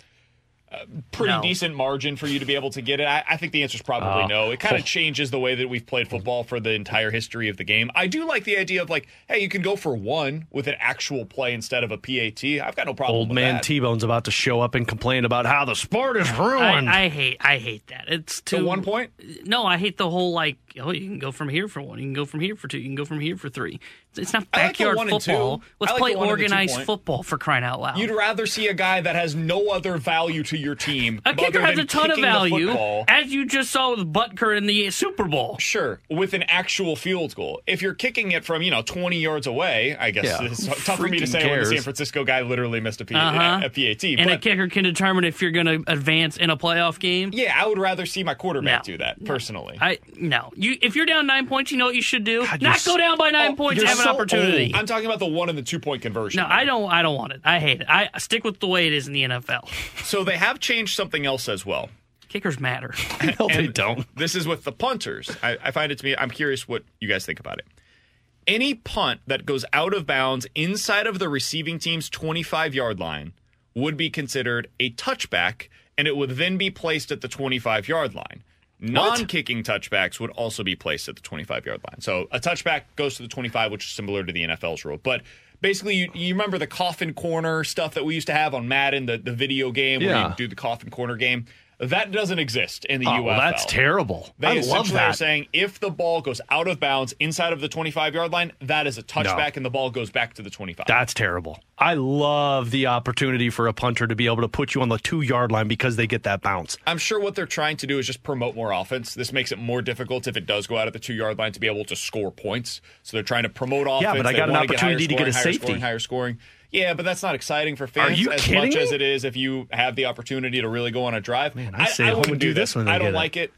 uh, pretty No. decent margin for you to be able to get it? I, I think the answer is probably Uh, no. It kind oh. of changes the way that we've played football for the entire history of the game. I do like the idea of like, hey, you can go for one with an actual play instead of a PAT. I've got no problem Old with man. T Bone's about to show up and complain about how the sport is ruined. I, I hate I hate that. It's The too one point? No, I hate the whole like oh you can go from here for one, you can go from here for two, you can go from here for three. It's, not like backyard two. football. Let's like play the one and the two organized football for crying out loud. You'd rather see a guy that has no other value to your team. a kicker has a ton of value, as you just saw with Butker in the Super Bowl. Sure, with an actual field goal. If you're kicking it from, you know, 20 yards away, I guess Yeah, it's tough for me to freaking say when the? San Francisco guy literally missed a, P- Uh-huh. a PAT. and a kicker can determine if you're going to advance in a playoff game. yeah, I would rather see my quarterback No. do that, personally. I no. You if you're down nine points, you know what you should do. you're Not go down by nine Oh, points you're have so an opportunity. old. I'm talking about the one and the two point conversion. No, I don't. I don't want it. I hate it. I stick with the way it is in the NFL. So they have changed something else as well. Kickers matter. no, they don't. This is with the punters. I, I find it to be. I'm curious what you guys think about it. Any punt that goes out of bounds inside of the receiving team's 25 yard line would be considered a touchback, and it would then be placed at the 25 yard line. Non kicking touchbacks would also be placed at the 25 yard line. So a touchback goes to the 25, which is similar to the NFL's rule. But basically, you, you remember the coffin corner stuff that we used to have on Madden, the, the video game where you do the coffin corner game? That doesn't exist in the Oh, UFL. that's terrible. They I love essentially are saying if the ball goes out of bounds inside of the 25 yard line, that is a touchback and the ball goes back to the 25. That's terrible. I love the opportunity for a punter to be able to put you on the two yard line because they get that bounce. I'm sure what they're trying to do is just promote more offense. This makes it more difficult if it does go out of the two yard line to be able to score points. So they're trying to promote offense. Yeah, but I got an wanna get opportunity to get a higher safety. Scoring, higher scoring. Yeah, but that's not exciting for fans you as kidding much me? as it is if you have the opportunity to really go on a drive. Man, I stay home wouldn't and do this when I don't like it.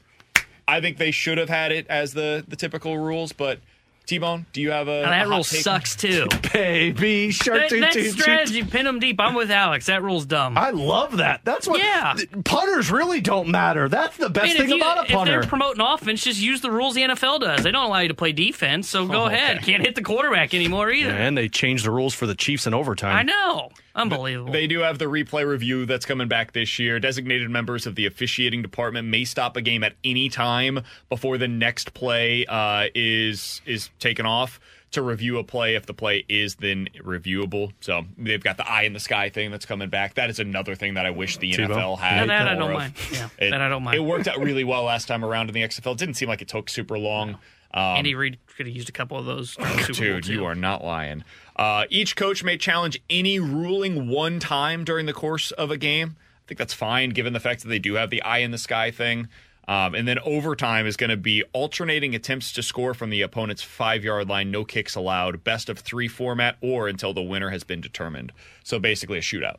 I think they should have had it as the the typical rules, but T-Bone, do you have a, And a that hot rule take? sucks too. Baby shark. That, toot, that toot, toot. strategy, pin them deep. I'm with Alex. That rule's dumb. I love that. That's what. Yeah. th- punters really don't matter. That's the best I mean, thing you, about a punter. if they're promoting offense, just use the rules the NFL does. They don't allow you to play defense, so go Oh, ahead. okay. Can't hit the quarterback anymore either. and they changed the rules for the Chiefs in overtime. I know. Unbelievable. They do have the replay review that's coming back this year. Designated members of the officiating department may stop a game at any time before the next play uh, is is taken off to review a play if the play is then reviewable. So they've got the eye in the sky thing that's coming back. That is another thing that I wish the Tebow. NFL had. Yeah, that I don't of. mind. Yeah, It, that I don't mind. It worked out really well last time around in the XFL. It didn't seem like it took super long. Um, Andy Reid could have used a couple of those. during the Super Bowl, Dude, you are not lying. Uh, each coach may challenge any ruling one time during the course of a game. I think that's fine, given the fact that they do have the eye in the sky thing. Um, and then overtime is going to be alternating attempts to score from the opponent's five yard line, no kicks allowed, best of three format, or until the winner has been determined. So basically a shootout.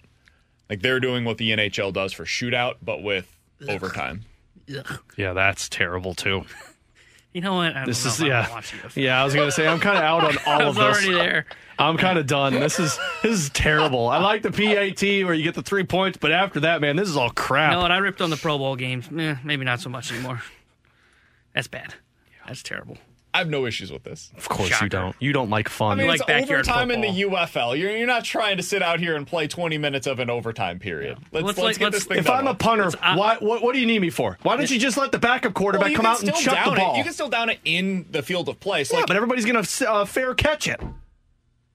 Like they're doing what the NHL does for shootout, but with overtime. Ugh. Yeah, that's terrible too. You know what? I don't This know is if I wanna yeah, watch yeah. I was gonna say I'm kind of out on all I of was this. already there. I'm kind of done. This is this is terrible. I like the PAT where you get the three points, but after that, man, this is all crap. You know what? I ripped on the Pro Bowl games. Eh, maybe not so much anymore. That's bad. That's terrible. I have no issues with this. of course Shocker. you don't. You don't like fun. I mean, like it's backyard overtime in the football. UFL. You're, you're not trying to sit out here and play 20 minutes of an overtime period. Let's, Let's let's, get let's- this thing if done I'm a punter, why, what, what do you need me for? Why don't you just let the backup quarterback Well, come out and chuck the ball? It. You can still down it in the field of play. So yeah, like, but everybody's gonna uh, fair catch it.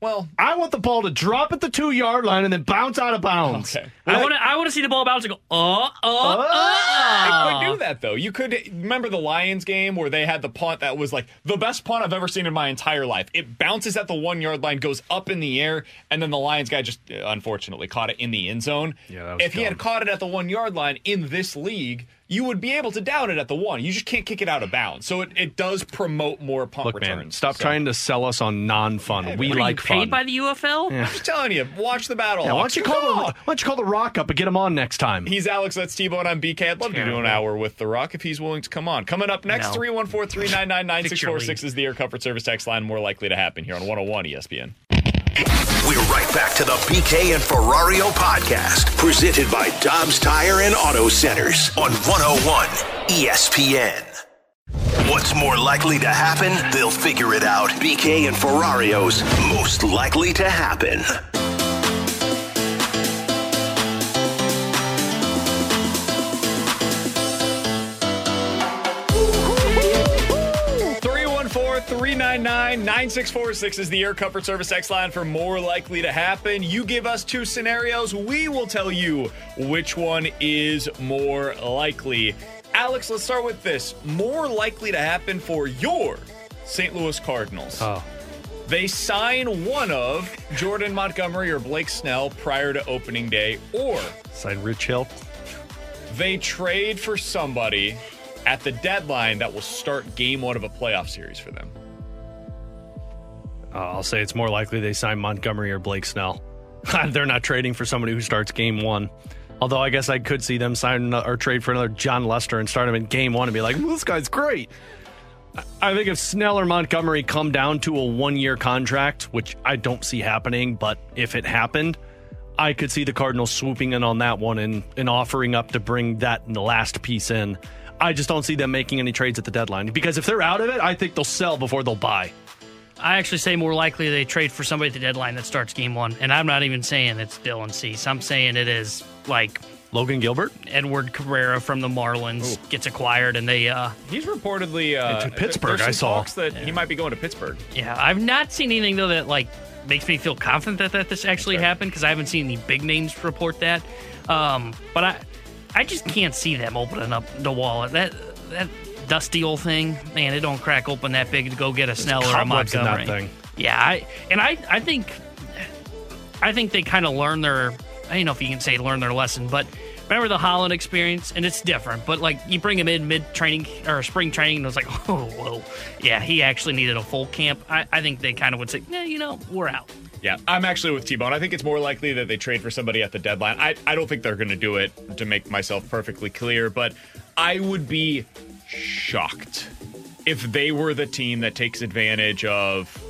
Well, I want the ball to drop at the two yard line and then bounce out of bounds. Okay. I want to. I want to see the ball bounce and go. Oh, oh, It oh. could do ah. that though. You could remember the Lions game where they had the punt that was like the best punt I've ever seen in my entire life. It bounces at the one yard line, goes up in the air, and then the Lions guy just uh, unfortunately caught it in the end zone. Yeah, that was if he had caught it at the one yard line in this league, you would be able to down it at the one. You just can't kick it out of bounds. So it, it does promote more punt Look, returns. man, stop So- trying to sell us on non-fun. we Are you like paid fun. by the UFL? Yeah. I'm just telling you, watch the battle. Yeah, why don't you call the Why don't you call the Rock up and get him on next time? He's Alex, that's T Bone. I'm BK. I'd love to do an hour with The Rock if he's willing to come on. Coming up next, No. 314 399 9646 is the Air Comfort Service text line. More likely to happen here on 101 ESPN. We're right back to the BK and Ferrario podcast, presented by Dobbs Tire and Auto Centers on 101 ESPN. What's more likely to happen? They'll figure it out. BK and Ferrario's most likely to happen. 314-399-9646 is the Air Comfort Service X line for more likely to happen. You give us two scenarios, we will tell you which one is more likely. Alex, let's start with this. More likely to happen for your St. Louis Cardinals. Oh. They sign one of Jordan Montgomery or Blake Snell prior to opening day, or sign Rich Hill. They trade for somebody at the deadline that will start game one of a playoff series for them. Uh, I'll say it's more likely they sign Montgomery or Blake Snell. They're not trading for somebody who starts game one. Although I guess I could see them sign or trade for another Jon Lester and start him in game one and be like, well, this guy's great. I- think if Snell or Montgomery come down to a one year contract, which I don't see happening, but if it happened, I could see the Cardinals swooping in on that one and, and offering up to bring that last piece in. I just don't see them making any trades at the deadline because if they're out of it, I think they'll sell before they'll buy. I actually say more likely they trade for somebody at the deadline that starts game one. And I'm not even saying it's Dylan Cease. I'm saying it is like Logan Gilbert, Edward Cabrera from the Marlins gets acquired, and they. uh He's reportedly uh, To Pittsburgh, I saw. talks that he might be going to Pittsburgh. Yeah, I've not seen anything though that like makes me feel confident that, that this actually happened because I haven't seen any big names report that. Um, but I, I just can't see them opening up the wallet. That that dusty old thing, man, it don't crack open that big to go get a Snell or a cobwebs in that Montgomery. Yeah, I and I I think I think they kind of learn their I don't know if you can say learn their lesson, but remember the Holland experience, and it's different. But like you bring him in mid training or spring training, and it was like, oh, whoa, yeah, he actually needed a full camp. I, I think they kind of would say, yeah, you know, we're out. Yeah, I'm actually with T Bone. I think it's more likely that they trade for somebody at the deadline. I, I don't think they're going to do it to make myself perfectly clear, but I would be shocked if they were the team that takes advantage of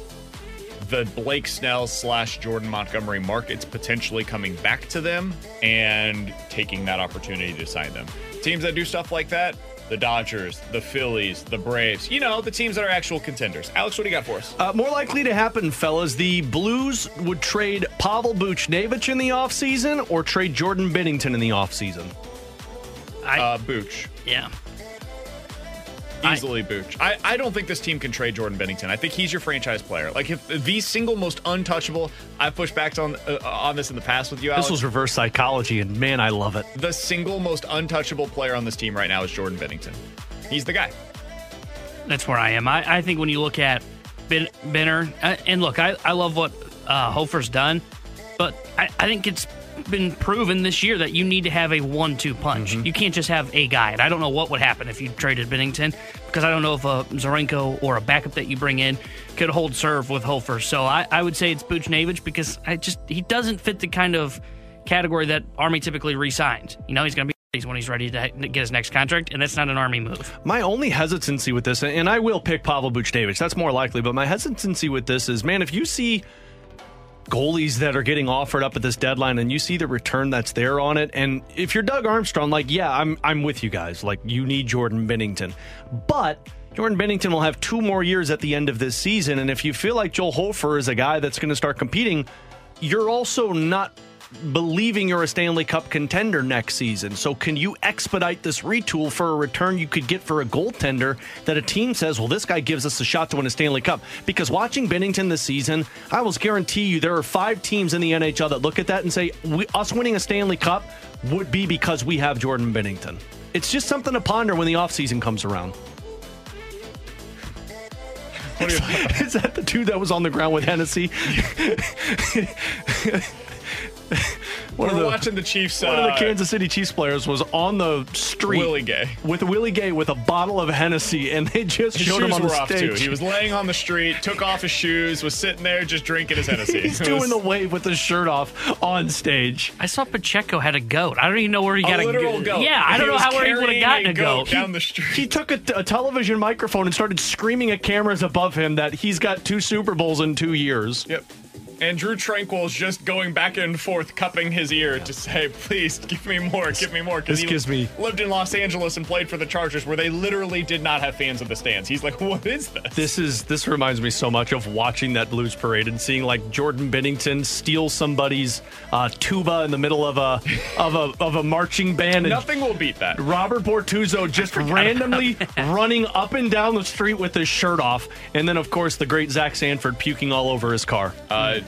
the Blake Snell slash Jordan Montgomery markets potentially coming back to them and taking that opportunity to sign them. Teams that do stuff like that, the Dodgers, the Phillies, the Braves, you know, the teams that are actual contenders. Alex, what do you got for us? Uh, more likely to happen, fellas. The Blues would trade Pavel Buchnevich in the offseason or trade Jordan Binnington in the offseason. I, uh, Booch. Yeah. Easily Booch. I, I don't think this team can trade Jordan Binnington. I think he's your franchise player. Like if the single most untouchable, I've pushed back on uh, on this in the past with you, Alex. This was reverse psychology, and man, I love it. the single most untouchable player on this team right now is Jordan Binnington. He's the guy. That's where I am. I, I think when you look at ben, Benner, uh, and look, I, I love what uh, Hofer's done, but I, I think it's been proven this year that you need to have a one-two punch. Mm-hmm. You can't just have a guy. And I don't know what would happen if you traded Binnington because I don't know if a Zherenko or a backup that you bring in could hold serve with Hofer. So I, I would say it's Buchnevich because I just he doesn't fit the kind of category that Army typically re-signs. You know, he's going to be when he's ready to get his next contract, and that's not an Army move. My only hesitancy with this, and I will pick Pavel Buchnevich, that's more likely, but my hesitancy with this is, man, if you see goalies that are getting offered up at this deadline and you see the return that's there on it, and if you're Doug Armstrong, like, yeah, I'm I'm with you guys. Like, you need Jordan Binnington. But Jordan Binnington will have two more years at the end of this season, and if you feel like Joel Hofer is a guy that's going to start competing, you're also not believing you're a Stanley Cup contender next season. So, can you expedite this retool for a return you could get for a goaltender that a team says, well, this guy gives us a shot to win a Stanley Cup? Because watching Binnington this season, I will guarantee you there are five teams in the NHL that look at that and say, we, us winning a Stanley Cup would be because we have Jordan Binnington. It's just something to ponder when the offseason comes around. Is that the dude that was on the ground with Hennessy? We're of the- watching the Chiefs. One of the uh, Kansas City Chiefs players was on the street, Willie Gay. with Willie Gay with a bottle of Hennessy, and they just His showed shoes him on were the off stage. too. He was laying on the street, took off his shoes, was sitting there just drinking his Hennessy. He's It doing was the wave with his shirt off on stage. I saw Pacheco had a goat. I don't even know where he got a literal goat. goat. Yeah, I don't know how where he would have gotten a a goat goat. down the street. He took a, a television microphone and started screaming at cameras above him that he's got two Super Bowls in two years. Yep. And Drue Tranquill's just going back and forth, cupping his ear to say, "Please give me more, give me more." 'cause This he gives me- lived in Los Angeles and played for the Chargers, where they literally did not have fans in the stands. He's like, "What is this?" This is this reminds me so much of watching that blues parade and seeing like Jordan Binnington steal somebody's uh, tuba in the middle of a of a of a marching band. And Nothing will beat that. Robert Bortuzzo just randomly running up and down the street with his shirt off, and then of course the great Zach Sanford puking all over his car. Uh,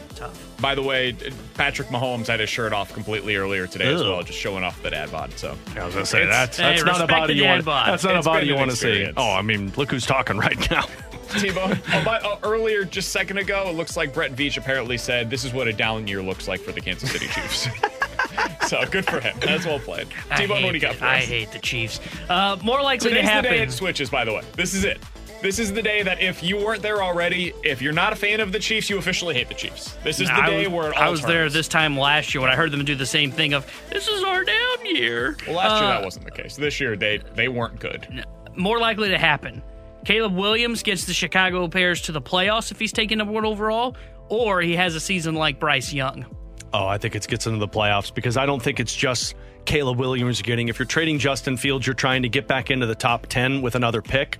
by the way, Patrick Mahomes had his shirt off completely earlier today as well, just showing off the dad bod. So yeah, I was gonna say It's- that's that's not a respect body you want. That's not a body you want to see. Oh, I mean, look who's talking right now. T-Bone. oh, but, oh, earlier, just a second ago, it looks like Brett Veach apparently said this is what a down year looks like for the Kansas City Chiefs. so good for him. That's well played. T-Bone, hate what do you got the- for I us? hate the Chiefs. Uh, more likely Today's to happen. the day it switches, by the way. This is it. This is the day that if you weren't there already, if you're not a fan of the Chiefs, you officially hate the Chiefs. This is the I day was, where it all I was there this time last year when I heard them do the same thing of this is our down year. Well, last year Uh, that wasn't the case. This year they they weren't good. more likely to happen. Caleb Williams gets the Chicago Bears to the playoffs if he's taking number one overall, or he has a season like Bryce Young. Oh, I think it gets into the playoffs because I don't think it's just Caleb Williams getting. If you're trading Justin Fields, you're trying to get back into the top 10 with another pick.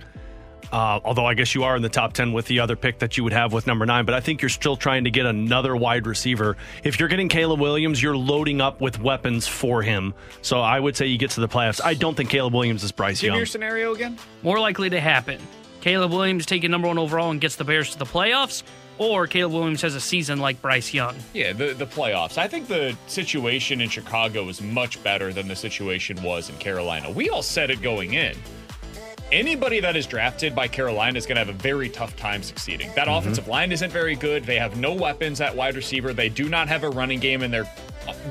Uh, although I guess you are in the top 10 with the other pick that you would have with number nine, but I think you're still trying to get another wide receiver. If you're getting Caleb Williams, you're loading up with weapons for him. So I would say you get to the playoffs. I don't think Caleb Williams is Bryce Give Young. your scenario again. More likely to happen. Caleb Williams taking number one overall and gets the Bears to the playoffs, or Caleb Williams has a season like Bryce Young. Yeah, the the playoffs. I think the situation in Chicago is much better than the situation was in Carolina. We all said it going in. Anybody that is drafted by Carolina is going to have a very tough time succeeding. That mm-hmm. offensive line isn't very good. They have no weapons at wide receiver. They do not have a running game, and their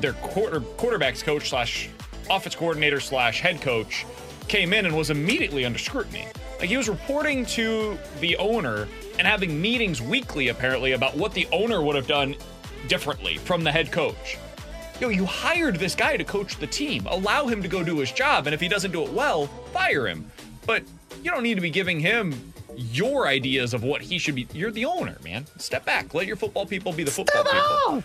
their quarter quarterbacks coach slash offense coordinator slash head coach came in and was immediately under scrutiny. Like he was reporting to the owner and having meetings weekly apparently about what the owner would have done differently from the head coach. Yo, you hired this guy to coach the team. Allow him to go do his job, and if he doesn't do it well, fire him. But you don't need to be giving him your ideas of what he should be. You're the owner, man. Step back. Let your football people be the football people.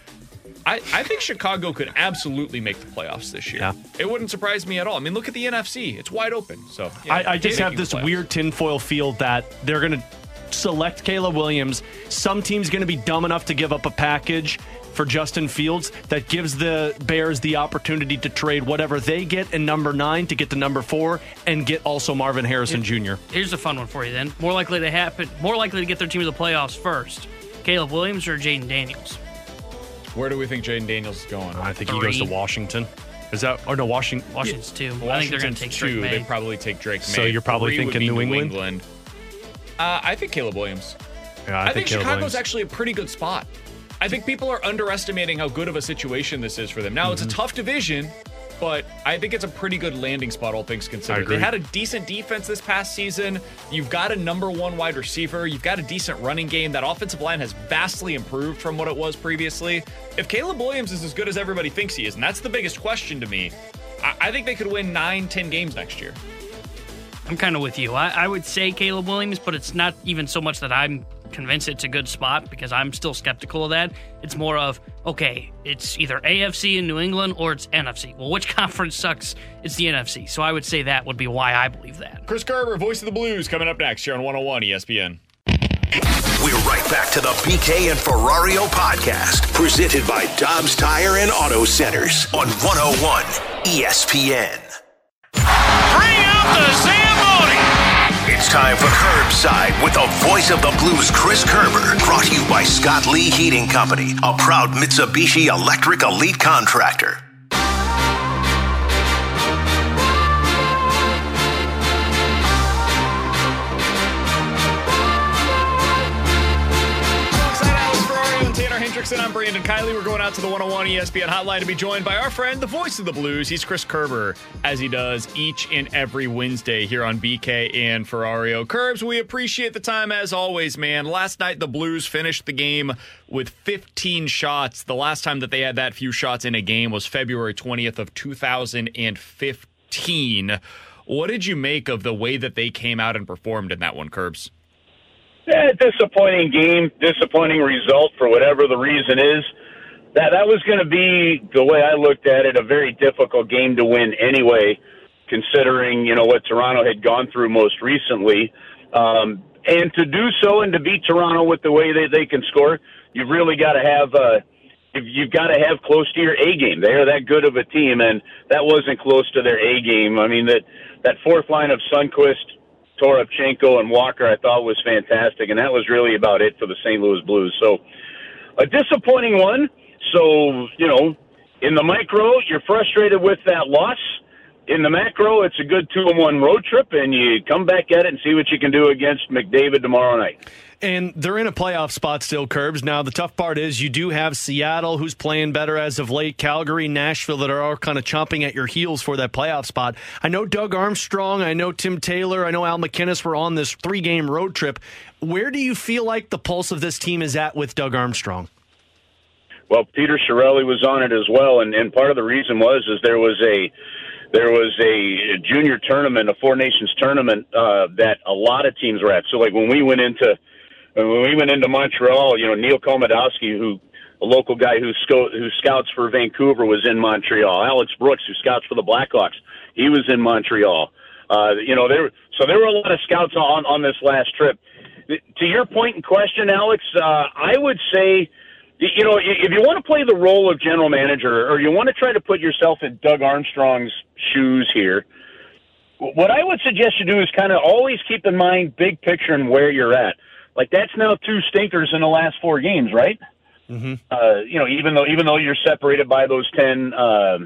I, I think Chicago could absolutely make the playoffs this year. Yeah. It wouldn't surprise me at all. I mean, look at the NFC. It's wide open. So yeah, I, I just have this playoffs. weird tinfoil feel that they're going to select Caleb Williams. Some team's going to be dumb enough to give up a package for Justin Fields that gives the Bears the opportunity to trade whatever they get in number nine to get to number four and get also Marvin Harrison Jr. Here's a fun one for you then. More likely to happen, more likely to get their team to the playoffs first. Caleb Williams or Jayden Daniels? Where do we think Jayden Daniels is going? I think he goes to Washington. Is that? Oh no, Washington. Washington's two. I think they're going to take two. Drake They probably take Drake Maye. So you're probably Three would thinking be New England? Uh, I think Caleb Williams. Yeah, I, think Caleb Chicago's Williams. actually a pretty good spot. I think people are underestimating how good of a situation this is for them. Now, Mm-hmm. it's a tough division, but I think it's a pretty good landing spot, all things considered. They had a decent defense this past season. You've got a number one wide receiver. You've got a decent running game. That offensive line has vastly improved from what it was previously. If Caleb Williams is as good as everybody thinks he is, and that's the biggest question to me, I, I think they could win nine, ten games next year. I'm kind of with you. I, I would say Caleb Williams, but it's not even so much that I'm convinced it's a good spot because I'm still skeptical of that. It's more of, okay, it's either AFC in New England or it's NFC. Well, which conference sucks? It's the NFC. So I would say that would be why I believe that. Chris Kerber, voice of the Blues, coming up next here on 101 ESPN. We're right back to the BK and Ferrario podcast, presented by Dobbs Tire and Auto Centers on 101 ESPN. Bring out the Zamboni! It's time for Curbside with the voice of the blues, Chris Kerber. Brought to you by Scott Lee Heating Company, a proud Mitsubishi Electric Elite contractor. Hendrickson, I'm Brandon Kiley. We're going out to the 101 ESPN hotline to be joined by our friend, the voice of the blues. He's Chris Kerber, as he does each and every Wednesday here on BK and Ferrario. Curbs, we appreciate the time as always, man. Last night, the Blues finished the game with 15 shots. The last time that they had that few shots in a game was February 20th of 2015. What did you make of the way that they came out and performed in that one, Curbs? Yeah, disappointing game, disappointing result for whatever the reason is. That that was going to be the way I looked at it, a very difficult game to win anyway, considering you know what Toronto had gone through most recently, um, and to do so and to beat Toronto with the way they they can score, you've really got to have. Uh, you've got to have close to your A game. They are that good of a team, and that wasn't close to their A game. I mean that that fourth line of Sundqvist, Toropchenko and Walker I thought was fantastic, and that was really about it for the St. Louis Blues. So a disappointing one. So, you know, in the micro, you're frustrated with that loss. In the macro, it's a good two and one road trip, and you come back at it and see what you can do against McDavid tomorrow night. And they're in a playoff spot still, Curbs. Now, the tough part is you do have Seattle, who's playing better as of late, Calgary, Nashville, that are all kind of chomping at your heels for that playoff spot. I know Doug Armstrong, I know Tim Taylor, I know Al MacInnis were on this three game road trip. Where do you feel like the pulse of this team is at with Doug Armstrong? Well, Peter Chiarelli was on it as well, and, and part of the reason was is there was a there was a junior tournament, a Four Nations tournament uh, that a lot of teams were at. So, like when we went into when we went into Montreal, you know, Neil Komodowski, who a local guy who sco- who scouts for Vancouver, was in Montreal. Alex Brooks, who scouts for the Blackhawks, he was in Montreal. Uh, you know, there so there were a lot of scouts on on this last trip. To your point in question, Alex, uh, I would say you know, if you want to play the role of general manager or you want to try to put yourself in Doug Armstrong's shoes here, what I would suggest you do is kind of always keep in mind big picture and where you're at. Like that's now two stinkers in the last four games, right? Mm-hmm. Uh, you know, even though even though you're separated by those ten uh,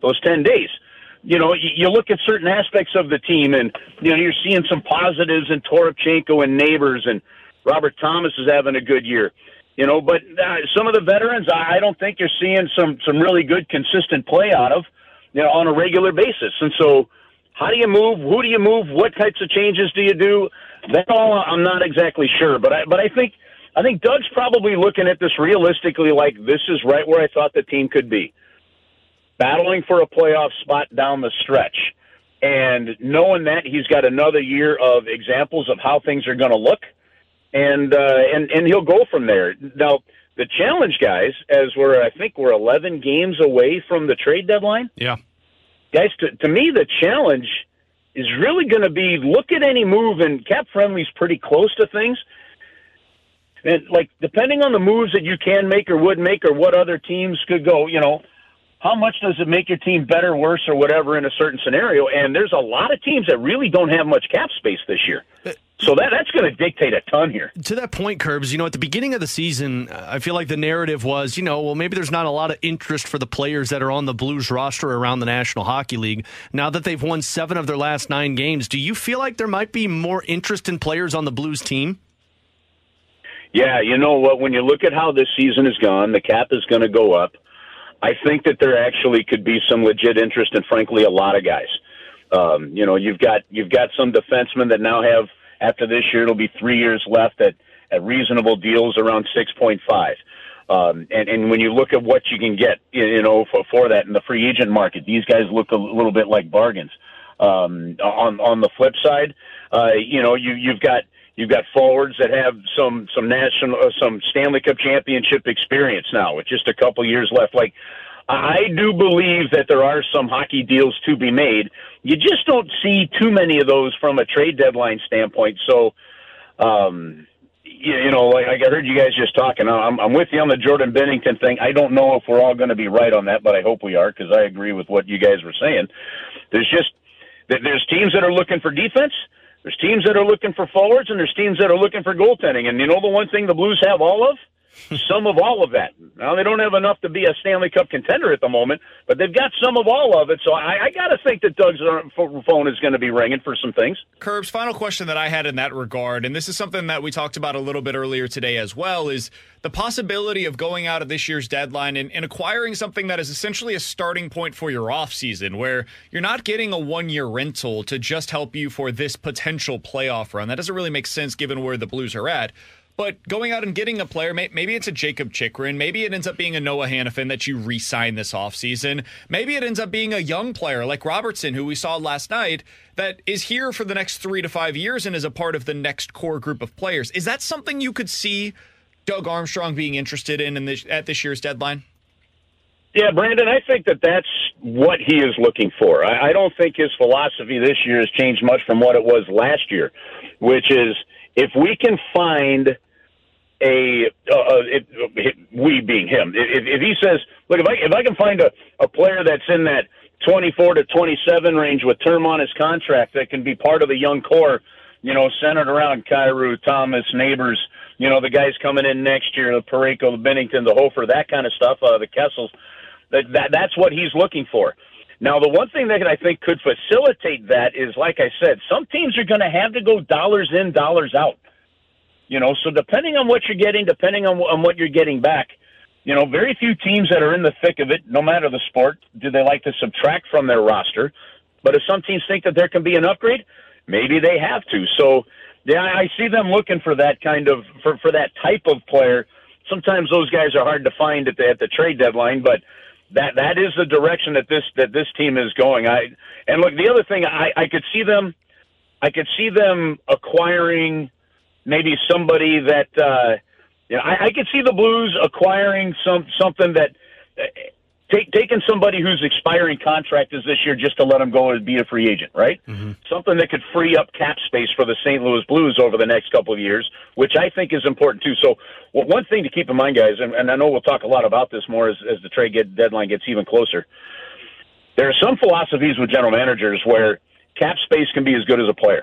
those ten days, you know, you, you look at certain aspects of the team, and you know you're seeing some positives in Toropchenko and Neighbours, and Robert Thomas is having a good year. You know, but uh, some of the veterans, I I don't think you're seeing some some really good consistent play out of, you know, on a regular basis. And so, how do you move? Who do you move? What types of changes do you do? That all I'm not exactly sure, but I but I think I think Doug's probably looking at this realistically like this is right where I thought the team could be. Battling for a playoff spot down the stretch. And knowing that he's got another year of examples of how things are going to look and uh, and and he'll go from there. Now, the challenge, guys, as we're I think we're 11 games away from the trade deadline. Yeah, guys, to, to me, the challenge is really going to be look at any move, and Cap Friendly's pretty close to things. And like depending on the moves that you can make or would make, or what other teams could go, you know, how much does it make your team better, worse, or whatever in a certain scenario? And there's a lot of teams that really don't have much cap space this year. So that that's going to dictate a ton here. To that point, Curbs, you know, at the beginning of the season, uh, I feel like the narrative was, you know, well, maybe there's not a lot of interest for the players that are on the Blues roster around the National Hockey League. Now that they've won seven of their last nine games, do you feel like there might be more interest in players on the Blues team? Yeah, you know what? When you look at how this season has gone, the cap is going to go up. I think that there actually could be some legit interest in, frankly, a lot of guys. Um, you know, you've got you've got some defensemen that now have after this year it'll be three years left at at reasonable deals around six point five. Um, and, and when you look at what you can get, you know, for, for that in the free agent market, these guys look a little bit like bargains. Um, on on the flip side, uh, you know, you you've got you've got forwards that have some some national uh, some Stanley Cup championship experience now with just a couple years left. Like I do believe that there are some hockey deals to be made. You just don't see too many of those from a trade deadline standpoint. So, um, you, you know, like, like I heard you guys just talking. I'm, I'm with you on the Jordan Binnington thing. I don't know if we're all going to be right on that, but I hope we are because I agree with what you guys were saying. There's just there's teams that are looking for defense. There's teams that are looking for forwards, and there's teams that are looking for goaltending. And you know the one thing the Blues have all of some of all of that. Now they don't have enough to be a Stanley Cup contender at the moment, but they've got some of all of it. So I, I got to think that Doug's uh, phone is going to be ringing for some things. Curbs, final question that I had in that regard, and this is something that we talked about a little bit earlier today as well, is the possibility of going out of this year's deadline and, and acquiring something that is essentially a starting point for your offseason, where you're not getting a one year rental to just help you for this potential playoff run. That doesn't really make sense given where the Blues are at. But going out and getting a player, maybe it's a Jakob Chychrun, maybe it ends up being a Noah Hanifin that you re-sign this offseason. Maybe it ends up being a young player like Robertson, who we saw last night, that is here for the next three to five years and is a part of the next core group of players. Is that something you could see Doug Armstrong being interested in, in this, at this year's deadline? Yeah, Brandon, I think that that's what he is looking for. I, I don't think his philosophy this year has changed much from what it was last year, which is if we can find a uh, uh it, it, we being him. If, if he says, "Look, if I if I can find a, a player that's in that 24 to 27 range with term on his contract that can be part of a young core, you know, centered around Kyrou, Thomas, Neighbours, you know, the guys coming in next year, the Parayko, the Binnington, the Hofer, that kind of stuff, uh, the Kessels. That, that that's what he's looking for. Now, the one thing that I think could facilitate that is, like I said, some teams are going to have to go dollars in, dollars out. You know, so depending on what you're getting, depending on, on what you're getting back, you know, very few teams that are in the thick of it, no matter the sport, do they like to subtract from their roster. But if some teams think that there can be an upgrade, maybe they have to. So, yeah, I see them looking for that kind of for for that type of player. Sometimes those guys are hard to find at the at the trade deadline, but that that is the direction that this that this team is going. I and look, the other thing I I could see them, I could see them acquiring maybe somebody that uh, you know, I, I could see the Blues acquiring some something that uh, take, taking somebody whose expiring contract is this year just to let him go and be a free agent, right? Mm-hmm. Something that could free up cap space for the St. Louis Blues over the next couple of years, which I think is important too. So, well, one thing to keep in mind, guys, and, and I know we'll talk a lot about this more as, as the trade get, deadline gets even closer. There are some philosophies with general managers where cap space can be as good as a player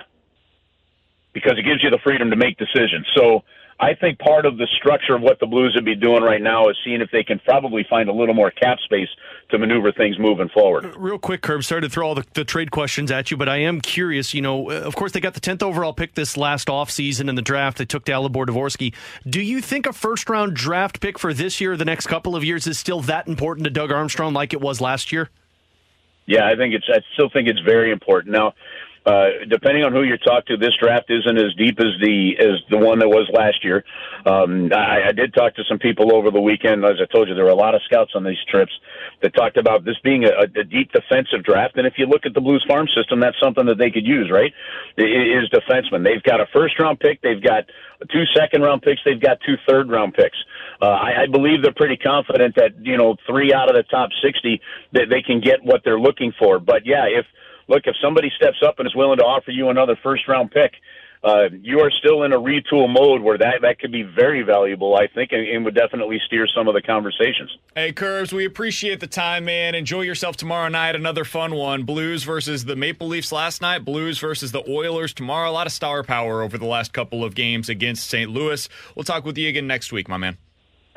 because it gives you the freedom to make decisions. So I think part of the structure of what the Blues would be doing right now is seeing if they can probably find a little more cap space to maneuver things moving forward. Real quick, Curb, sorry to throw all the, the, trade questions at you, but I am curious. You know, uh, of course, they got the 10th overall pick this last offseason in the draft. They took Dalibor Dvorsky. Do you think a first round draft pick for this year or the next couple of years is still that important to Doug Armstrong like it was last year? Yeah, I think it's. I still think it's very important. Now, uh, depending on who you talk to, this draft isn't as deep as the as the one that was last year. Um, I, I did talk to some people over the weekend. As I told you, there were a lot of scouts on these trips that talked about this being a, a deep defensive draft. And if you look at the Blues farm system, that's something that they could use, right? Is defensemen. They've got a first round pick. They've got two second round picks. They've got two third round picks. Uh, I, I believe they're pretty confident that you know three out of the top sixty that they can get what they're looking for. But yeah, if look, if somebody steps up and is willing to offer you another first round pick, uh, you are still in a retool mode where that, that could be very valuable, I think, and, and, would definitely steer some of the conversations. Hey, Curbs, we appreciate the time, man. Enjoy yourself tomorrow night. Another fun one. Blues versus the Maple Leafs last night, Blues versus the Oilers tomorrow. A lot of star power over the last couple of games against St. Louis. We'll talk with you again next week, my man.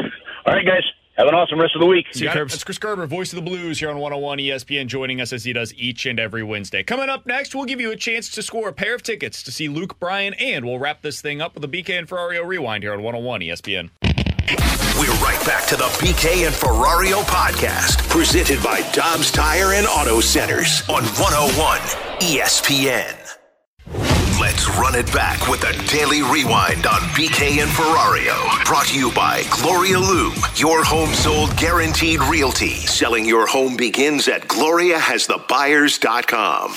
All right, guys. Have an awesome rest of the week. See you, That's Chris Kerber, voice of the Blues here on 101 ESPN, joining us as he does each and every Wednesday. Coming up next, we'll give you a chance to score a pair of tickets to see Luke Bryan, and we'll wrap this thing up with a BK and Ferrario rewind here on 101 ESPN. We're right back to the BK and Ferrario podcast, presented by Dobbs Tire and Auto Centers on 101 ESPN. Let's run it back with a daily rewind on BK and Ferrario. Brought to you by Gloria Loom, your home sold guaranteed realty. Selling your home begins at gloriahasthebuyers.com.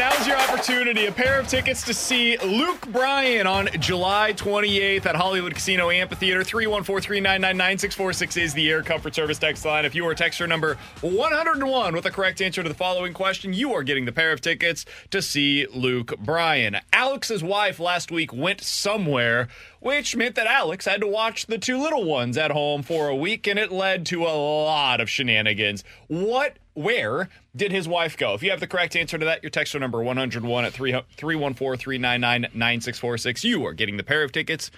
Now's your opportunity. A pair of tickets to see Luke Bryan on July 28th at Hollywood Casino Amphitheater. 314-399-9646 is the Air Comfort Service text line. If you are texter number 101 with the correct answer to the following question, you are getting the pair of tickets to see Luke Bryan. Alex's wife last week went somewhere, which meant that Alex had to watch the two little ones at home for a week, and it led to a lot of shenanigans. What where did his wife go? If you have the correct answer to that, your texter number 101 at 314 399 9646. You are getting the pair of tickets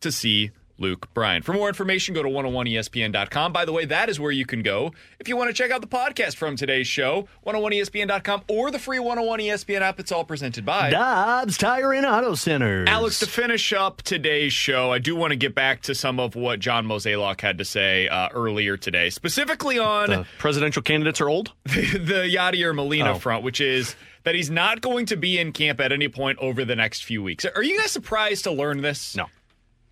to see Luke Bryan. For more information, go to 101ESPN.com. By the way, that is where you can go if you want to check out the podcast from today's show, 101ESPN.com or the free 101 ESPN app. It's all presented by Dobbs Tire and Auto Centers. Alex, to finish up today's show, I do want to get back to some of what John Mozeliak had to say uh, earlier today, specifically on the presidential candidates are old. the, the Yadier Molina Oh. front, which is that he's not going to be in camp at any point over the next few weeks. Are you guys surprised to learn this? No.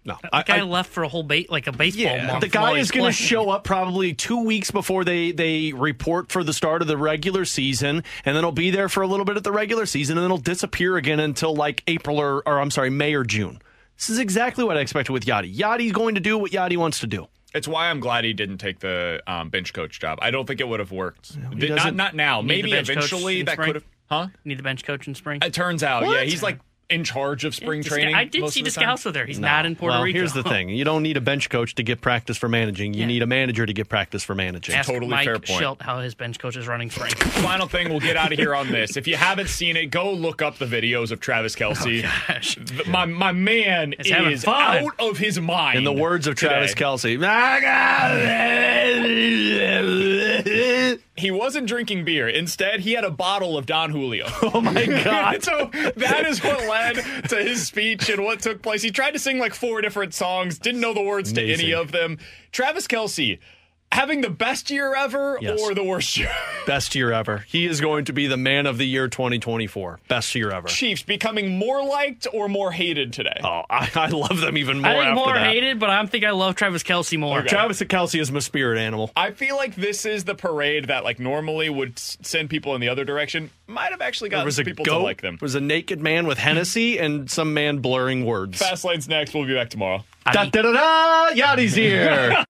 No. The guy left for a whole bait like a baseball Yeah, month. the guy is going to show up probably two weeks before they they report for the start of the regular season, and then he'll be there for a little bit at the regular season, and then he'll disappear again until like April or, or I'm sorry, May or June. This is exactly what I expected with Yadi. Yadi's going to do what Yadi wants to do. It's why I'm glad he didn't take the um, bench coach job. I don't think it would have worked. he Did- not doesn't- now. Maybe the bench coach eventually that could have. Huh? Need the bench coach in spring. It turns out, yeah, he's like in charge of spring the training. I did most see of the time. scouts with her. He's not in Puerto well, Rico. here's the thing: you don't need a bench coach to get practice for managing. You Yeah. need a manager to get practice for managing. Ask Totally Mike fair point. Shildt how his bench coach is running spring. Final thing, we'll get out of here on this. If you haven't seen it, go look up the videos of Travis Kelce. Oh, the- my my man He's is out of his mind. In the words of Travis. Kelce, He wasn't drinking beer. Instead, he had a bottle of Don Julio. Oh my God. so that is what led to his speech and what took place. He tried to sing like four different songs, didn't know the words to any of them. Travis Kelce having the best year ever Yes. or the worst year? best year ever. He is going to be the man of the year 2024. Best year ever. Chiefs becoming more liked or more hated today? Oh, I, I love them even more I think after more that. hated, but I think I love Travis Kelce more. Travis Kelce is my spirit animal. I feel like this is the parade that like normally would send people in the other direction. Might have actually There gotten was a people goat. to like them. There was a naked man with Hennessy and some man blurring words. Fast lane's next. We'll be back tomorrow. Da da da da! Yachty's here.